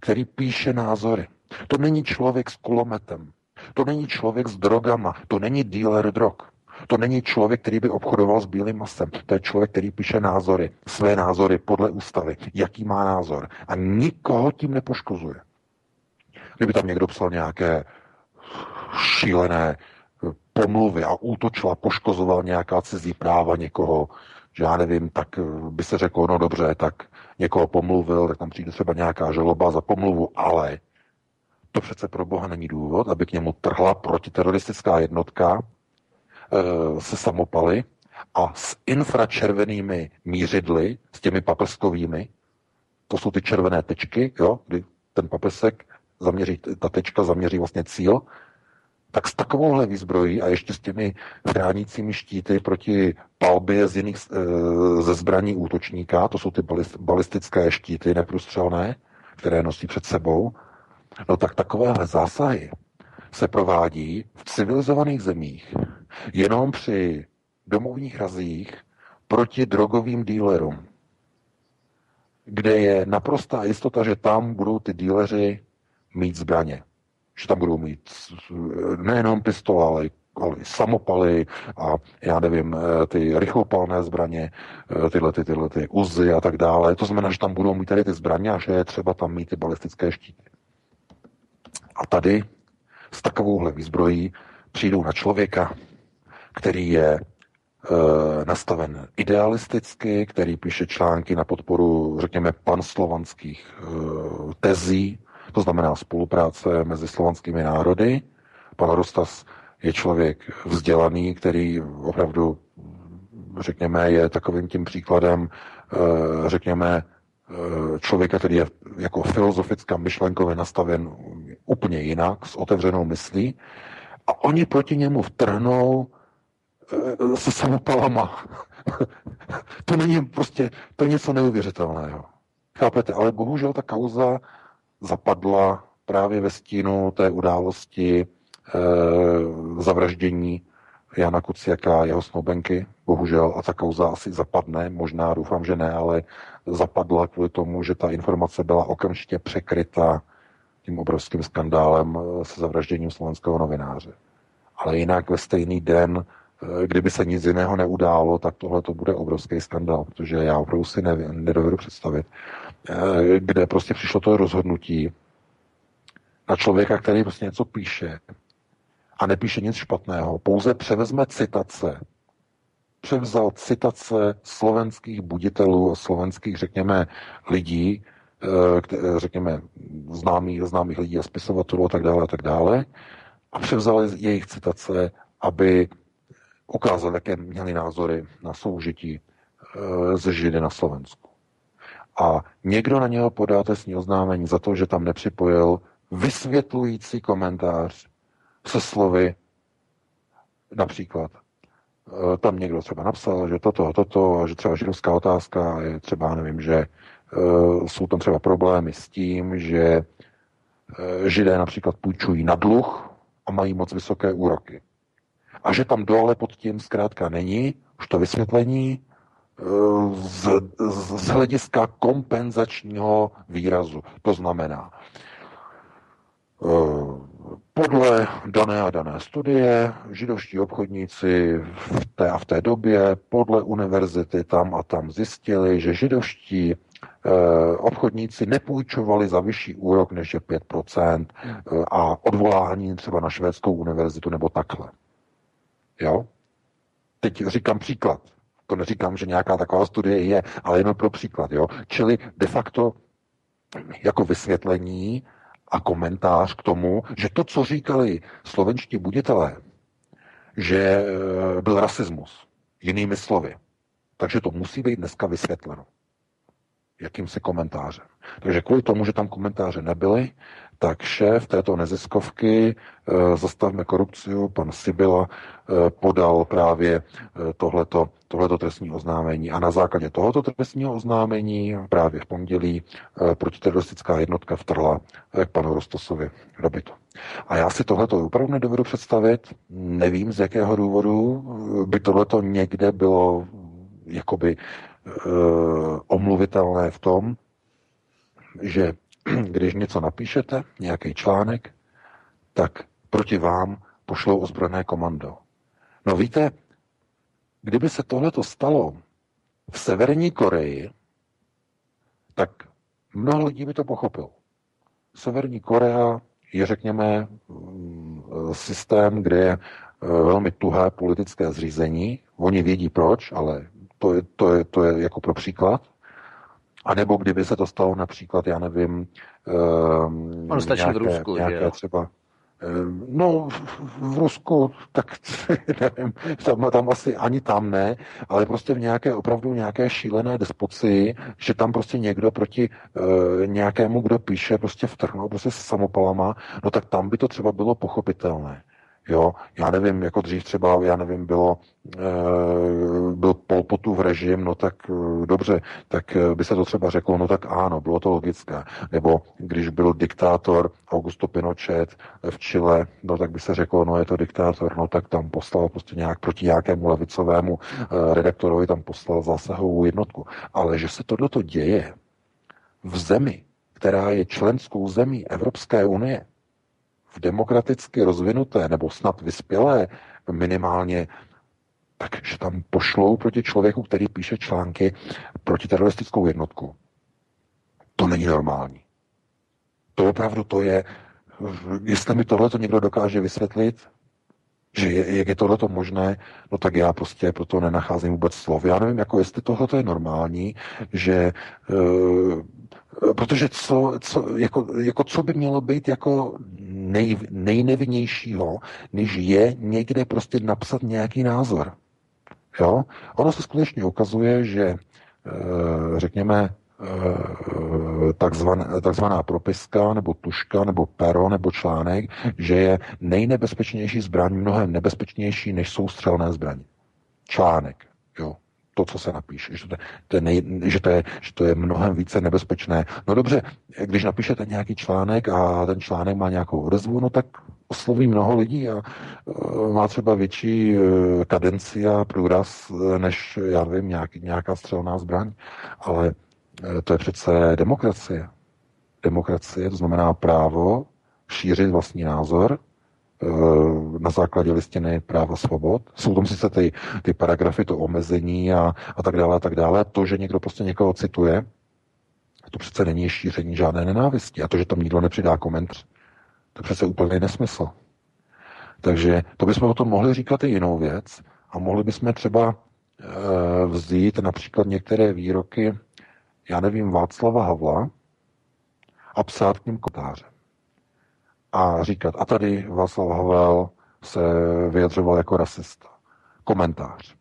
který píše názory, to není člověk s kulometem, to není člověk s drogama, to není dealer drog. To není člověk, který by obchodoval s bílým masem. To je člověk, který píše názory, své názory podle ústavy. Jaký má názor. A nikoho tím nepoškozuje. Kdyby tam někdo psal nějaké šílené pomluvy a útočil a poškozoval nějaká cizí práva někoho, že já nevím, tak by se řeklo, no dobře, tak někoho pomluvil, tak tam přijde třeba nějaká žaloba za pomluvu, ale to přece pro Boha není důvod, aby k němu trhla protiteroristická jednotka e, se samopaly a s infračervenými mířidly, s těmi paprskovými, to jsou ty červené tečky, jo, kdy ten papesek zaměří, ta tečka zaměří vlastně cíl, tak s takovouhle výzbrojí a ještě s těmi chránícími štíty proti palbě z jiných, e, ze zbraní útočníka, to jsou ty balistické štíty neprůstřelné, které nosí před sebou, no tak takovéhle zásahy se provádí v civilizovaných zemích jenom při domovních razích proti drogovým dílerům, kde je naprostá jistota, že tam budou ty díleři mít zbraně. Že tam budou mít nejenom pistole, ale, samopaly a já nevím, eh, ty rychlopalné zbraně, eh, tyhle, ty, tyhle ty uzy a tak dále. To znamená, že tam budou mít tady ty zbraně a že je třeba tam mít ty balistické štíty. A tady s takovouhle výzbrojí přijdou na člověka, který je e, nastaven idealisticky, který píše články na podporu, řekněme, panslovanských e, tezí, to znamená spolupráce mezi slovanskými národy. Pan Rostas je člověk vzdělaný, který opravdu, řekněme, je takovým tím příkladem, eh, řekněme, eh, člověka, který je jako filozofická myšlenkově nastaven úplně jinak, s otevřenou myslí, a oni proti němu vtrhnou eh, se samopalama. [laughs] to není prostě, to je něco neuvěřitelného. Chápete? Ale bohužel ta kauza zapadla právě ve stínu té události e, zavraždění Jana Kuciaka a jeho snoubenky, bohužel, a ta kauza asi zapadne, možná doufám, že ne, ale zapadla kvůli tomu, že ta informace byla okamžitě překryta tím obrovským skandálem eh, se zavražděním slovenského novináře. Ale jinak ve stejný den, eh, kdyby se nic jiného neudálo, tak tohle to bude obrovský skandál, protože já opravdu si nedovedu představit, Eh, kde prostě přišlo to rozhodnutí na člověka, který prostě něco píše a nepíše nic špatného, pouze převezme citace, převzal citace slovenských buditelů a slovenských, řekněme, lidí, řekněme, známých, známých lidí a spisovatelů a tak dále a tak dále, a převzal jejich citace, aby ukázal, jaké měli názory na soužití eh, ze Židy na Slovensku. A někdo na něho podá trestní oznámení za to, že tam nepřipojil vysvětlující komentář se slovy například eh, tam někdo třeba napsal, že toto a toto, a že třeba židovská otázka je třeba, nevím, že jsou tam třeba problémy s tím, že židé například půjčují na dluh a mají moc vysoké úroky. A že tam dole pod tím zkrátka není, už to vysvětlení, z, z hlediska kompenzačního výrazu. To znamená, podle dané a dané studie židovští obchodníci v té a v té době podle univerzity tam a tam zjistili, že židovští eh, obchodníci nepůjčovali za vyšší úrok než je 5% eh, a odvolání třeba na švédskou univerzitu nebo takhle. Jo? Teď říkám příklad. To neříkám, že nějaká taková studie je, ale jenom pro příklad. Jo? Čili de facto jako vysvětlení a komentář k tomu, že to, co říkali slovenští buditelé, že e, byl rasismus, jinými slovy. Takže to musí být dneska vysvětleno jakýmsi komentářem. Takže kvůli tomu, že tam komentáře nebyly, tak šéf této neziskovky e, Zastavme korupci, pan Sibila, e, podal právě e, tohleto, tohleto trestní oznámení. A na základě tohoto trestního oznámení právě v pondělí protiteroristická jednotka vtrhla k panu Rostosovi do bytu. A já si tohleto opravdu nedovedu představit, nevím z jakého důvodu by tohleto někde bylo jakoby omluvitelné v tom, že [clears throat] když něco napíšete, nějaký článek, tak proti vám pošlou ozbrojené komando. No víte, kdyby se tohleto stalo v Severní Koreji, tak mnoho lidí by to pochopil. Severní Korea je, řekněme, mm, systém, kde je eh, velmi tuhé politické zřízení. Oni vědí proč, ale to je, to je, to je jako pro příklad. A nebo kdyby se to stalo například, já nevím, um, ono stačí nějaké, v Rusku, nějaké že třeba ehm, No, v Rusku, tak [laughs] nevím, tam, tam asi ani tam ne, ale prostě v nějaké opravdu nějaké šílené despoci, že tam prostě někdo proti e, nějakému, kdo píše, prostě vtrhnou prostě s samopalama, no tak tam by to třeba bylo pochopitelné. Jo, já nevím, jako dřív třeba, já nevím, bylo, e, byl Polpotův režim, no tak e, dobře, tak eh, by se to třeba řeklo, no tak ano, bylo to logické. Nebo když byl diktátor Augusto Pinochet v Chile, no tak by se řeklo, no je to diktátor, no tak tam poslal prostě nějak proti nějakému levicovému e, redaktorovi, tam poslal zásahovou jednotku. Ale že se tohleto děje v zemi, která je členskou zemí Evropské unie, v demokraticky rozvinuté nebo snad vyspělé minimálně, takže tam pošlou proti člověku, který píše články proti teroristickou jednotku. To není normální. To opravdu to je, jestli mi tohle to někdo dokáže vysvětlit, že je, jak je tohle možné, no tak já prostě proto nenacházím vůbec slov. Já nevím, jako jestli tohle je normální, že uh, protože co, co, jako, jako co by mělo být jako nej, nejnevinnějšího, než je někde prostě napsat nějaký názor. Jo? Ono se skutečně ukazuje, že eh, řekněme eh, takzvaná, takzvaná propiska nebo tuška nebo pero nebo článek, že je nejnebezpečnější zbraň mnohem nebezpečnější, než jsou střelné zbraně. Článek. To, co se napíše, že to, to je nej, že, to je, že to je mnohem více nebezpečné. No dobře, když napíšete nějaký článek a ten článek má nějakou odezvu, no tak osloví mnoho lidí a uh, má třeba větší uh, kadenci a průraz, uh, než, já nevím, nějaký, nějaká střelná zbraň. Ale to je přece demokracie. Demokracie, to znamená právo šířit vlastní názor, Eh, na základě listiny práva svobod. Jsou tam sice ty, ty paragrafy, to omezení a, a tak dále a tak dále. To, že někdo prostě někoho cituje, to přece není šíření žádné nenávisti. A to, že tam nikdo nepřidá komentář, to přece úplně nesmysl. Takže to bychom o tom mohli říkat i jinou věc a mohli bychom třeba e, vzít například některé výroky, já nevím, Václava Havla a psát k ním komentáře a říkat, a tady Václav Havel se vyjadřoval jako rasista. Komentář.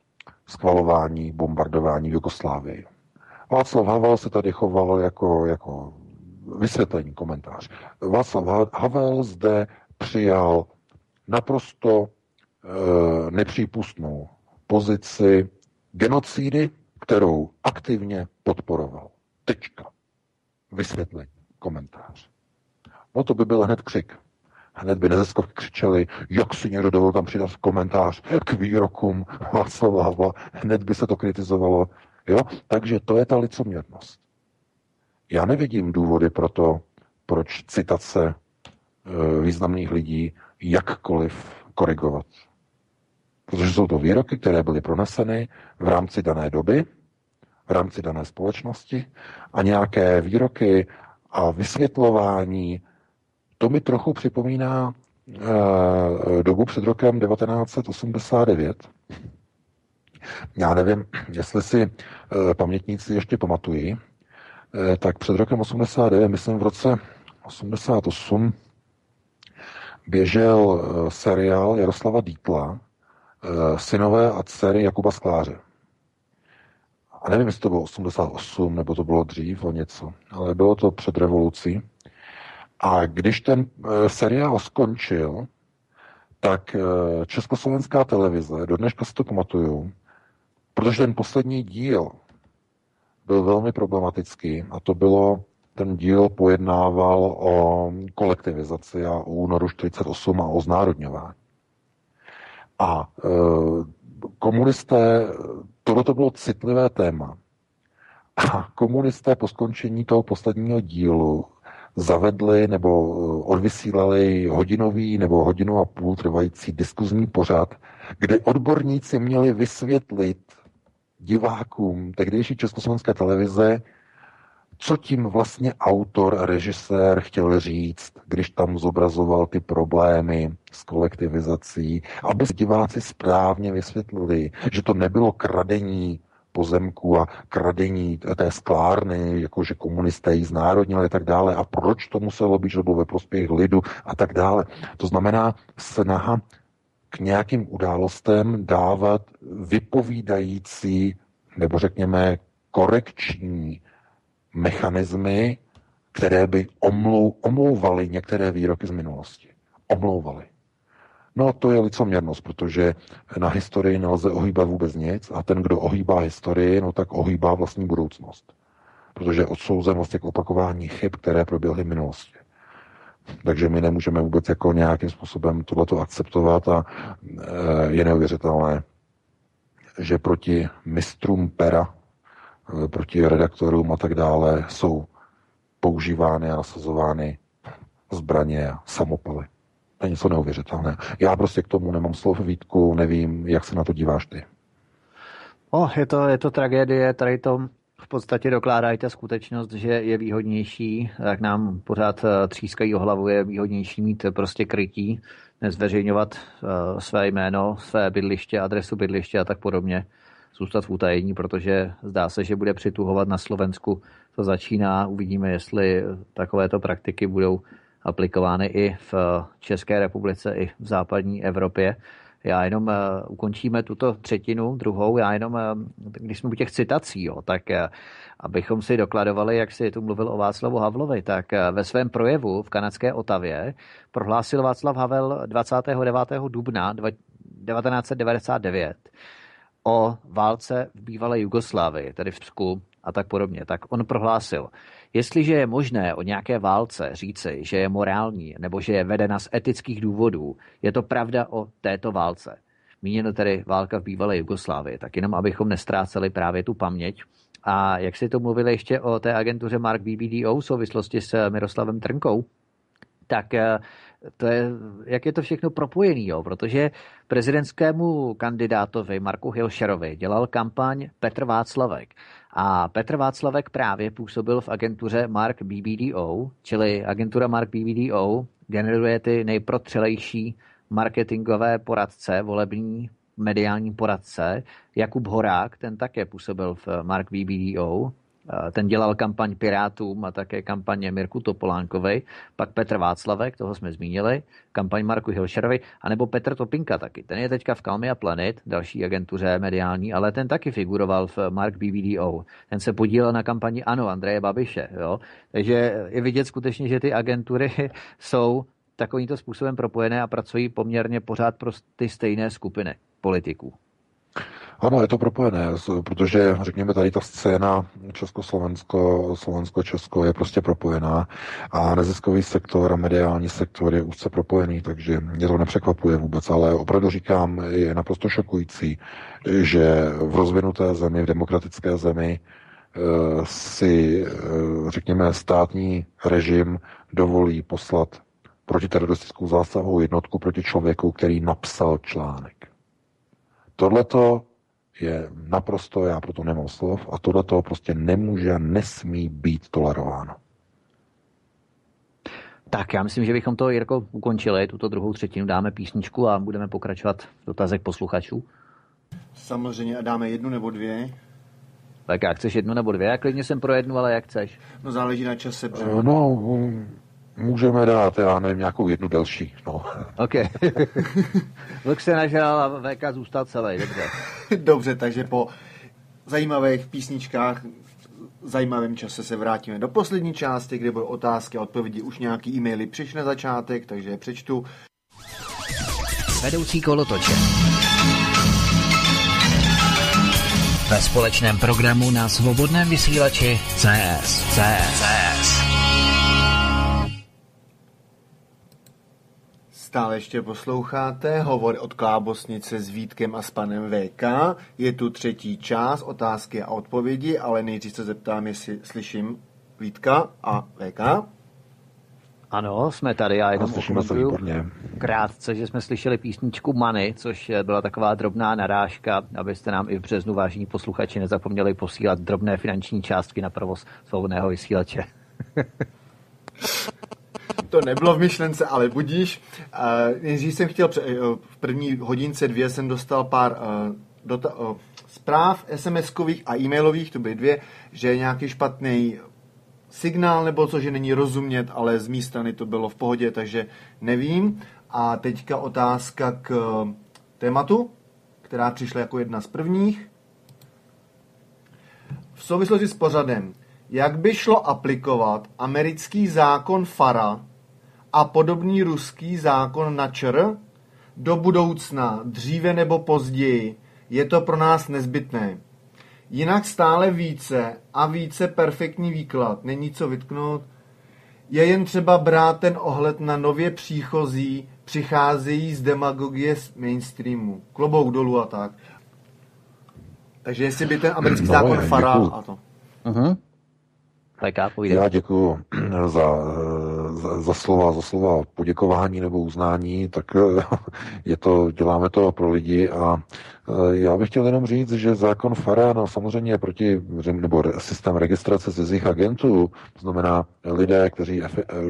Skvalování, bombardování v Jugoslávii. Václav Havel se tady choval jako, jako vysvětlení, komentář. Václav Havel zde přijal naprosto e, nepřípustnou pozici genocídy, kterou aktivně podporoval. Tečka. vysvětlení, komentář. No to by byl hned křik. Hned by neziskovky křičeli, jak si někdo dovolil tam přidat komentář k výrokům Václava Havla. Hned by se to kritizovalo. Jo? Takže to je ta licoměrnost. Já nevidím důvody pro to, proč citace e, významných lidí jakkoliv korigovat. Protože jsou to výroky, které byly proneseny v rámci dané doby, v rámci dané společnosti a nějaké výroky a vysvětlování, to mi trochu připomíná e, dobu před rokem 1989. Já nevím, jestli si e, pamětníci ještě pamatují, e, tak před rokem 89, myslím v roce 88, běžel seriál Jaroslava Dítla, synové a dcery Jakuba Skláře a nevím, jestli to bylo 88, nebo to bylo dřív o něco, ale bylo to před revolucí. A když ten e, seriál skončil, tak e, Československá televize, do dneška si to pamatuju, protože ten poslední díl byl velmi problematický a to bylo, ten díl pojednával o kolektivizaci a o únoru 48 a o znárodňování. A e, komunisté tohle to bylo citlivé téma. A komunisté po skončení toho posledního dílu zavedli nebo eh, odvysílali hodinový nebo hodinu a půl trvající diskuzní pořad, kde odborníci měli vysvětlit divákům tehdejší československé televize, co tím vlastně autor, režisér chtěl říct, když tam zobrazoval ty problémy s kolektivizací, aby diváci správně vysvětlili, že to nebylo kradení pozemku a kradení té sklárny, jakože komunisté ji znárodnili a tak dále. A proč to muselo být, že bylo ve prospěch lidu a tak dále. To znamená snaha k nějakým událostem dávat vypovídající nebo řekněme korekční mechanismy, které by omlou, omlouvaly některé výroky z minulosti. Omlouvaly. No to je licoměrnost, protože na historii nelze ohýbat vůbec nic a ten, kdo ohýbá historii, no tak ohýbá vlastní budoucnost. Protože odsouzen vlastně k opakování chyb, které proběhly v minulosti. Takže my nemůžeme vůbec jako nějakým způsobem tohleto akceptovat a e, je neuvěřitelné, že proti mistrům pera Eh, proti redaktorům a tak dále jsou používány a nasazovány zbraně a samopaly. To je něco neuvěřitelné. Já prostě k tomu nemám slov Vítku, nevím, jak se na to díváš ty. Oh, je to, je to tragédie, tady to v podstatě dokládá i ta skutečnost, že je výhodnější, jak nám pořád eh, třískají o hlavu, je výhodnější mít prostě krytí, nezveřejňovat uh, své jméno, své bydliště, adresu bydliště a tak podobně zůstat v utajení, protože zdá se, že bude přituhovat na Slovensku. To začíná, uvidíme, jestli takovéto praktiky budou aplikovány i v České republice, i v západní Evropě. Já jenom uh, ukončíme tuto třetinu, druhou, já jenom, uh, když jsme u těch citací, jo, tak uh, abychom si dokladovali, jak si tu mluvil o Václavu Havlovi, tak ve svém projevu v kanadské Otavě prohlásil Václav Havel 29. dubna 1999, o válce v bývalé Jugoslávii, tedy v Psku a tak podobně, tak on prohlásil, jestliže je možné o nějaké válce říci, že je morální nebo že je vedena z etických důvodů, je to pravda o této válce. Míněno tedy válka v bývalé Jugoslávii, tak jenom abychom nestráceli právě tu paměť. A jak si to mluvili ještě o té agentuře Mark BBDO v souvislosti s Miroslavem Trnkou, tak eh, to je, jak je to všechno propojený, jo? protože prezidentskému kandidátovi Marku Hilšerovi dělal kampaň Petr Václavek. A Petr Václavek právě působil v agentuře Mark BBDO, čili agentura Mark BBDO generuje ty nejprotřelejší marketingové poradce, volební mediální poradce. Jakub Horák, ten také působil v Mark BBDO, ten dělal kampaň Pirátům a také kampaně Mirku Topolánkové, pak Petr Václavek, toho jsme zmínili, kampaň Marku Hilšerovi, anebo Petr Topinka taky. Ten je teďka v Kalmy a Planet, další agentuře mediální, ale ten taky figuroval v Mark BBDO. Ten se podílel na kampani Ano, Andreje Babiše. Jo? Takže je vidět skutečně, že ty agentury [laughs] jsou takovýmto způsobem propojené a pracují poměrně pořád pro ty stejné skupiny politiků. Ano, je to propojené, protože řekněme tady ta scéna Československo, Slovensko-Česko je prostě propojená a neziskový sektor a mediální sektor je úzce propojený, takže mě to nepřekvapuje vůbec, ale opravdu říkám, je naprosto šokující, že v rozvinuté zemi, v demokratické zemi eh, si, eh, řekněme, státní režim dovolí poslat protiteroristickou zásahovou jednotku proti člověku, který napsal článek. Tohleto je naprosto, já proto nemám slov, a tohleto prostě nemůže a nesmí být tolerováno. Tak já myslím, že bychom to, Jirko, ukončili, tuto druhou třetinu, dáme písničku a budeme pokračovat v dotazek posluchačů. Samozřejmě a dáme jednu nebo dvě. Tak jak chceš jednu nebo dvě? Já klidně jsem pro jednu, ale jak chceš? No záleží na čase. No, Můžeme dát, já nevím, nějakou jednu delší. No. OK. [laughs] Vlk se nažral a VK zůstal celý, dobře. [laughs] dobře, takže po zajímavých písničkách zajímavém čase se vrátíme do poslední části, kde budou otázky a odpovědi. Už nějaký e-maily přišly na začátek, takže je přečtu. Vedoucí kolotoče. Ve společném programu na svobodném vysílači CS. CS. CS. Stále ještě posloucháte hovor od Klábosnice s Vítkem a s panem VK. Je tu třetí část, otázky a odpovědi, ale nejdřív se zeptám, jestli slyším Vítka a VK. Ano, jsme tady, já jenom okomentuju krátce, že jsme slyšeli písničku Many, což byla taková drobná narážka, abyste nám i v březnu, vážní posluchači, nezapomněli posílat drobné finanční částky na provoz svobodného vysílače. [laughs] to nebylo v myšlence, ale budíš. Uh, nejdřív jsem chtěl, uh, v první hodince dvě jsem dostal pár uh, dota- zpráv SMS-kových a e-mailových, to byly dvě, že je nějaký špatný signál nebo co, že není rozumět, ale z mé strany to bylo v pohodě, takže nevím. A teďka otázka k tématu, která přišla jako jedna z prvních. V souvislosti s pořadem, jak by šlo aplikovat americký zákon FARA a podobný ruský zákon na ČR? Do budoucna, dříve nebo později, je to pro nás nezbytné. Jinak stále více a více perfektní výklad, není co vytknout, je jen třeba brát ten ohled na nově příchozí, přicházejí z demagogie z mainstreamu. Klobouk dolů a tak. Takže jestli by ten americký no, zákon Fara a to. Uh-huh. Tak já děkuji [clears throat] za, za, slova, za slova poděkování nebo uznání, tak [laughs] je to, děláme to pro lidi a e, já bych chtěl jenom říct, že zákon FARA, no samozřejmě proti, nebo systém registrace cizích agentů, to znamená lidé, kteří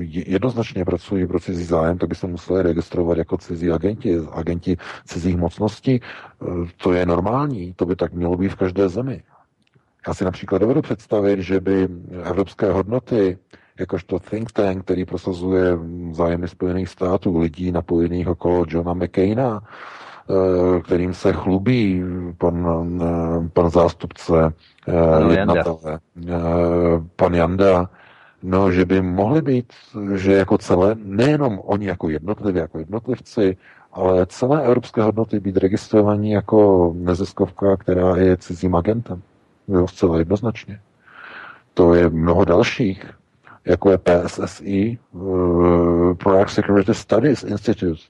jednoznačně pracují pro cizí zájem, tak by se museli registrovat jako cizí agenti, agenti cizích mocností. To je normální, to by tak mělo být v každé zemi. Já si například dovedu představit, že by evropské hodnoty, jakožto think tank, který prosazuje zájmy Spojených států, lidí napojených okolo Johna McCaina, eh, kterým se chlubí pan, eh, pan zástupce eh, jednatele, pan Janda, no, že by mohli být, že jako celé, nejenom oni jako jednotlivě, jako jednotlivci, ale celé evropské hodnoty být registrovaní jako neziskovka, která je cizím agentem. Jo, zcela jednoznačně. To je mnoho dalších, jako je PSSI, uh, Product Security Studies Institute,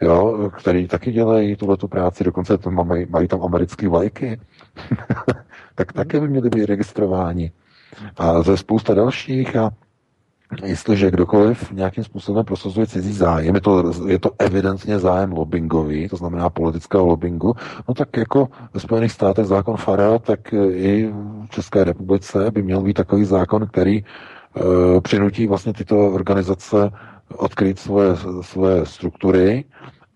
jo, který taky dělají tuhle práci, dokonce to mají, mají tam americké vlajky, [laughs] tak také by měli být registrováni. A ze spousta dalších a jestliže kdokoliv nějakým způsobem prosazuje cizí zájem, je to, je to evidentně zájem lobbyingový, to znamená politického lobbingu, no tak jako ve Spojených státech zákon FARA, tak i v České republice by měl být takový zákon, který e, přinutí vlastně tyto organizace odkryt svoje, svoje struktury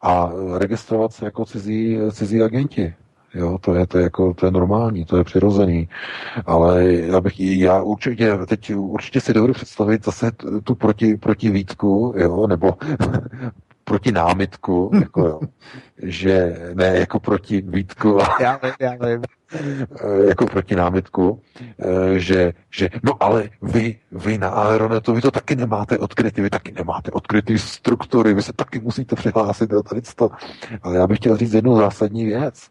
a registrovat se jako cizí, cizí agenti. Jo, to je, to je, jako, to je normální, to je přirozený. Ale já, bych, já určitě, teď určitě si dovedu představit zase tu proti, proti výtku, jo, nebo proti námitku, jako jo, [laughs] že ne jako proti Vítku, já vím, já vím. [laughs] jako proti námitku, že, že no ale vy, vy na Aeronetu, vy to taky nemáte odkryty, vy taky nemáte odkryty struktury, vy se taky musíte přihlásit do tady to. Ale já bych chtěl říct jednu zásadní věc.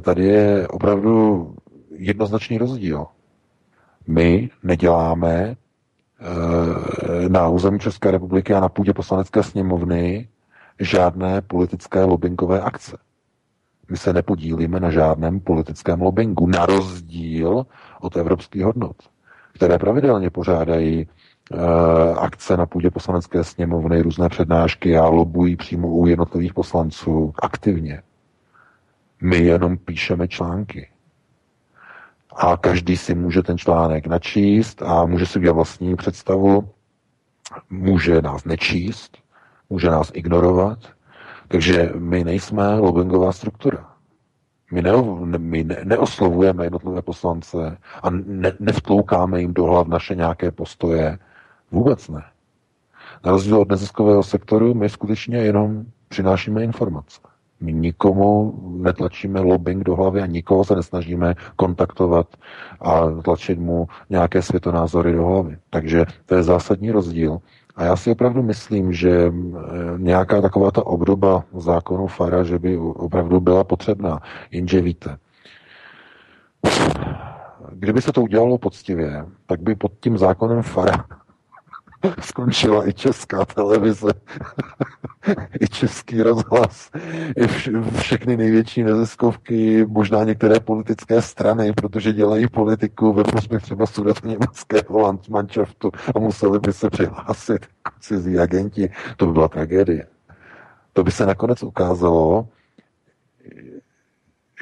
Tady je opravdu jednoznačný rozdíl. My neděláme na území České republiky a na půdě poslanecké sněmovny žádné politické lobbyingové akce. My se nepodílíme na žádném politickém lobbingu, na rozdíl od evropských hodnot, které pravidelně pořádají e, akce na půdě poslanecké sněmovny, různé přednášky a lobují přímo u jednotlivých poslanců aktivně. My jenom píšeme články. A každý si může ten článek načíst a může si udělat vlastní představu, může nás nečíst, může nás ignorovat, takže my nejsme lobbyingová struktura. My, ne, my ne, neoslovujeme jednotlivé poslance a ne, nevtloukáme jim do hlav naše nějaké postoje. Vůbec ne. Na rozdíl od neziskového sektoru my skutečně jenom přinášíme informace. My nikomu netlačíme lobbying do hlavy a nikoho se nesnažíme kontaktovat a tlačit mu nějaké světonázory do hlavy. Takže to je zásadní rozdíl. A já si opravdu myslím, že eh, nějaká taková ta obdoba zákonu Fara, že by opravdu byla potřebná. Jenže víte, kdyby se to udělalo poctivě, tak by pod tím zákonem Fara [laughs] skončila i česká televize, [laughs] i český rozhlas, i vš- všechny největší neziskovky, možná některé politické strany, protože dělají politiku ve prospěch třeba sudeto německého Landsmannschaftu a museli by se přihlásit jako cizí agenti. To by byla tragédie. To by se nakonec ukázalo,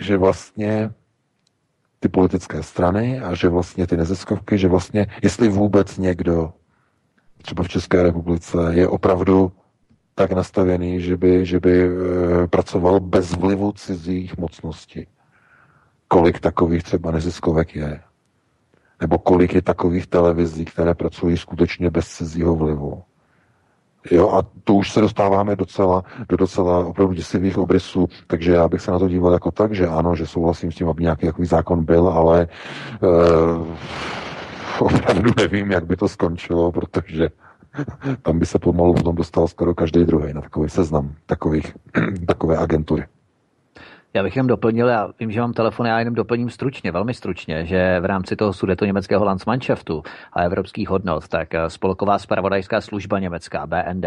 že vlastně ty politické strany a že vlastně ty neziskovky, že vlastně, jestli vůbec někdo třeba v České republice je opravdu tak nastavený, že by, že by e, pracoval bez vlivu cizích mocností. Kolik takových třeba neziskovek je? Nebo kolik je takových televizí, které pracují skutečně bez cizího vlivu? Jo, a to už se dostáváme docela, do docela opravdu děsivých obrysů, takže já bych se na to díval jako tak, že ano, že souhlasím s tím, aby nějaký takový zákon byl, ale e, opravdu nevím, jak by to skončilo, protože tam by se pomalu potom dostal skoro každý druhý na takový seznam takových, [clears throat] takové agentury. Já bych jenom doplnil, já vím, že mám telefon, já jenom doplním stručně, velmi stručně, že v rámci toho sudeto německého Landsmannschaftu a evropských hodnot, tak eh, spolková spravodajská služba německá BND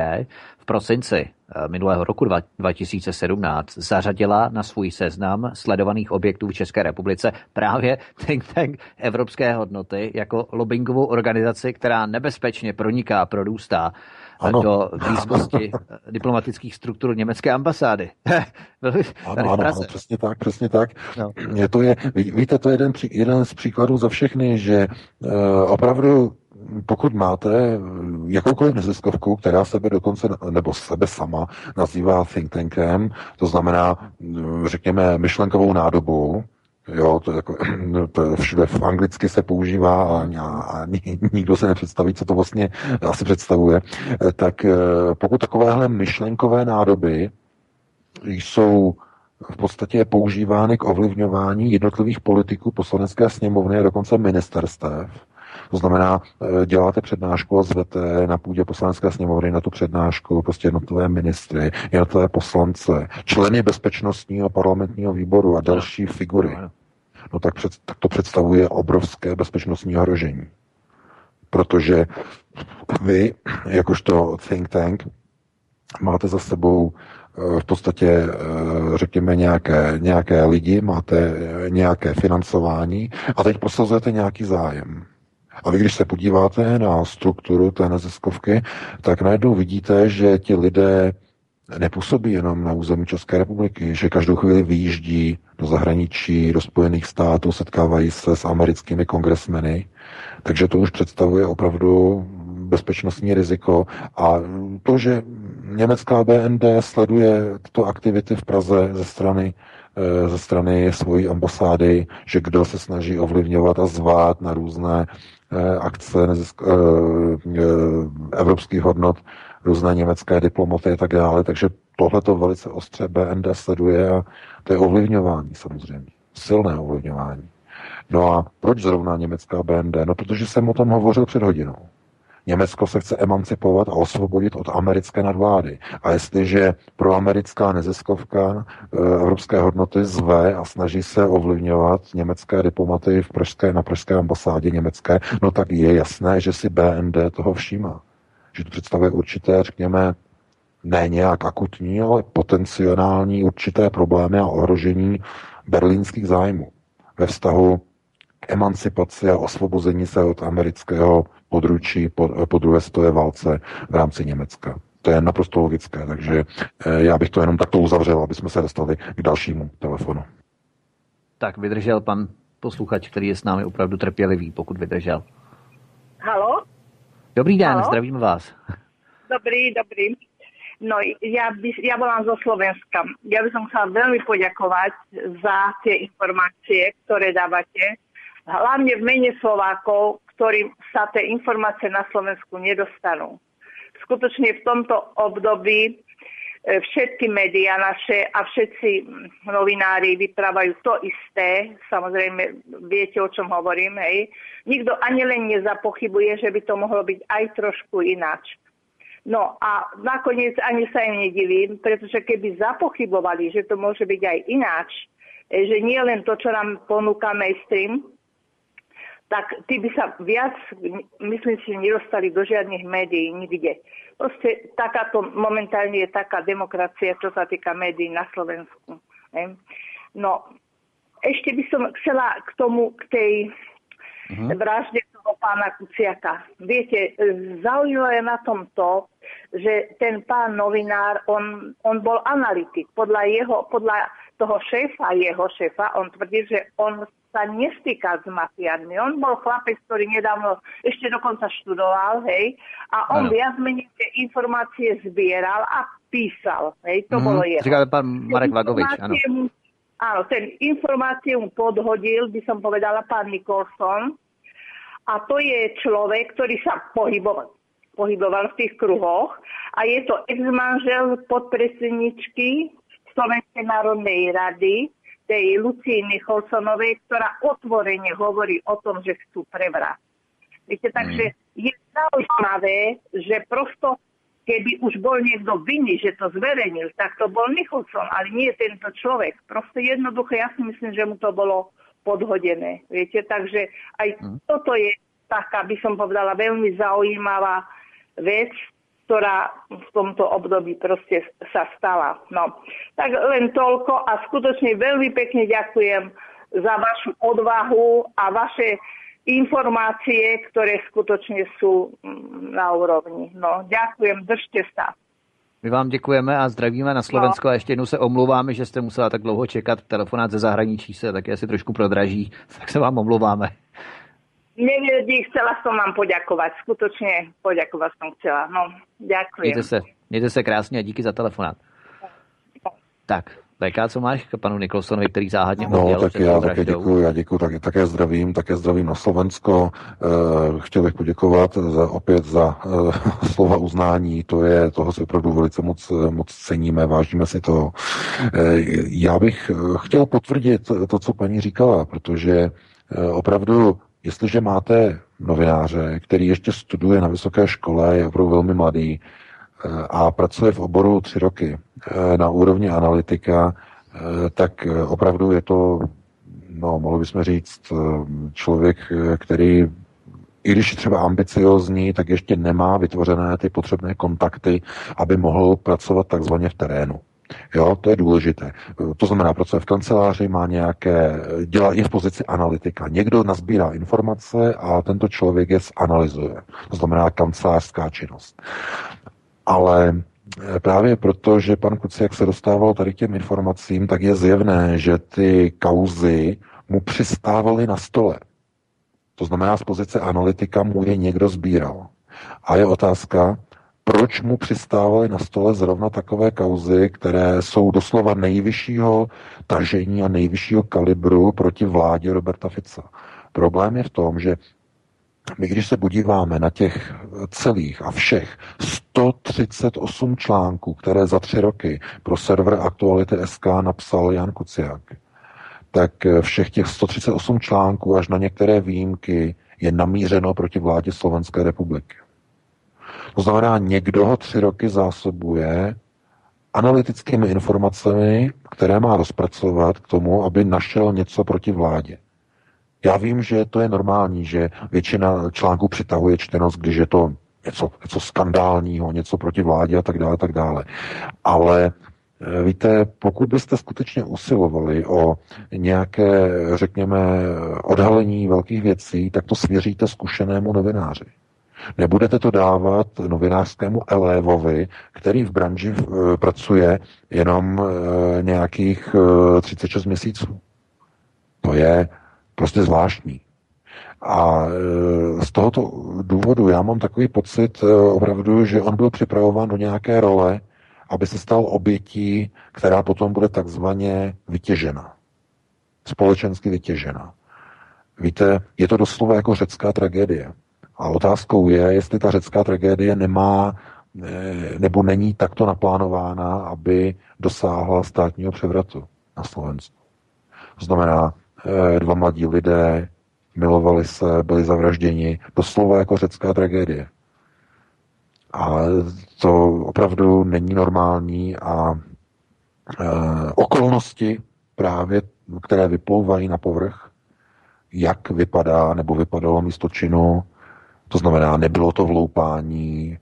v prosinci eh, minulého roku 2017 zařadila na svůj seznam sledovaných objektů v České republice právě think tank Evropské hodnoty jako lobbyingovou organizaci, která nebezpečně proniká, prodůstá ano. do blízkosti diplomatických struktur německé ambasády. [laughs] ano, ano, ano, přesně tak, přesně tak. No. To je, víte, to je jeden, jeden z příkladů za všechny, že uh, opravdu pokud máte jakoukoliv neziskovku, která sebe dokonce, nebo sebe sama nazývá think tankem, to znamená, řekněme, myšlenkovou nádobou, Jo, to, jako, [clears throat] to všude v anglicky se používá a, a [laughs] nikdo se nepředstaví, co to vlastně asi představuje. Tak eh, pokud takovéhle myšlenkové nádoby jsou v podstatě používány k ovlivňování jednotlivých politiků poslanecké sněmovny a dokonce ministerstev, to znamená, eh, děláte přednášku a zvete na půdě poslanecké sněmovny na tu přednášku prostě jednotlivé ministry, jednotlivé poslance, členy bezpečnostního parlamentního výboru a další figury. No tak, před, tak to představuje obrovské bezpečnostní ohrožení. Protože vy, jakožto think tank, máte za sebou eh, v podstatě, eh, řekněme, nějaké, nějaké lidi, máte nějaké financování a teď posazujete nějaký zájem. A vy, když se podíváte na strukturu té neziskovky, tak najednou vidíte, že ti lidé nepůsobí jenom na území České republiky, že každou chvíli vyjíždí do zahraničí, do Spojených států, setkávají se s americkými kongresmeny, takže to už představuje opravdu bezpečnostní riziko. A to, že německá BND sleduje tyto aktivity v Praze ze strany eh, ze strany svojí ambasády, že kdo se snaží ovlivňovat a zvát na různé akce nezisk, eh, eh, evropských hodnot, různé německé diplomaty a tak dále, takže tohle to velice ostře BND sleduje a to je ovlivňování samozřejmě, silné ovlivňování. No a proč zrovna německá BND? No protože jsem o tom hovořil před hodinou. Německo se chce emancipovat a osvobodit od americké nadvlády. A jestliže proamerická neziskovka e, evropské hodnoty zve a snaží se ovlivňovat německé diplomaty v pražské, na pražské ambasádě německé, no tak je jasné, že si BND toho všímá. Že to představuje určité, řekněme, ne nějak akutní, ale potenciální určité problémy a ohrožení berlínských zájmů ve vztahu k emancipaci a osvobození se od amerického područí po, po druhé světové válce v rámci Německa. To je naprosto logické, takže eh, já bych to jenom takto uzavřel, aby jsme se dostali k dalšímu telefonu. Tak vydržel pan posluchač, který je s námi opravdu trpělivý, pokud vydržel. Halo? Dobrý den, Halo? zdravím vás. Dobrý, dobrý. No, ja, by, ja volám zo Slovenska. Ja by som chcela veľmi poďakovať za tie informácie, ktoré dávate. Hlavne v mene Slovákov, ktorým sa tie informácie na Slovensku nedostanú. Skutočne v tomto období e, všetky médiá naše a všetci novinári vyprávajú to isté. Samozrejme, viete, o čom hovorím, hej. Nikto ani len nezapochybuje, že by to mohlo byť aj trošku ináč. No a nakoniec ani sa im nedivím, pretože keby zapochybovali, že to môže byť aj ináč, e, že nie len to, čo nám ponúka mainstream, tak tí by sa viac, myslím si, nedostali do žiadnych médií nikde. Proste takáto, momentálne je taká demokracia, čo sa týka médií na Slovensku. No, ešte by som chcela k tomu, k tej uh-huh. vražde toho pána Kuciaka. Viete, zaujímavé na tom to, že ten pán novinár, on, on bol analytik. Podľa, jeho, podľa toho šéfa, jeho šéfa, on tvrdí, že on sa nestýka s mafiánmi. On bol chlapec, ktorý nedávno ešte dokonca študoval, hej, a on ano. viac menej tie informácie zbieral a písal, hej, to mm, bolo jeho. Říkal pán Marek Vagovič, áno. Áno, ten informácie mu podhodil, by som povedala, pán Nicholson. A to je človek, ktorý sa pohyboval, pohyboval v tých kruhoch a je to ex-manžel podpredsedničky Slovenskej národnej rady, tej Lucii Nicholsonovej, ktorá otvorene hovorí o tom, že chcú prevrat. Viete, takže mm. je zaujímavé, že prosto keby už bol niekto vinný, že to zverejnil, tak to bol Nicholson, ale nie tento človek. Proste jednoducho, ja si myslím, že mu to bolo podhodené. Viete, takže aj mm. toto je taká, by som povedala, veľmi zaujímavá vec, ktorá v tomto období proste sa stala. No, tak len toľko a skutočne veľmi pekne ďakujem za vašu odvahu a vaše informácie, ktoré skutočne sú mm, na úrovni. No, ďakujem, držte sa. My vám děkujeme a zdravíme na Slovensko no. a ještě jednou se omlouváme, že jste musela tak dlouho čekat. Telefonát ze zahraničí se také asi trošku prodraží, [laughs] tak se vám omlouváme. Neviedi, chcela som vám poďakovať. Skutočne poďakovať som chcela. No, ďakujem. Mějte se, mějte se krásně a díky za telefonát. Tak, VK, co máš k panu Nikolsonovi, který záhadně No, tak já také děkuji, já děkuji, tak, také zdravím, také zdravím na Slovensko. E, chtěl bych poděkovat za, opět za e, [laughs] slova uznání, to je, toho si opravdu velice moc, moc ceníme, vážíme si to. E, já bych chtěl potvrdit to, co paní říkala, protože e, opravdu Jestliže máte novináře, který ještě studuje na vysoké škole, je opravdu velmi mladý eh, a pracuje v oboru tři roky eh, na úrovni analytika, eh, tak opravdu je to, no, mohli bychom říct, člověk, který i když je třeba ambiciozní, tak ještě nemá vytvořené ty potřebné kontakty, aby mohl pracovat takzvaně v terénu. Jo, to je důležité. To znamená, pracuje v kanceláři, má nějaké, dělá i v pozici analytika. Někdo nazbírá informace a tento člověk je zanalizuje. To znamená kancelářská činnost. Ale eh, právě proto, že pan Kuciak se dostával tady k těm informacím, tak je zjevné, že ty kauzy mu přistávaly na stole. To znamená, z pozice analytika mu je někdo sbíral. A je otázka, proč mu přistávaly na stole zrovna takové kauzy, které jsou doslova nejvyššího tažení a nejvyššího kalibru proti vládě Roberta Fica. Problém je v tom, že my když se podíváme na těch celých a všech 138 článků, které za tři roky pro server Aktuality SK napsal Jan Kuciak, tak všech těch 138 článků až na některé výjimky je namířeno proti vládě Slovenské republiky. To znamená, někdo ho tři roky zásobuje analytickými informacemi, které má rozpracovat k tomu, aby našel něco proti vládě. Já vím, že to je normální, že většina článků přitahuje čtenost, když je to něco, něco skandálního, něco proti vládě a tak dále, tak dále. Ale eh, Víte, pokud byste skutečně usilovali o nějaké, řekněme, odhalení velkých věcí, tak to svěříte zkušenému novináři. Nebudete to dávat novinářskému elévovi, který v branži eh, pracuje jenom eh, nějakých 36 měsíců. To je prostě zvláštní. A z tohoto důvodu já mám takový pocit opravdu, že on byl připravován do nějaké role, aby se stal obětí, která potom bude takzvaně vytěžena. Společensky vytěžena. Víte, je to doslova jako řecká tragédie. A otázkou je, jestli ta řecká tragédie nemá nebo není takto naplánována, aby dosáhla státního převratu na Slovensku. To znamená, Eh, dva mladí lidé milovali se, byli zavražděni, doslova jako řecká tragédie. A to opravdu není normální a e, okolnosti právě, které vyplouvají na povrch, jak vypadá nebo vypadalo místo činu, to znamená, nebylo to vloupání,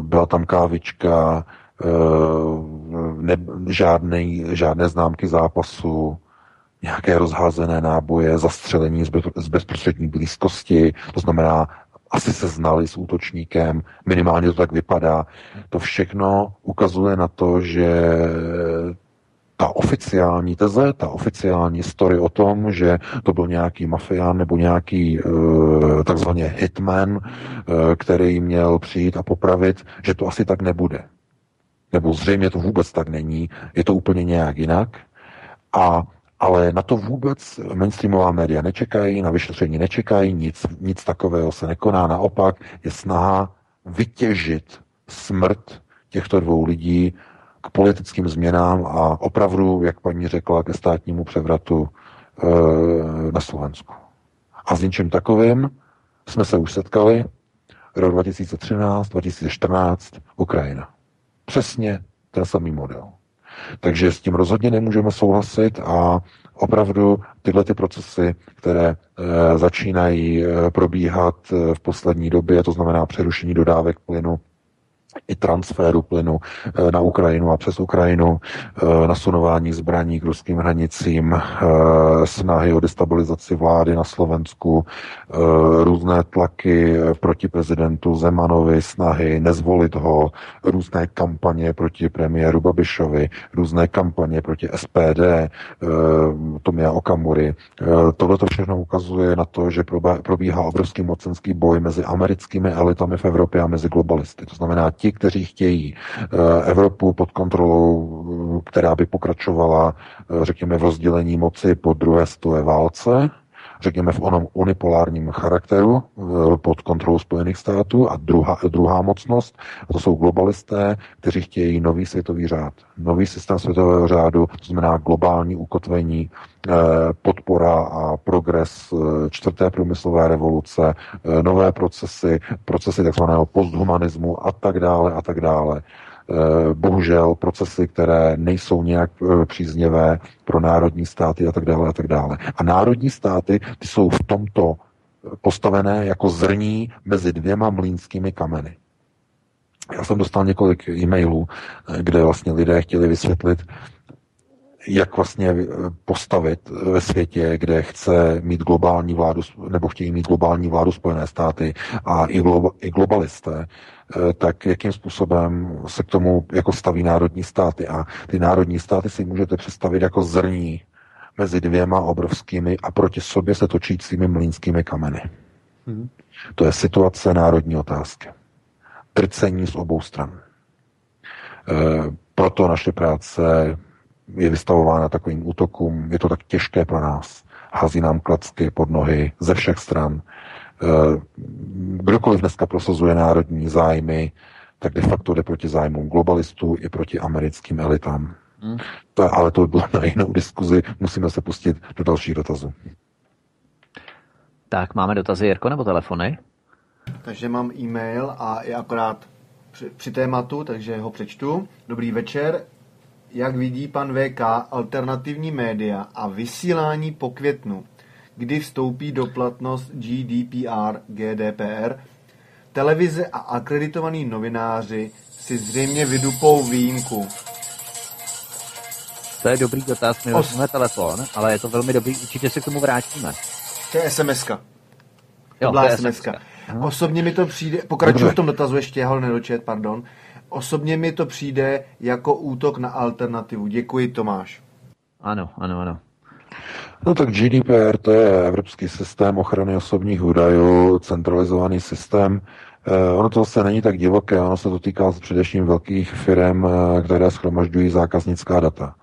byla tam kávička, e, ne, žádný, žádné známky zápasu, nějaké rozházené náboje, zastřelení z bezprostřední blízkosti, to znamená, asi se znali s útočníkem, minimálně to tak vypadá. To všechno ukazuje na to, že ta oficiální teze, ta oficiální story o tom, že to byl nějaký mafián nebo nějaký e, takzvaně hitman, e, který měl přijít a popravit, že to asi tak nebude. Nebo zřejmě to vůbec tak není, je to úplně nějak jinak. A ale na to vůbec mainstreamová média nečekají, na vyšetření nečekají, nic, nic takového se nekoná. Naopak je snaha vytěžit smrt těchto dvou lidí k politickým změnám a opravdu, jak paní řekla, ke státnímu převratu e, na Slovensku. A s něčím takovým jsme se už setkali rok 2013, 2014, Ukrajina. Přesně ten samý model. Takže s tím rozhodně nemůžeme souhlasit a opravdu tyhle ty procesy, které e, začínají e, probíhat v poslední době, to znamená přerušení dodávek plynu i transferu plynu eh, na Ukrajinu a přes Ukrajinu, eh, nasunování zbraní k ruským hranicím, eh, snahy o destabilizaci vlády na Slovensku, různé tlaky proti prezidentu Zemanovi, snahy nezvolit ho, různé kampaně proti premiéru Babišovi, různé kampaně proti SPD, Tomia Okamury. Tohle to všechno ukazuje na to, že probíhá obrovský mocenský boj mezi americkými elitami v Evropě a mezi globalisty. To znamená, ti, kteří chtějí eh, Evropu pod kontrolou, eh, která by pokračovala, eh, řekněme, v rozdělení moci po druhé světové válce, řekněme v onom unipolárním charakteru pod kontrolou Spojených států a druhá, druhá mocnost, a to jsou globalisté, kteří chtějí nový světový řád. Nový systém světového řádu, to znamená globální ukotvení, podpora a progres čtvrté průmyslové revoluce, nové procesy, procesy takzvaného posthumanismu a tak dále a tak dále. Eh, bohužel procesy, které nejsou nějak eh, příznivé pro národní státy a tak dále a tak dále. A národní státy ty jsou v tomto postavené jako zrní mezi dvěma mlínskými kameny. Já jsem dostal několik e-mailů, eh, kde vlastně lidé chtěli vysvětlit, jak vlastně postavit ve světě, kde chce mít globální vládu, nebo chtějí mít globální vládu Spojené státy a i, glo, i globalisté, Eh, tak jakým způsobem se k tomu jako staví národní státy. A ty národní státy si můžete představit jako zrní mezi dvěma obrovskými a proti sobě se točícími mlínskými kameny. Hmm. To je situace národní otázky. Trcení z obou stran. E, proto naše práce je vystavována takovým útokům. Je to tak těžké pro nás. Hází nám klacky pod nohy ze všech stran. Kdokoliv dneska prosazuje národní zájmy, tak de facto jde proti zájmům globalistů i proti americkým elitám. Hmm. To, ale to by bylo na jinou diskuzi. Musíme se pustit do dalších dotazů. Tak, máme dotazy, Jirko, nebo telefony? Takže mám e-mail a je akorát při, při tématu, takže ho přečtu. Dobrý večer. Jak vidí pan VK alternativní média a vysílání po květnu, kdy vstoupí do platnost GDPR, GDPR, televize a akreditovaní novináři si zřejmě vydupou výjimku. To je dobrý dotaz, my Os... máme telefon, ale je to velmi dobrý, určitě se k tomu vrátíme. To je SMS-ka. Jo, to byla SMS-ka. Osobně mi to přijde, pokračuju v tom dotazu ještě, já ho nedočet, pardon. Osobně mi to přijde jako útok na alternativu. Děkuji, Tomáš. Ano, ano, ano. No tak GDPR to je evropský systém ochrany osobních údajů, centralizovaný systém. Eh, ono to zase není tak divoké, ono se to týká především velkých firm, eh, které schromažďují zákaznická data.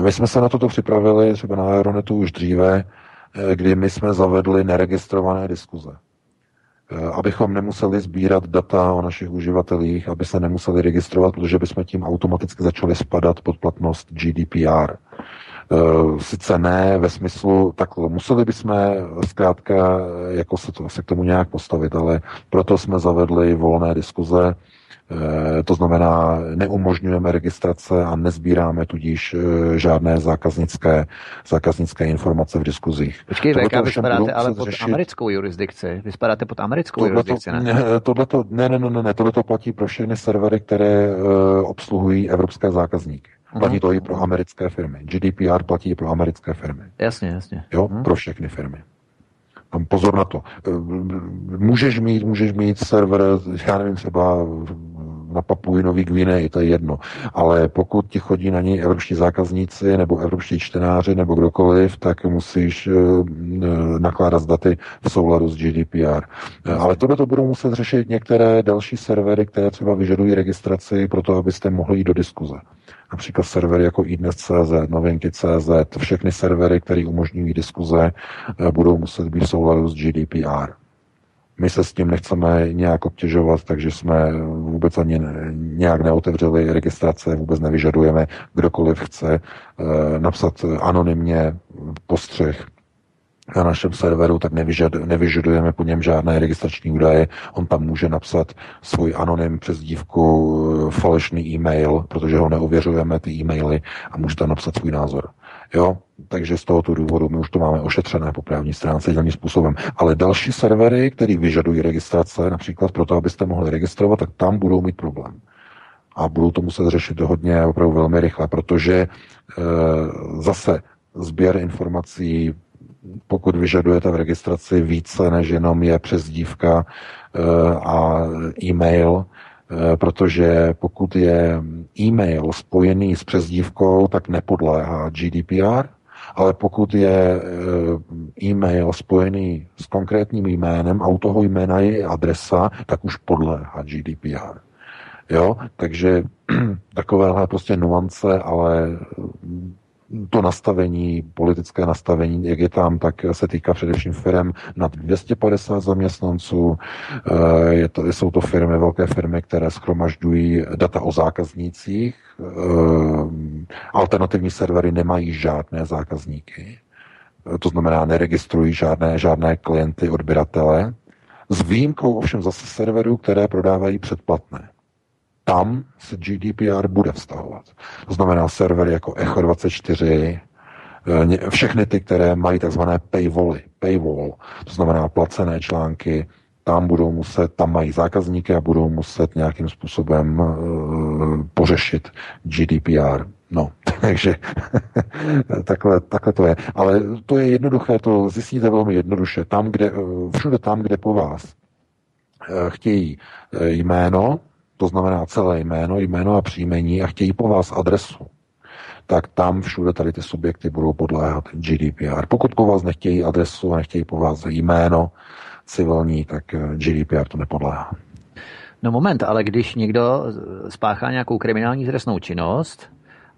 My jsme se na toto připravili třeba na Aeronetu už dříve, eh, kdy my jsme zavedli neregistrované diskuze. Eh, abychom nemuseli sbírat data o našich uživatelích, aby se nemuseli registrovat, protože bychom tím automaticky začali spadat pod platnost GDPR. Eh, sice ne ve smyslu, tak museli bychom zkrátka jako se, to, se k tomu nějak postavit, ale proto jsme zavedli volné diskuze, Eh, to znamená, neumožňujeme registrace a nezbíráme tudíž eh, žádné zákaznické, zákaznické informace v diskuzích. Počkej, VK, vy spadáte ale pod řešit... americkou jurisdikci. Vy spadáte pod americkou tohleto, jurisdikci, ne? [laughs] Tohleto, ne, ne, ne, ne, ne, tohleto platí pro všechny servery, které uh, obsluhují evropské zákazníky. Platí to i pro americké firmy. GDPR platí i pro americké firmy. Jasně, jasně. Jo, hmm. pro všechny firmy. Tam pozor na to. Můžeš mít, můžeš mít server, já nevím, třeba na Papuji Nový Gvineji, to je jedno. Ale pokud ti chodí na něj evropští zákazníci nebo evropští čtenáři nebo kdokoliv, tak musíš uh, nakládat s daty v souladu s GDPR. Ale tohle to budou muset řešit některé další servery, které třeba vyžadují registraci pro to, abyste mohli jít do diskuze. Například servery jako iDnes.cz, novinky.cz, všechny servery, které umožňují diskuze, eh, budou muset být v souladu s GDPR. My se s tím nechceme nějak obtěžovat, takže jsme vůbec ani nějak neotevřeli registrace, vůbec nevyžadujeme. Kdokoliv chce eh, napsat anonymně postřeh na našem serveru, tak nevyžad, nevyžadujeme po něm žádné registrační údaje. On tam může napsat svůj anonym přes dívku eh, falešný e-mail, protože ho neověřujeme ty e-maily a může tam napsat svůj názor. Jo? Takže z tohoto důvodu my už to máme ošetřené po právní stránce dělním způsobem. Ale další servery, které vyžadují registrace, například proto, abyste mohli registrovat, tak tam budou mít problém. A budou to muset řešit hodně opravdu velmi rychle, protože e, zase sběr informací, pokud vyžadujete v registraci více než jenom je přezdívka e, a e-mail, protože pokud je e-mail spojený s přezdívkou, tak nepodléhá GDPR, ale pokud je eh, e-mail spojený s konkrétním jménem a u toho jména je adresa, tak už podléhá GDPR. Jo, takže [clears throat] takovéhle prostě nuance, ale to nastavení, politické nastavení, jak je tam, tak se týká především firm nad 250 zaměstnanců. Eh, je to, jsou to firmy, velké firmy, které schromažďují data o zákaznících. Eh, alternativní servery nemají žádné zákazníky. Eh, to znamená, neregistrují žádné, žádné klienty, odběratele. S výjimkou ovšem zase serverů, které prodávají předplatné tam se GDPR bude vztahovat. To znamená servery jako Echo24, eh, všechny ty, které mají takzvané paywally, paywall, to znamená placené články, tam budou muset, tam mají zákazníky a budou muset nějakým způsobem uh, pořešit GDPR. No, [laughs] takže [laughs] takhle, takhle to je. Ale to je jednoduché, to zjistíte velmi jednoduše. Tam, kde, eh, všude tam, kde po vás chtějí jméno, to znamená celé jméno, jméno a příjmení a chtějí po vás adresu, tak tam všude tady ty subjekty budou podléhat GDPR. Pokud po vás nechtějí adresu a nechtějí po vás jméno civilní, tak eh, GDPR to nepodléhá. No moment, ale když někdo spáchá nějakou kriminální trestnou činnost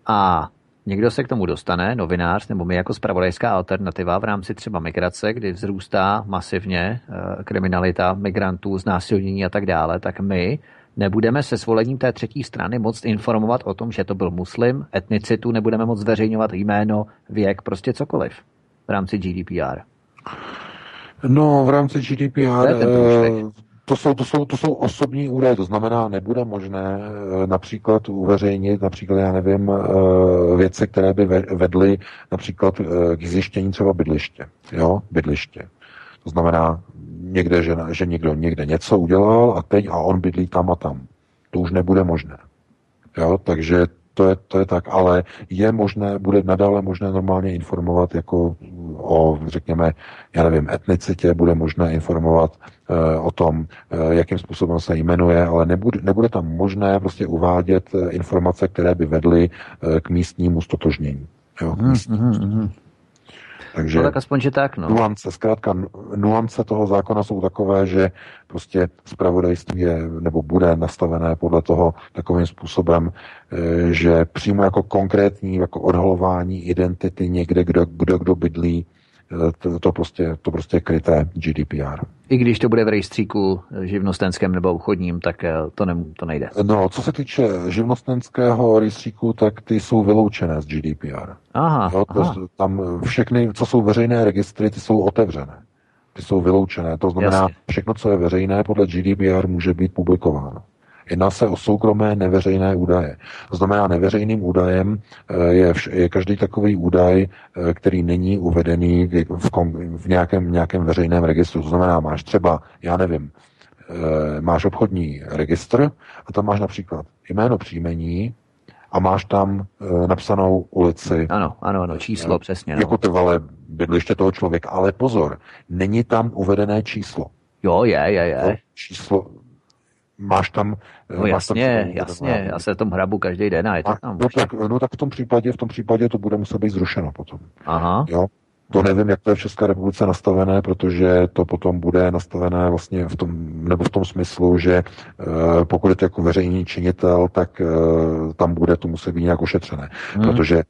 a někdo se k tomu dostane, novinář, nebo my jako spravodajská alternativa v rámci třeba migrace, kdy vzrůstá masivně eh, kriminalita migrantů, znásilnění a tak dále, tak my nebudeme se svolením té třetí strany moc informovat o tom, že to byl muslim, etnicitu, nebudeme moc zveřejňovat jméno, věk, prostě cokoliv v rámci GDPR. No, v rámci GDPR to, to jsou, to, jsou, to jsou osobní údaje, to znamená, nebude možné eh, například uveřejnit, například, já nevím, eh, věci, které by vedly například eh, k zjištění třeba bydliště. Jo, bydliště. To znamená, někde, že, že někdo někde něco udělal a teď a on bydlí tam a tam. To už nebude možné. Jo, takže to je, to je tak, ale je možné, bude nadále možné normálně informovat jako o, řekněme, já nevím, etnicitě, bude možné informovat uh, o tom, uh, jakým způsobem se jmenuje, ale nebude, nebude tam možné prostě uvádět uh, informace, které by vedly uh, k místnímu stotožnění. Jo, mm, mm, mm. Takže no tak aspoň, že tak, no. Nuance, zkrátka, nuance toho zákona jsou takové, že prostě zpravodajství je, nebo bude nastavené podle toho takovým způsobem, eh, že přímo jako konkrétní, jako odhalování identity někde, kdo, kdo, kdo bydlí, Eh, to, to, prostě, to prostě kryté GDPR. I když to bude v rejstříku živnostenském nebo obchodním, tak eh, to, ne, to nejde. No, co se týče živnostenského rejstříku, tak ty jsou vyloučené z GDPR. Aha, jo, to, aha. Tam všechny, co jsou veřejné registry, ty jsou otevřené. Ty jsou vyloučené. To znamená, Jasně. všechno, co je veřejné podle GDPR, může být publikováno. Jedná se o soukromé neveřejné údaje. To znamená, neveřejným údajem eh, je, vš- je každý takový údaj, eh, který není uvedený v, kom- v nějakém, nějakém veřejném registru. To znamená, máš třeba, já nevím, eh, máš obchodní registr a tam máš například jméno příjmení, a máš tam e, napsanou ulici. Ano, ano, ano, číslo, e, přesně. No. Jako trvalé bydliště toho člověka. Ale pozor, není tam uvedené číslo. Jo, je, je, je. číslo, máš tam... No máš jasně, tam jasně, já se tom hrabu každý den a je to tam. No tak, no tak v tom případě, v tom případě to bude muset být zrušeno potom. Aha. Jo? To nevím, jak to je v České republice nastavené, protože to potom bude nastavené vlastně v tom, nebo v tom smyslu, že uh, pokud je to jako veřejný činitel, tak uh, tam bude to muset být nějak ošetřené. Hmm. Protože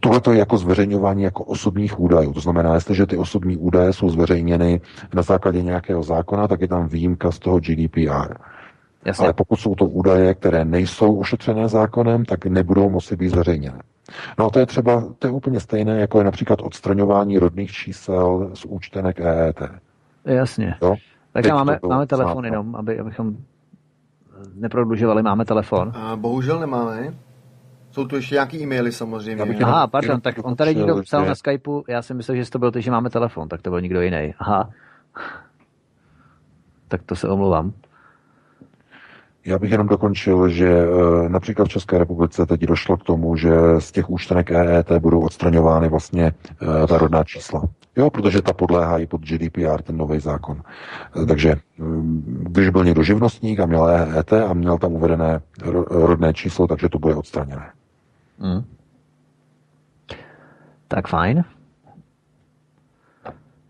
tohle je jako zveřejňování jako osobních údajů. To znamená, jestliže ty osobní údaje jsou zveřejněny na základě nějakého zákona, tak je tam výjimka z toho GDPR. Jasně. Ale pokud jsou to údaje, které nejsou ošetřené zákonem, tak nebudou moci být zveřejněné. No to je třeba, to je úplně stejné, jako je například odstraňování rodných čísel z účtenek EET. Jasně. Jo? Tak máme, máme telefon jenom, aby, abychom neprodlužovali. Máme telefon? A bohužel nemáme. Jsou tu ještě nějaký e-maily samozřejmě. Aha, jenom, pardon, jenom tak on tady někdo psal na Skypeu, já si myslel, že to byl ty, že máme telefon, tak to byl někdo jiný. Aha. [laughs] Tak to se omlouvám. Já bych jenom dokončil, že e, například v České republice teď došlo k tomu, že z těch účtenek EET budou odstraňovány vlastně e, ta rodná čísla. Jo, protože ta podléhají pod GDPR, ten nový zákon. E, takže když byl někdo živnostník a měl EET a měl tam uvedené rodné číslo, takže to bude odstraněné. Hmm. Tak fajn.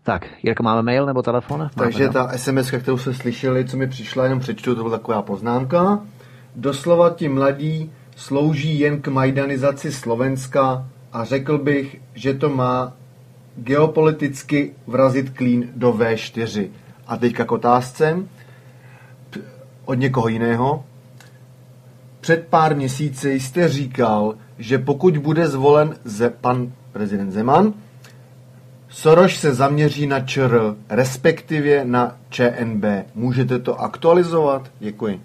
Tak, Jirko, máme mail nebo telefon? Máme, Takže ta SMS, kterou se slyšeli, co mi přišla, jenom přečtu, to byla taková poznámka. Doslova ti mladí slouží jen k majdanizaci Slovenska a řekl bych, že to má geopoliticky vrazit klín do V4. A teďka k otázce od někoho jiného. Před pár měsíci jste říkal, že pokud bude zvolen ze, pan prezident Zeman, Soros se zaměří na ČR, respektive na ČNB. Můžete to aktualizovat? Děkuji.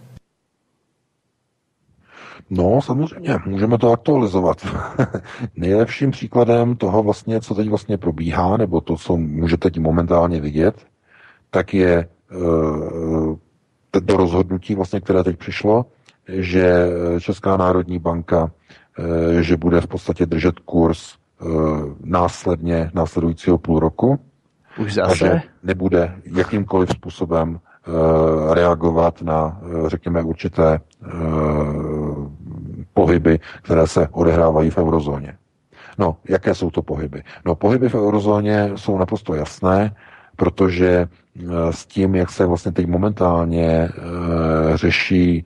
No, samozřejmě, můžeme to aktualizovat. [laughs] Nejlepším příkladem toho vlastně, co teď vlastně probíhá, nebo to, co můžete teď momentálně vidět, tak je uh, to rozhodnutí, vlastně, které teď přišlo, že Česká národní banka, že bude v podstatě držet kurz Eh, následně následujícího půl roku. Už zase? A že nebude jakýmkoliv způsobem uh, reagovat na, řekněme, určité pohyby, které se odehrávají v eurozóně. No, jaké jsou to pohyby? No, pohyby v eurozóně jsou naprosto jasné, protože s tím, jak se vlastně teď momentálně řeší,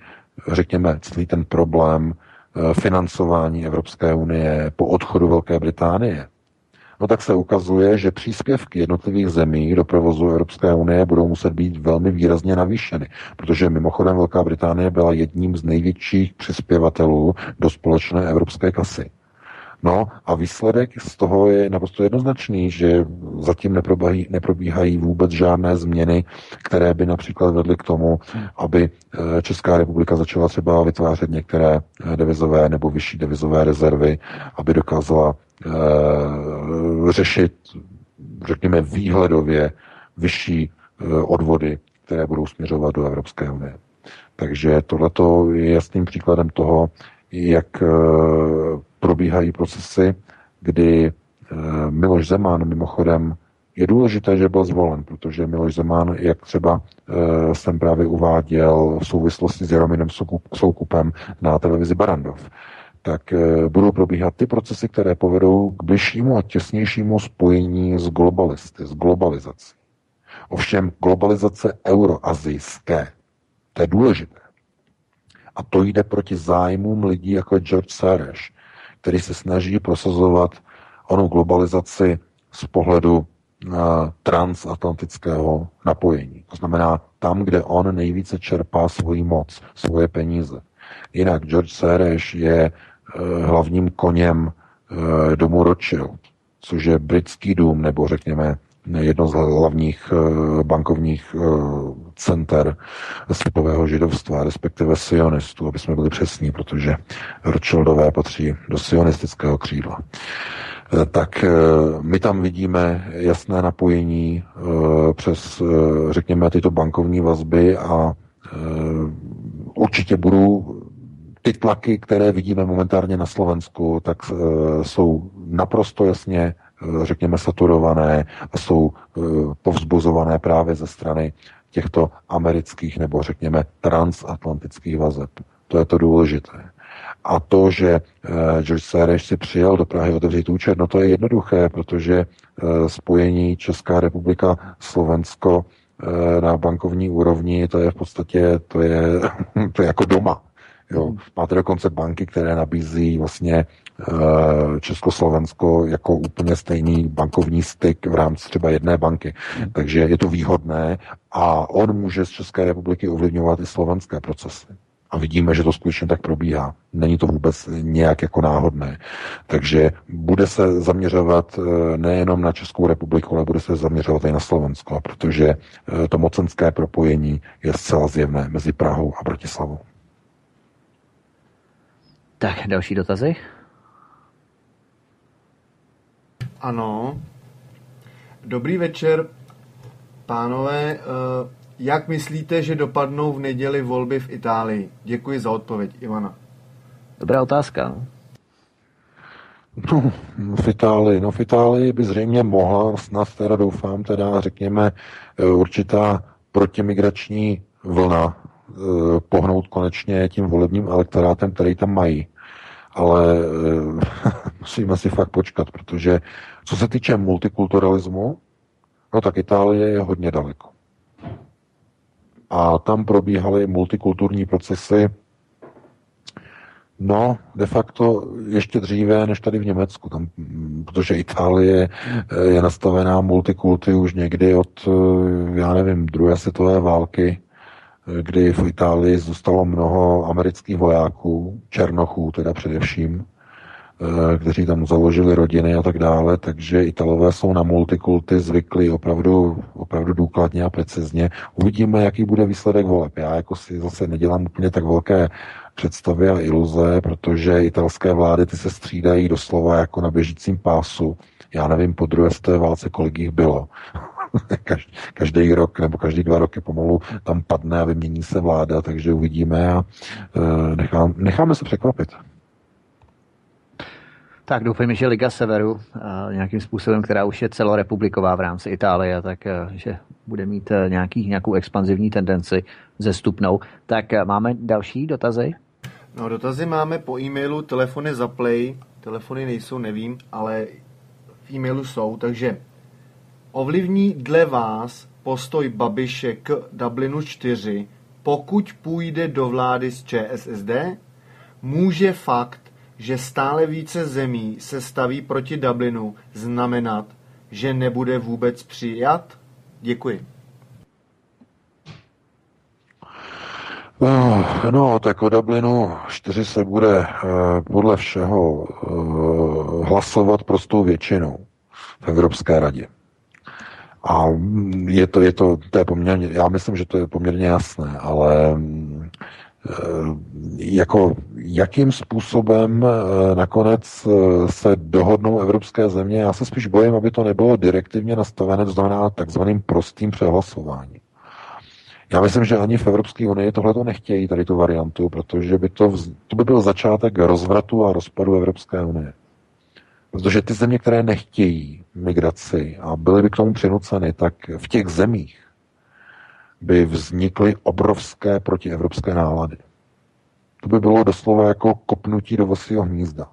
řekněme, celý ten problém financování Evropské unie po odchodu Velké Británie, no tak se ukazuje, že příspěvky jednotlivých zemí do provozu Evropské unie budou muset být velmi výrazně navýšeny, protože mimochodem Velká Británie byla jedním z největších přispěvatelů do společné evropské kasy. No a výsledek z toho je naprosto jednoznačný, že zatím neprobíhají, neprobíhají vůbec žádné změny, které by například vedly k tomu, aby eh, Česká republika začala třeba vytvářet některé eh, devizové nebo vyšší devizové rezervy, aby dokázala uh, řešit, řekněme, výhledově vyšší uh, odvody, které budou směřovat do Evropské unie. Takže tohle je jasným příkladem toho, jak probíhají procesy, kdy eh, Miloš Zeman mimochodem je důležité, že byl zvolen, protože Miloš Zeman, jak třeba e, jsem právě uváděl v souvislosti s Jarominem Soukupem na televizi Barandov, tak e, budou probíhat ty procesy, které povedou k bližšímu a těsnějšímu spojení s globalisty, s globalizací. Ovšem globalizace euroazijské, to je důležité. A to jde proti zájmům lidí jako George Soros, který se snaží prosazovat onu globalizaci z pohledu uh, transatlantického napojení. To znamená tam, kde on nejvíce čerpá svoji moc, svoje peníze. Jinak George Soros je uh, hlavním koněm uh, domu Rothschild, což je britský dům, nebo řekněme jedno z hlavních eh, bankovních eh, center světového židovstva, respektive sionistů, aby jsme byli přesní, protože Rothschildové patří do sionistického křídla. Eh, tak my tam vidíme jasné napojení přes, řekněme, tyto bankovní vazby a určitě budou ty tlaky, které vidíme momentárně na Slovensku, tak jsou naprosto jasně řekněme, saturované a jsou eh, povzbuzované právě ze strany těchto amerických nebo řekněme transatlantických vazeb. To je to důležité. A to, že eh, George Soros si přijel do Prahy otevřít účet, no to je jednoduché, protože eh, spojení Česká republika, Slovensko na bankovní úrovni, to je v podstatě, to je, [laughs] to je jako doma. Jo. Máte dokonce banky, které nabízí vlastně Eh, Československo jako úplně stejný bankovní styk v rámci třeba jedné banky. Hmm. Takže je to výhodné a on může z České republiky ovlivňovat i slovenské procesy. A vidíme, že to skutečně tak probíhá. Není to vůbec nějak jako náhodné. Takže bude se zaměřovat eh, nejenom na Českou republiku, ale bude se zaměřovat i na Slovensko, protože eh, to mocenské propojení je zcela zjevné mezi Prahou a Bratislavou. Tak, další dotazy? Ano. Dobrý večer, pánové. Eh, jak myslíte, že dopadnou v neděli volby v Itálii? Děkuji za odpověď, Ivana. Dobrá otázka. No, v Itálii. No v Itálii by zřejmě mohla, snad teda doufám, teda řekněme eh, určitá protimigrační vlna pohnout konečně tím volebním elektorátem, který tam mají. Ale e, [laughs] musíme si fakt počkat, protože co se týče multikulturalismu, no tak Itálie je hodně daleko. A tam probíhaly multikulturní procesy, no, de facto ještě dříve než tady v Německu, tam, protože Itálie eh, je nastavená multikulty už někdy od, eh, já nevím, druhé světové války, kdy v Itálii zůstalo mnoho amerických vojáků, černochů teda především, eh, kteří tam založili rodiny a tak dále, takže Italové jsou na multikulty zvyklí opravdu, opravdu důkladně a precizně. Uvidíme, jaký bude výsledek voleb. Já jako si zase nedělám úplně tak velké představy a iluze, protože italské vlády ty se střídají doslova jako na běžícím pásu. Já nevím po druhé té válce, kolik jich bylo. [laughs] každý, každý rok nebo každý dva roky pomalu tam padne a vymění se vláda, takže uvidíme a e, nechám, necháme se překvapit. Tak doufejme, že Liga Severu nějakým způsobem, která už je celorepubliková v rámci Itálie, tak e, že bude mít e, nějaký, nějakou expanzivní tendenci zestupnou. Tak máme další dotazy? No, dotazy máme po e-mailu, telefony za play, telefony nejsou, nevím, ale v e-mailu jsou, takže Ovlivní dle vás postoj Babiše k Dublinu 4, pokud půjde do vlády s ČSSD? Může fakt, že stále více zemí se staví proti Dublinu, znamenat, že nebude vůbec přijat? Děkuji. No, no, tak o Dublinu 4 se bude uh, podle všeho uh, hlasovat prostou většinou v Evropské radě. A je to, je to, to je poměrně, já myslím, že to je poměrně jasné, ale uh, jako jakým způsobem nakonec se dohodnou evropské země, já se spíš bojím, aby to nebylo direktivně nastavené, to znamená takzvaným prostým přehlasováním. Já myslím, že ani v Evropské unii tohle to nechtějí, tady tu variantu, protože by to, to by byl začátek rozvratu a rozpadu Evropské unie. Protože ty země, které nechtějí migraci a byly by k tomu přinuceny, tak v těch zemích by vznikly obrovské protievropské nálady. To by bylo doslova jako kopnutí do vosího hnízda.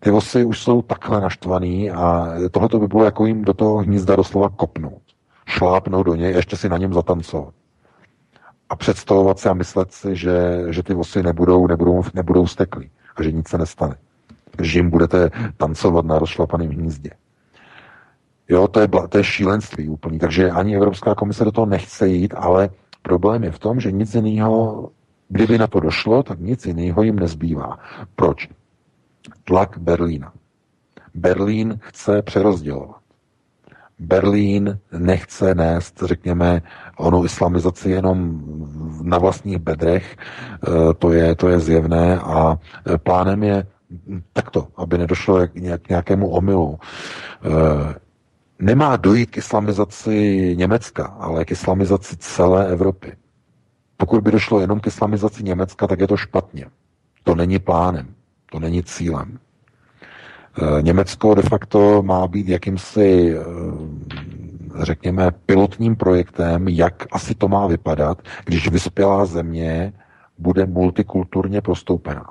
Ty vosy už jsou takhle naštvaný a tohle by bylo jako jim do toho hnízda doslova kopnout šlápnout do něj, ještě si na něm zatancovat. A představovat si a myslet si, že, že ty vosy nebudou, nebudou, nebudou steklí a že nic se nestane. Že jim budete tancovat na rozšlapaném hnízdě. Jo, to je, to je šílenství úplný. Takže ani Evropská komise do toho nechce jít, ale problém je v tom, že nic jiného, kdyby na to došlo, tak nic jiného jim nezbývá. Proč? Tlak Berlína. Berlín chce přerozdělovat. Berlín nechce nést, řekněme, onu islamizaci jenom na vlastních bedrech, e, to je, to je zjevné a e, plánem je takto, aby nedošlo k nějakému omylu. Nemá dojít k islamizaci Německa, ale k islamizaci celé Evropy. Pokud by došlo jenom k islamizaci Německa, tak je to špatně. To není plánem, to není cílem. Eh, Německo de facto má být jakýmsi, eh, řekněme, pilotním projektem, jak asi to má vypadat, když vyspělá země bude multikulturně prostoupená.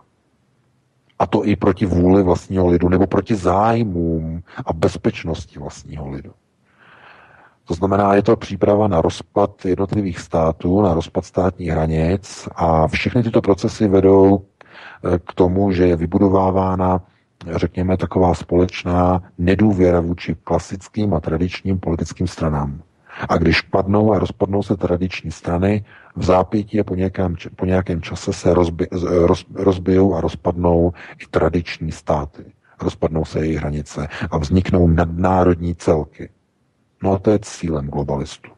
A to i proti vůli vlastního lidu, nebo proti zájmům a bezpečnosti vlastního lidu. To znamená, je to příprava na rozpad jednotlivých států, na rozpad státních hranic a všechny tyto procesy vedou eh, k tomu, že je vybudovávána řekněme, taková společná nedůvěra vůči klasickým a tradičním politickým stranám. A když padnou a rozpadnou se tradiční strany, v zápětí a po nějakém, po nějakém čase se rozbi, roz, rozbijou a rozpadnou i tradiční státy. Rozpadnou se jejich hranice a vzniknou nadnárodní celky. No a to je cílem globalistů.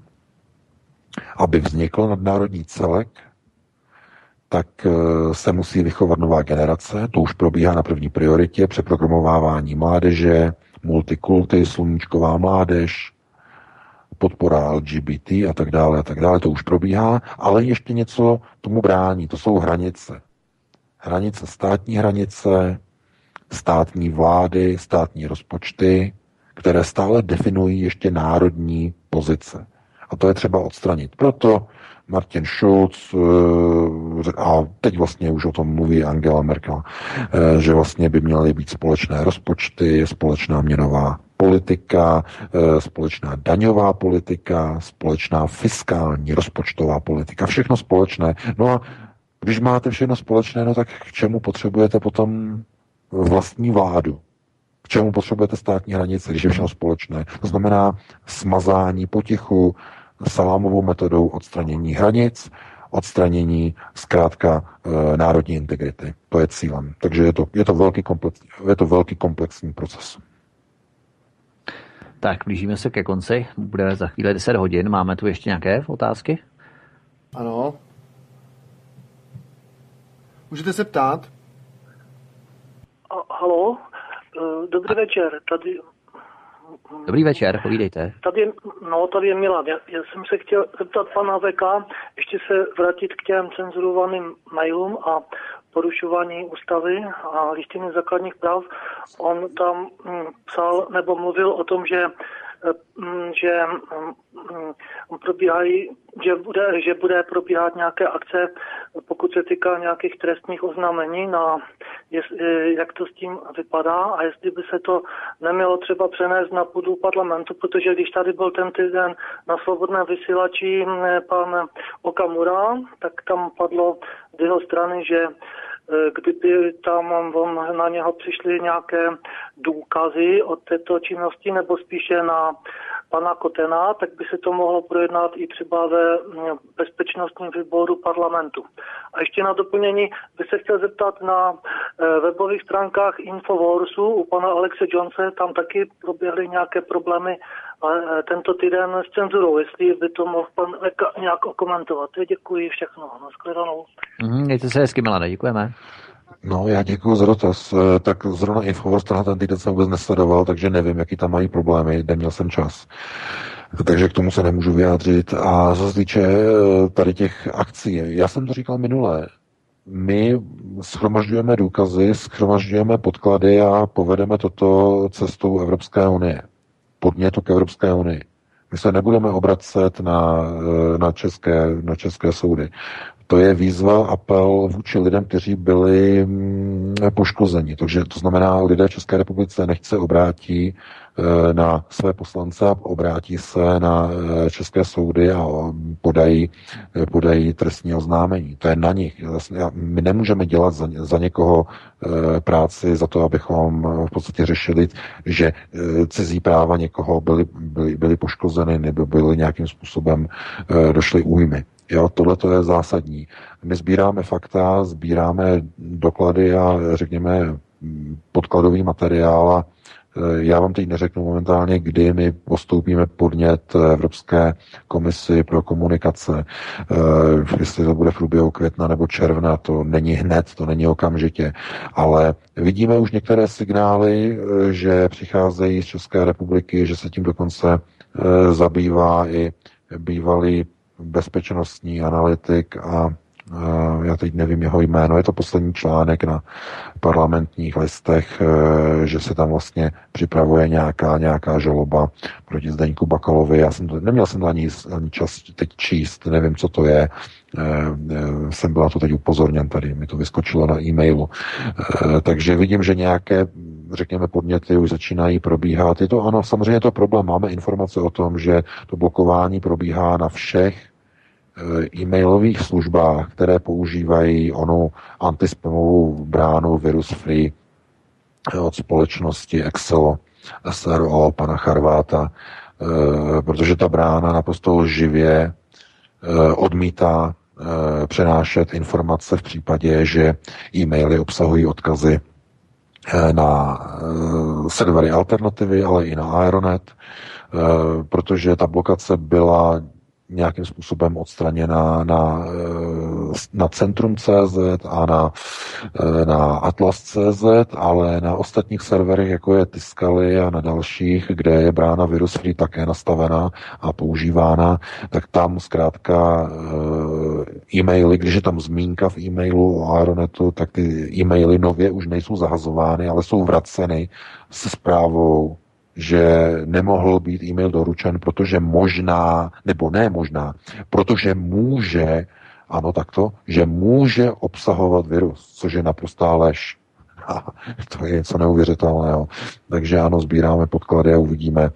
Aby vznikl nadnárodní celek, tak eh, se musí vychovat nová generace, to už probíhá na první prioritě, přeprogramovávání mládeže, multikulty, sluníčková mládež, podpora LGBT a tak dále a tak dále, to už probíhá, ale ještě něco tomu brání, to jsou hranice. Hranice, státní hranice, státní vlády, státní rozpočty, které stále definují ještě národní pozice. A to je třeba odstranit. Proto Martin Schulz eh, a teď vlastně už o tom mluví Angela Merkel, eh, že vlastně by měly být společné rozpočty, společná měnová politika, eh, společná daňová politika, společná fiskální rozpočtová politika, všechno společné. No a když máte všechno společné, no tak k čemu potřebujete potom vlastní vládu? K čemu potřebujete státní hranice, když je všechno společné? To znamená smazání potichu, salámovou metodou odstranění hranic, odstranění zkrátka e, národní integrity. To je cílem. Takže je to, je to, velký, komplex, je to velký komplexní proces. Tak, blížíme se ke konci. Bude za chvíli 10 hodin. Máme tu ještě nějaké otázky? Ano. Můžete se ptát? A, halo, e, dobrý večer. Tady Dobrý večer, povídejte. Tady je, no, tady je Milan. Já, já jsem se chtěl zeptat pana VK, ještě se vrátit k těm cenzurovaným mailům a porušování ústavy a listiny základních práv. On tam hm, psal nebo mluvil o tom, že Mm, že mm, probíhají, že bude, že bude probíhat nějaké akce, pokud se týká nějakých trestních oznámení, na, jak to s tím vypadá a jestli by se to nemělo třeba přenést na půdu parlamentu, protože když tady byl ten týden na svobodném vysílači mm, pan Okamura, tak tam padlo z jeho strany, že kdyby tam na něho přišly nějaké důkazy o této činnosti, nebo spíše na pana Kotena, tak by se to mohlo projednat i třeba ve mm, bezpečnostním výboru parlamentu. A ještě na doplnění by se chtěl zeptat na eh, webových stránkách Infowarsu u pana Alexe Jonese, tam taky proběhly nějaké problémy eh, tento týden s cenzurou, jestli by to mohl pan Leka nějak okomentovat. Děkuji všechno. Naschledanou. Mm, mějte se hezky, Milane, děkujeme. No, já děkuji za dotaz. Eh, tak zrovna Infowars tenhle ten týden jsem vůbec nesledoval, takže nevím, jaký tam mají problémy, neměl jsem čas. Takže k tomu se nemůžu vyjádřit. A co se týče eh, tady těch akcí, já jsem to říkal minule, my schromažďujeme důkazy, schromažďujeme podklady a povedeme toto cestou Evropské unie. Podnětu k Evropské unii. My se nebudeme obracet na, eh, na, české, na české soudy to je výzva, apel vůči lidem, kteří byli mm, poškozeni. Takže to znamená, lidé České republice nechce obrátí na své poslance a obrátí se na eh, české soudy a podají, eh, podají trestní oznámení. To je na nich. My nemůžeme dělat za, za někoho práci za to, abychom v podstatě řešili, že cizí práva někoho byly, byly, byly poškozeny nebo byly nějakým způsobem došly újmy. Jo, tohle to je zásadní. My sbíráme fakta, sbíráme doklady a řekněme podkladový materiál a já vám teď neřeknu momentálně, kdy my postoupíme podnět Evropské komisi pro komunikace, e, jestli to bude v průběhu května nebo června, to není hned, to není okamžitě, ale vidíme už některé signály, e, že přicházejí z České republiky, že se tím dokonce zabývá i bývalý bezpečnostní analytik a já teď nevím jeho jméno, je to poslední článek na parlamentních listech, e, že se tam vlastně připravuje nějaká, nějaká žaloba proti Zdeňku Bakalovi. Já jsem to, neměl jsem ani, ani čas teď číst, nevím, co to je. E, e, jsem byla to teď upozorněn tady, mi to vyskočilo na e-mailu. Takže vidím, že nějaké řekněme, podněty už začínají probíhat. Je to ano, samozřejmě to problém. Máme informace o tom, že to blokování probíhá na všech Eh, e-mailových službách, které používají onu antispamovou bránu Virus Free eh, od společnosti Excel, SRO, pana Charváta, eh, protože ta brána naprosto živě odmítá přenášet informace v případě, že e-maily obsahují odkazy na servery alternativy, ale i na Aeronet, protože ta blokace byla nějakým způsobem odstraněna na, eh, na Centrum CZ a na, eh, na Atlas CZ, ale na ostatních serverech, jako je Tiskaly a na dalších, kde je brána virus free také nastavená a používána, tak tam zkrátka eh, e-maily, když je tam zmínka v e-mailu o Aeronetu, tak ty e-maily nově už nejsou zahazovány, ale jsou vraceny se zprávou že nemohl být e-mail doručen, protože možná, nebo ne možná, protože může, ano takto, že může obsahovat virus, což je naprostá lež. [laughs] To je něco neuvěřitelného. Takže ano, sbíráme podklady a uvidíme e,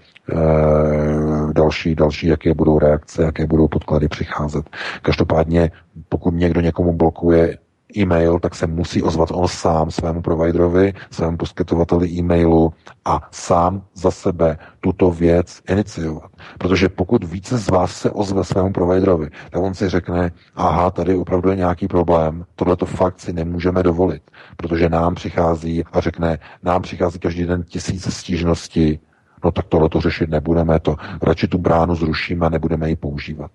další, další, jaké budou reakce, jaké budou podklady přicházet. Každopádně, pokud někdo někomu blokuje e-mail, tak se musí ozvat on sám svému providerovi, svému poskytovateli e-mailu a sám za sebe tuto věc iniciovat. Protože pokud více z vás se ozve svému providerovi, tak on si řekne, aha, tady opravdu je nějaký problém, tohle to fakt si nemůžeme dovolit, protože nám přichází a řekne, nám přichází každý den tisíce stížností, no tak tohle to řešit nebudeme, to radši tu bránu zrušíme a nebudeme ji používat.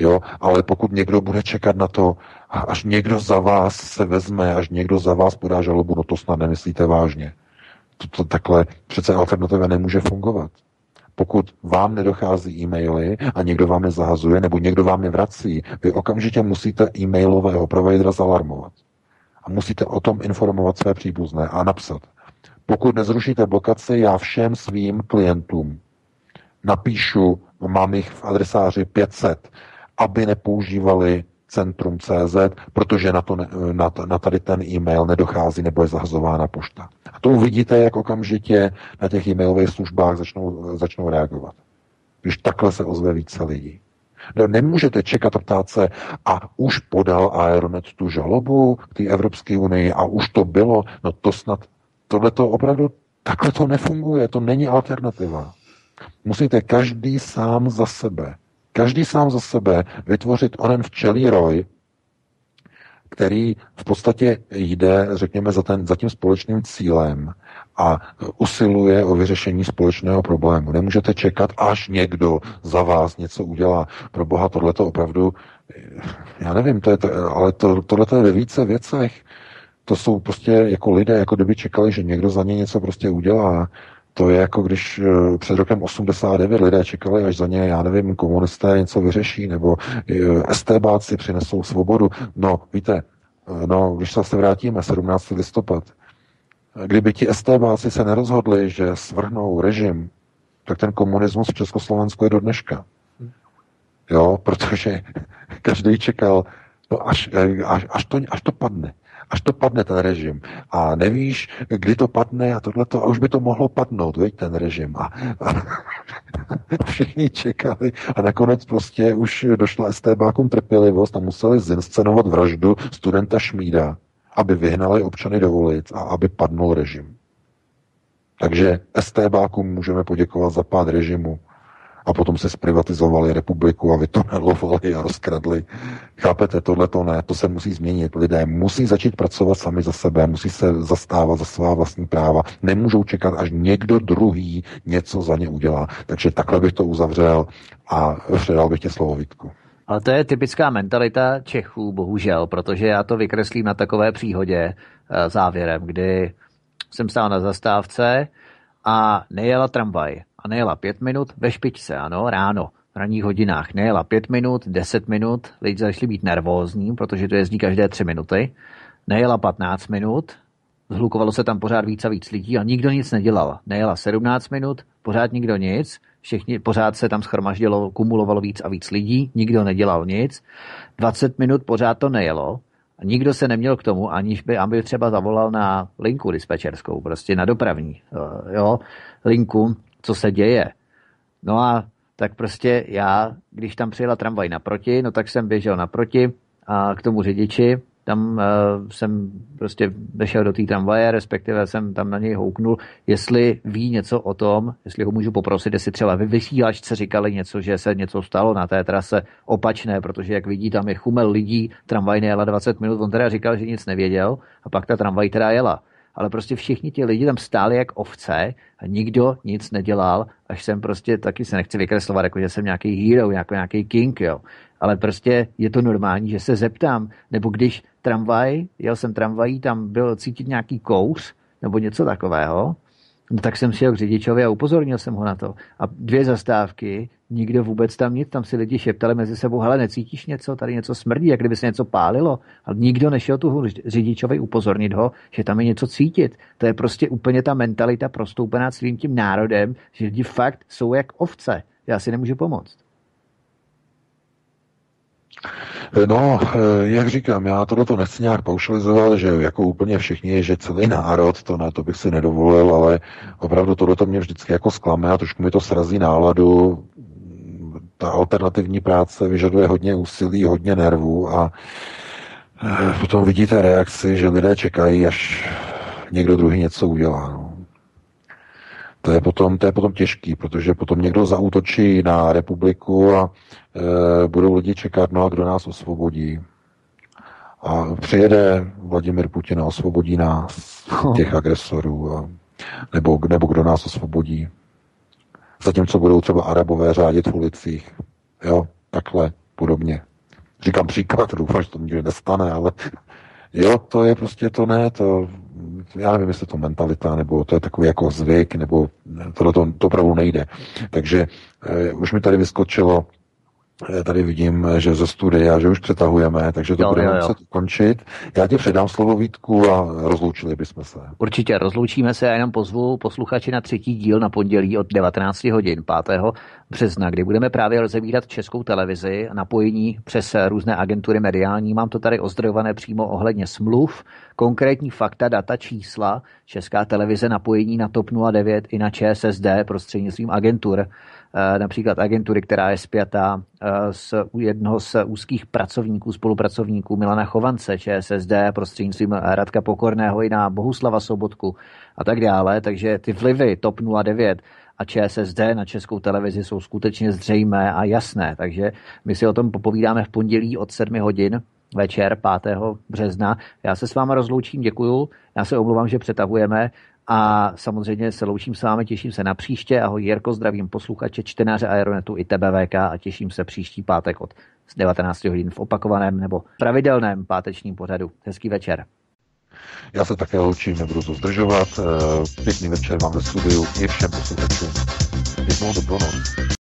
Jo, ale pokud někdo bude čekat na to, až někdo za vás se vezme, až někdo za vás podá žalobu, no to snad nemyslíte vážně. To takhle přece alternativa nemůže fungovat. Pokud vám nedochází e-maily a někdo vám je zahazuje, nebo někdo vám je vrací, vy okamžitě musíte e-mailového providera zalarmovat. A musíte o tom informovat své příbuzné a napsat. Pokud nezrušíte blokaci, já všem svým klientům napíšu, mám jich v adresáři 500, aby nepoužívali centrum CZ, protože na, to, na, na tady ten e-mail nedochází nebo je zahazována pošta. A to uvidíte, jak okamžitě na těch e-mailových službách začnou, začnou reagovat. Když takhle se ozve více lidí. No, nemůžete čekat a ptát se, a už podal Aeronet tu žalobu k té Evropské unii a už to bylo, no to snad, tohle to opravdu, takhle to nefunguje, to není alternativa. Musíte každý sám za sebe, každý sám za sebe vytvořit onen včelí roj, který v podstatě jde, řekněme, za, ten, za tím společným cílem a usiluje o vyřešení společného problému. Nemůžete čekat, až někdo za vás něco udělá. Pro boha tohle to opravdu, já nevím, to je to, ale to, tohle je ve více věcech. To jsou prostě jako lidé, jako kdyby čekali, že někdo za ně něco prostě udělá. To je jako když eh, před rokem 89 lidé čekali, až za ně, já nevím, komunisté něco vyřeší, nebo eh, STBáci přinesou svobodu. No, víte, eh, no, když se vrátíme, 17. listopad, kdyby ti STBáci se nerozhodli, že svrhnou režim, tak ten komunismus v Československu je do dneška. Jo, protože [laughs] každý čekal, no až, až, až, to, až to padne až to padne ten režim. A nevíš, kdy to padne a tohleto, a už by to mohlo padnout, veď, ten režim. A, a [laughs] všichni čekali a nakonec prostě už došla STBákům trpělivost a museli zinscenovat vraždu studenta Šmída, aby vyhnali občany do ulic a aby padnul režim. Takže STBákům můžeme poděkovat za pád režimu a potom se zprivatizovali republiku a vytunelovali a rozkradli. Chápete, tohle to ne, to se musí změnit. Lidé musí začít pracovat sami za sebe, musí se zastávat za svá vlastní práva. Nemůžou čekat, až někdo druhý něco za ně udělá. Takže takhle bych to uzavřel a předal bych tě slovo Vítku. Ale to je typická mentalita Čechů, bohužel, protože já to vykreslím na takové příhodě eh, závěrem, kdy jsem stál na zastávce a nejela tramvaj a nejela pět minut ve špičce, ano, ráno, v ranních hodinách. Nejela pět minut, deset minut, lidi začali být nervózní, protože to jezdí každé tři minuty. Nejela 15 minut, zhlukovalo se tam pořád víc a víc lidí a nikdo nic nedělal. Nejela 17 minut, pořád nikdo nic, všichni, pořád se tam schromaždilo, kumulovalo víc a víc lidí, nikdo nedělal nic. 20 minut pořád to nejelo, nikdo se neměl k tomu, aniž by, aby třeba zavolal na linku dispečerskou, prostě na dopravní eh, jo, linku, co se děje. No a tak prostě já, když tam přijela tramvaj naproti, no tak jsem běžel naproti a k tomu řidiči, tam uh, jsem prostě vešel do té tramvaje, respektive jsem tam na něj houknul, jestli ví něco o tom, jestli ho můžu poprosit, jestli třeba ve vysílačce říkali něco, že se něco stalo na té trase opačné, protože jak vidí, tam je chumel lidí, tramvaj nejela 20 minut, on teda říkal, že nic nevěděl a pak ta tramvaj teda jela ale prostě všichni ti lidi tam stáli jak ovce a nikdo nic nedělal, až jsem prostě, taky se nechci vykreslovat, jako že jsem nějaký hero, jako nějaký king, jo. Ale prostě je to normální, že se zeptám, nebo když tramvaj, jel jsem tramvají, tam byl cítit nějaký kous, nebo něco takového, tak jsem šel k řidičovi a upozornil jsem ho na to. A dvě zastávky, nikdo vůbec tam nic, tam si lidi šeptali mezi sebou, hele, necítíš něco, tady něco smrdí, jak kdyby se něco pálilo. A nikdo nešel tu řidičovi upozornit ho, že tam je něco cítit. To je prostě úplně ta mentalita prostoupená svým tím národem, že lidi fakt jsou jak ovce. Já si nemůžu pomoct. No, eh, jak říkám, já tohle to nechci nějak paušalizovat, že jako úplně všichni, že celý národ, to ne, to bych si nedovolil, ale opravdu tohle to mě vždycky jako zklame a trošku mi to srazí náladu. Ta alternativní práce vyžaduje hodně úsilí, hodně nervů a eh, potom vidíte reakci, že lidé čekají, až někdo druhý něco udělá. No. To je, potom, to je potom těžký, protože potom někdo zaútočí na republiku a e, budou lidi čekat, no a kdo nás osvobodí. A přijede Vladimir Putin a osvobodí nás, [laughs] těch agresorů, a, nebo, nebo kdo nás osvobodí. Zatímco budou třeba arabové řádit v ulicích. Jo, takhle, podobně. Říkám příklad, doufám, že to nikdy nestane, ale [laughs] jo, to je prostě to ne, to já nevím, jestli to mentalita, nebo to je takový jako zvyk, nebo tohle to, to opravdu nejde. Takže eh, už mi tady vyskočilo Tady vidím, že ze studia, že už přetahujeme, takže to jo, budeme muset ukončit. Já ti předám slovo Vítku a rozloučili bychom se. Určitě, rozloučíme se a jenom pozvu posluchači na třetí díl na pondělí od 19 hodin 5. března, kdy budeme právě rozebírat českou televizi, napojení přes různé agentury mediální. Mám to tady ozdrojované přímo ohledně smluv, konkrétní fakta, data, čísla, česká televize napojení na TOP 09 i na ČSSD prostřednictvím agentur například agentury, která je zpětá z jednoho z úzkých pracovníků, spolupracovníků Milana Chovance, ČSSD, prostřednictvím Radka Pokorného i na Bohuslava Sobotku a tak dále. Takže ty vlivy TOP 09 a ČSSD na českou televizi jsou skutečně zřejmé a jasné. Takže my si o tom popovídáme v pondělí od 7 hodin večer 5. března. Já se s váma rozloučím, děkuju. Já se omlouvám, že přetahujeme a samozřejmě se loučím s vámi, těším se na příště. Ahoj Jirko, zdravím posluchače, čtenáře Aeronetu i TBVK a těším se příští pátek od 19 hodin v opakovaném nebo pravidelném pátečním pořadu. Hezký večer. Já se také loučím, nebudu to zdržovat. Eh, pěkný večer vám ve studiu i všem posluchačům. Pěknou dobrou noc.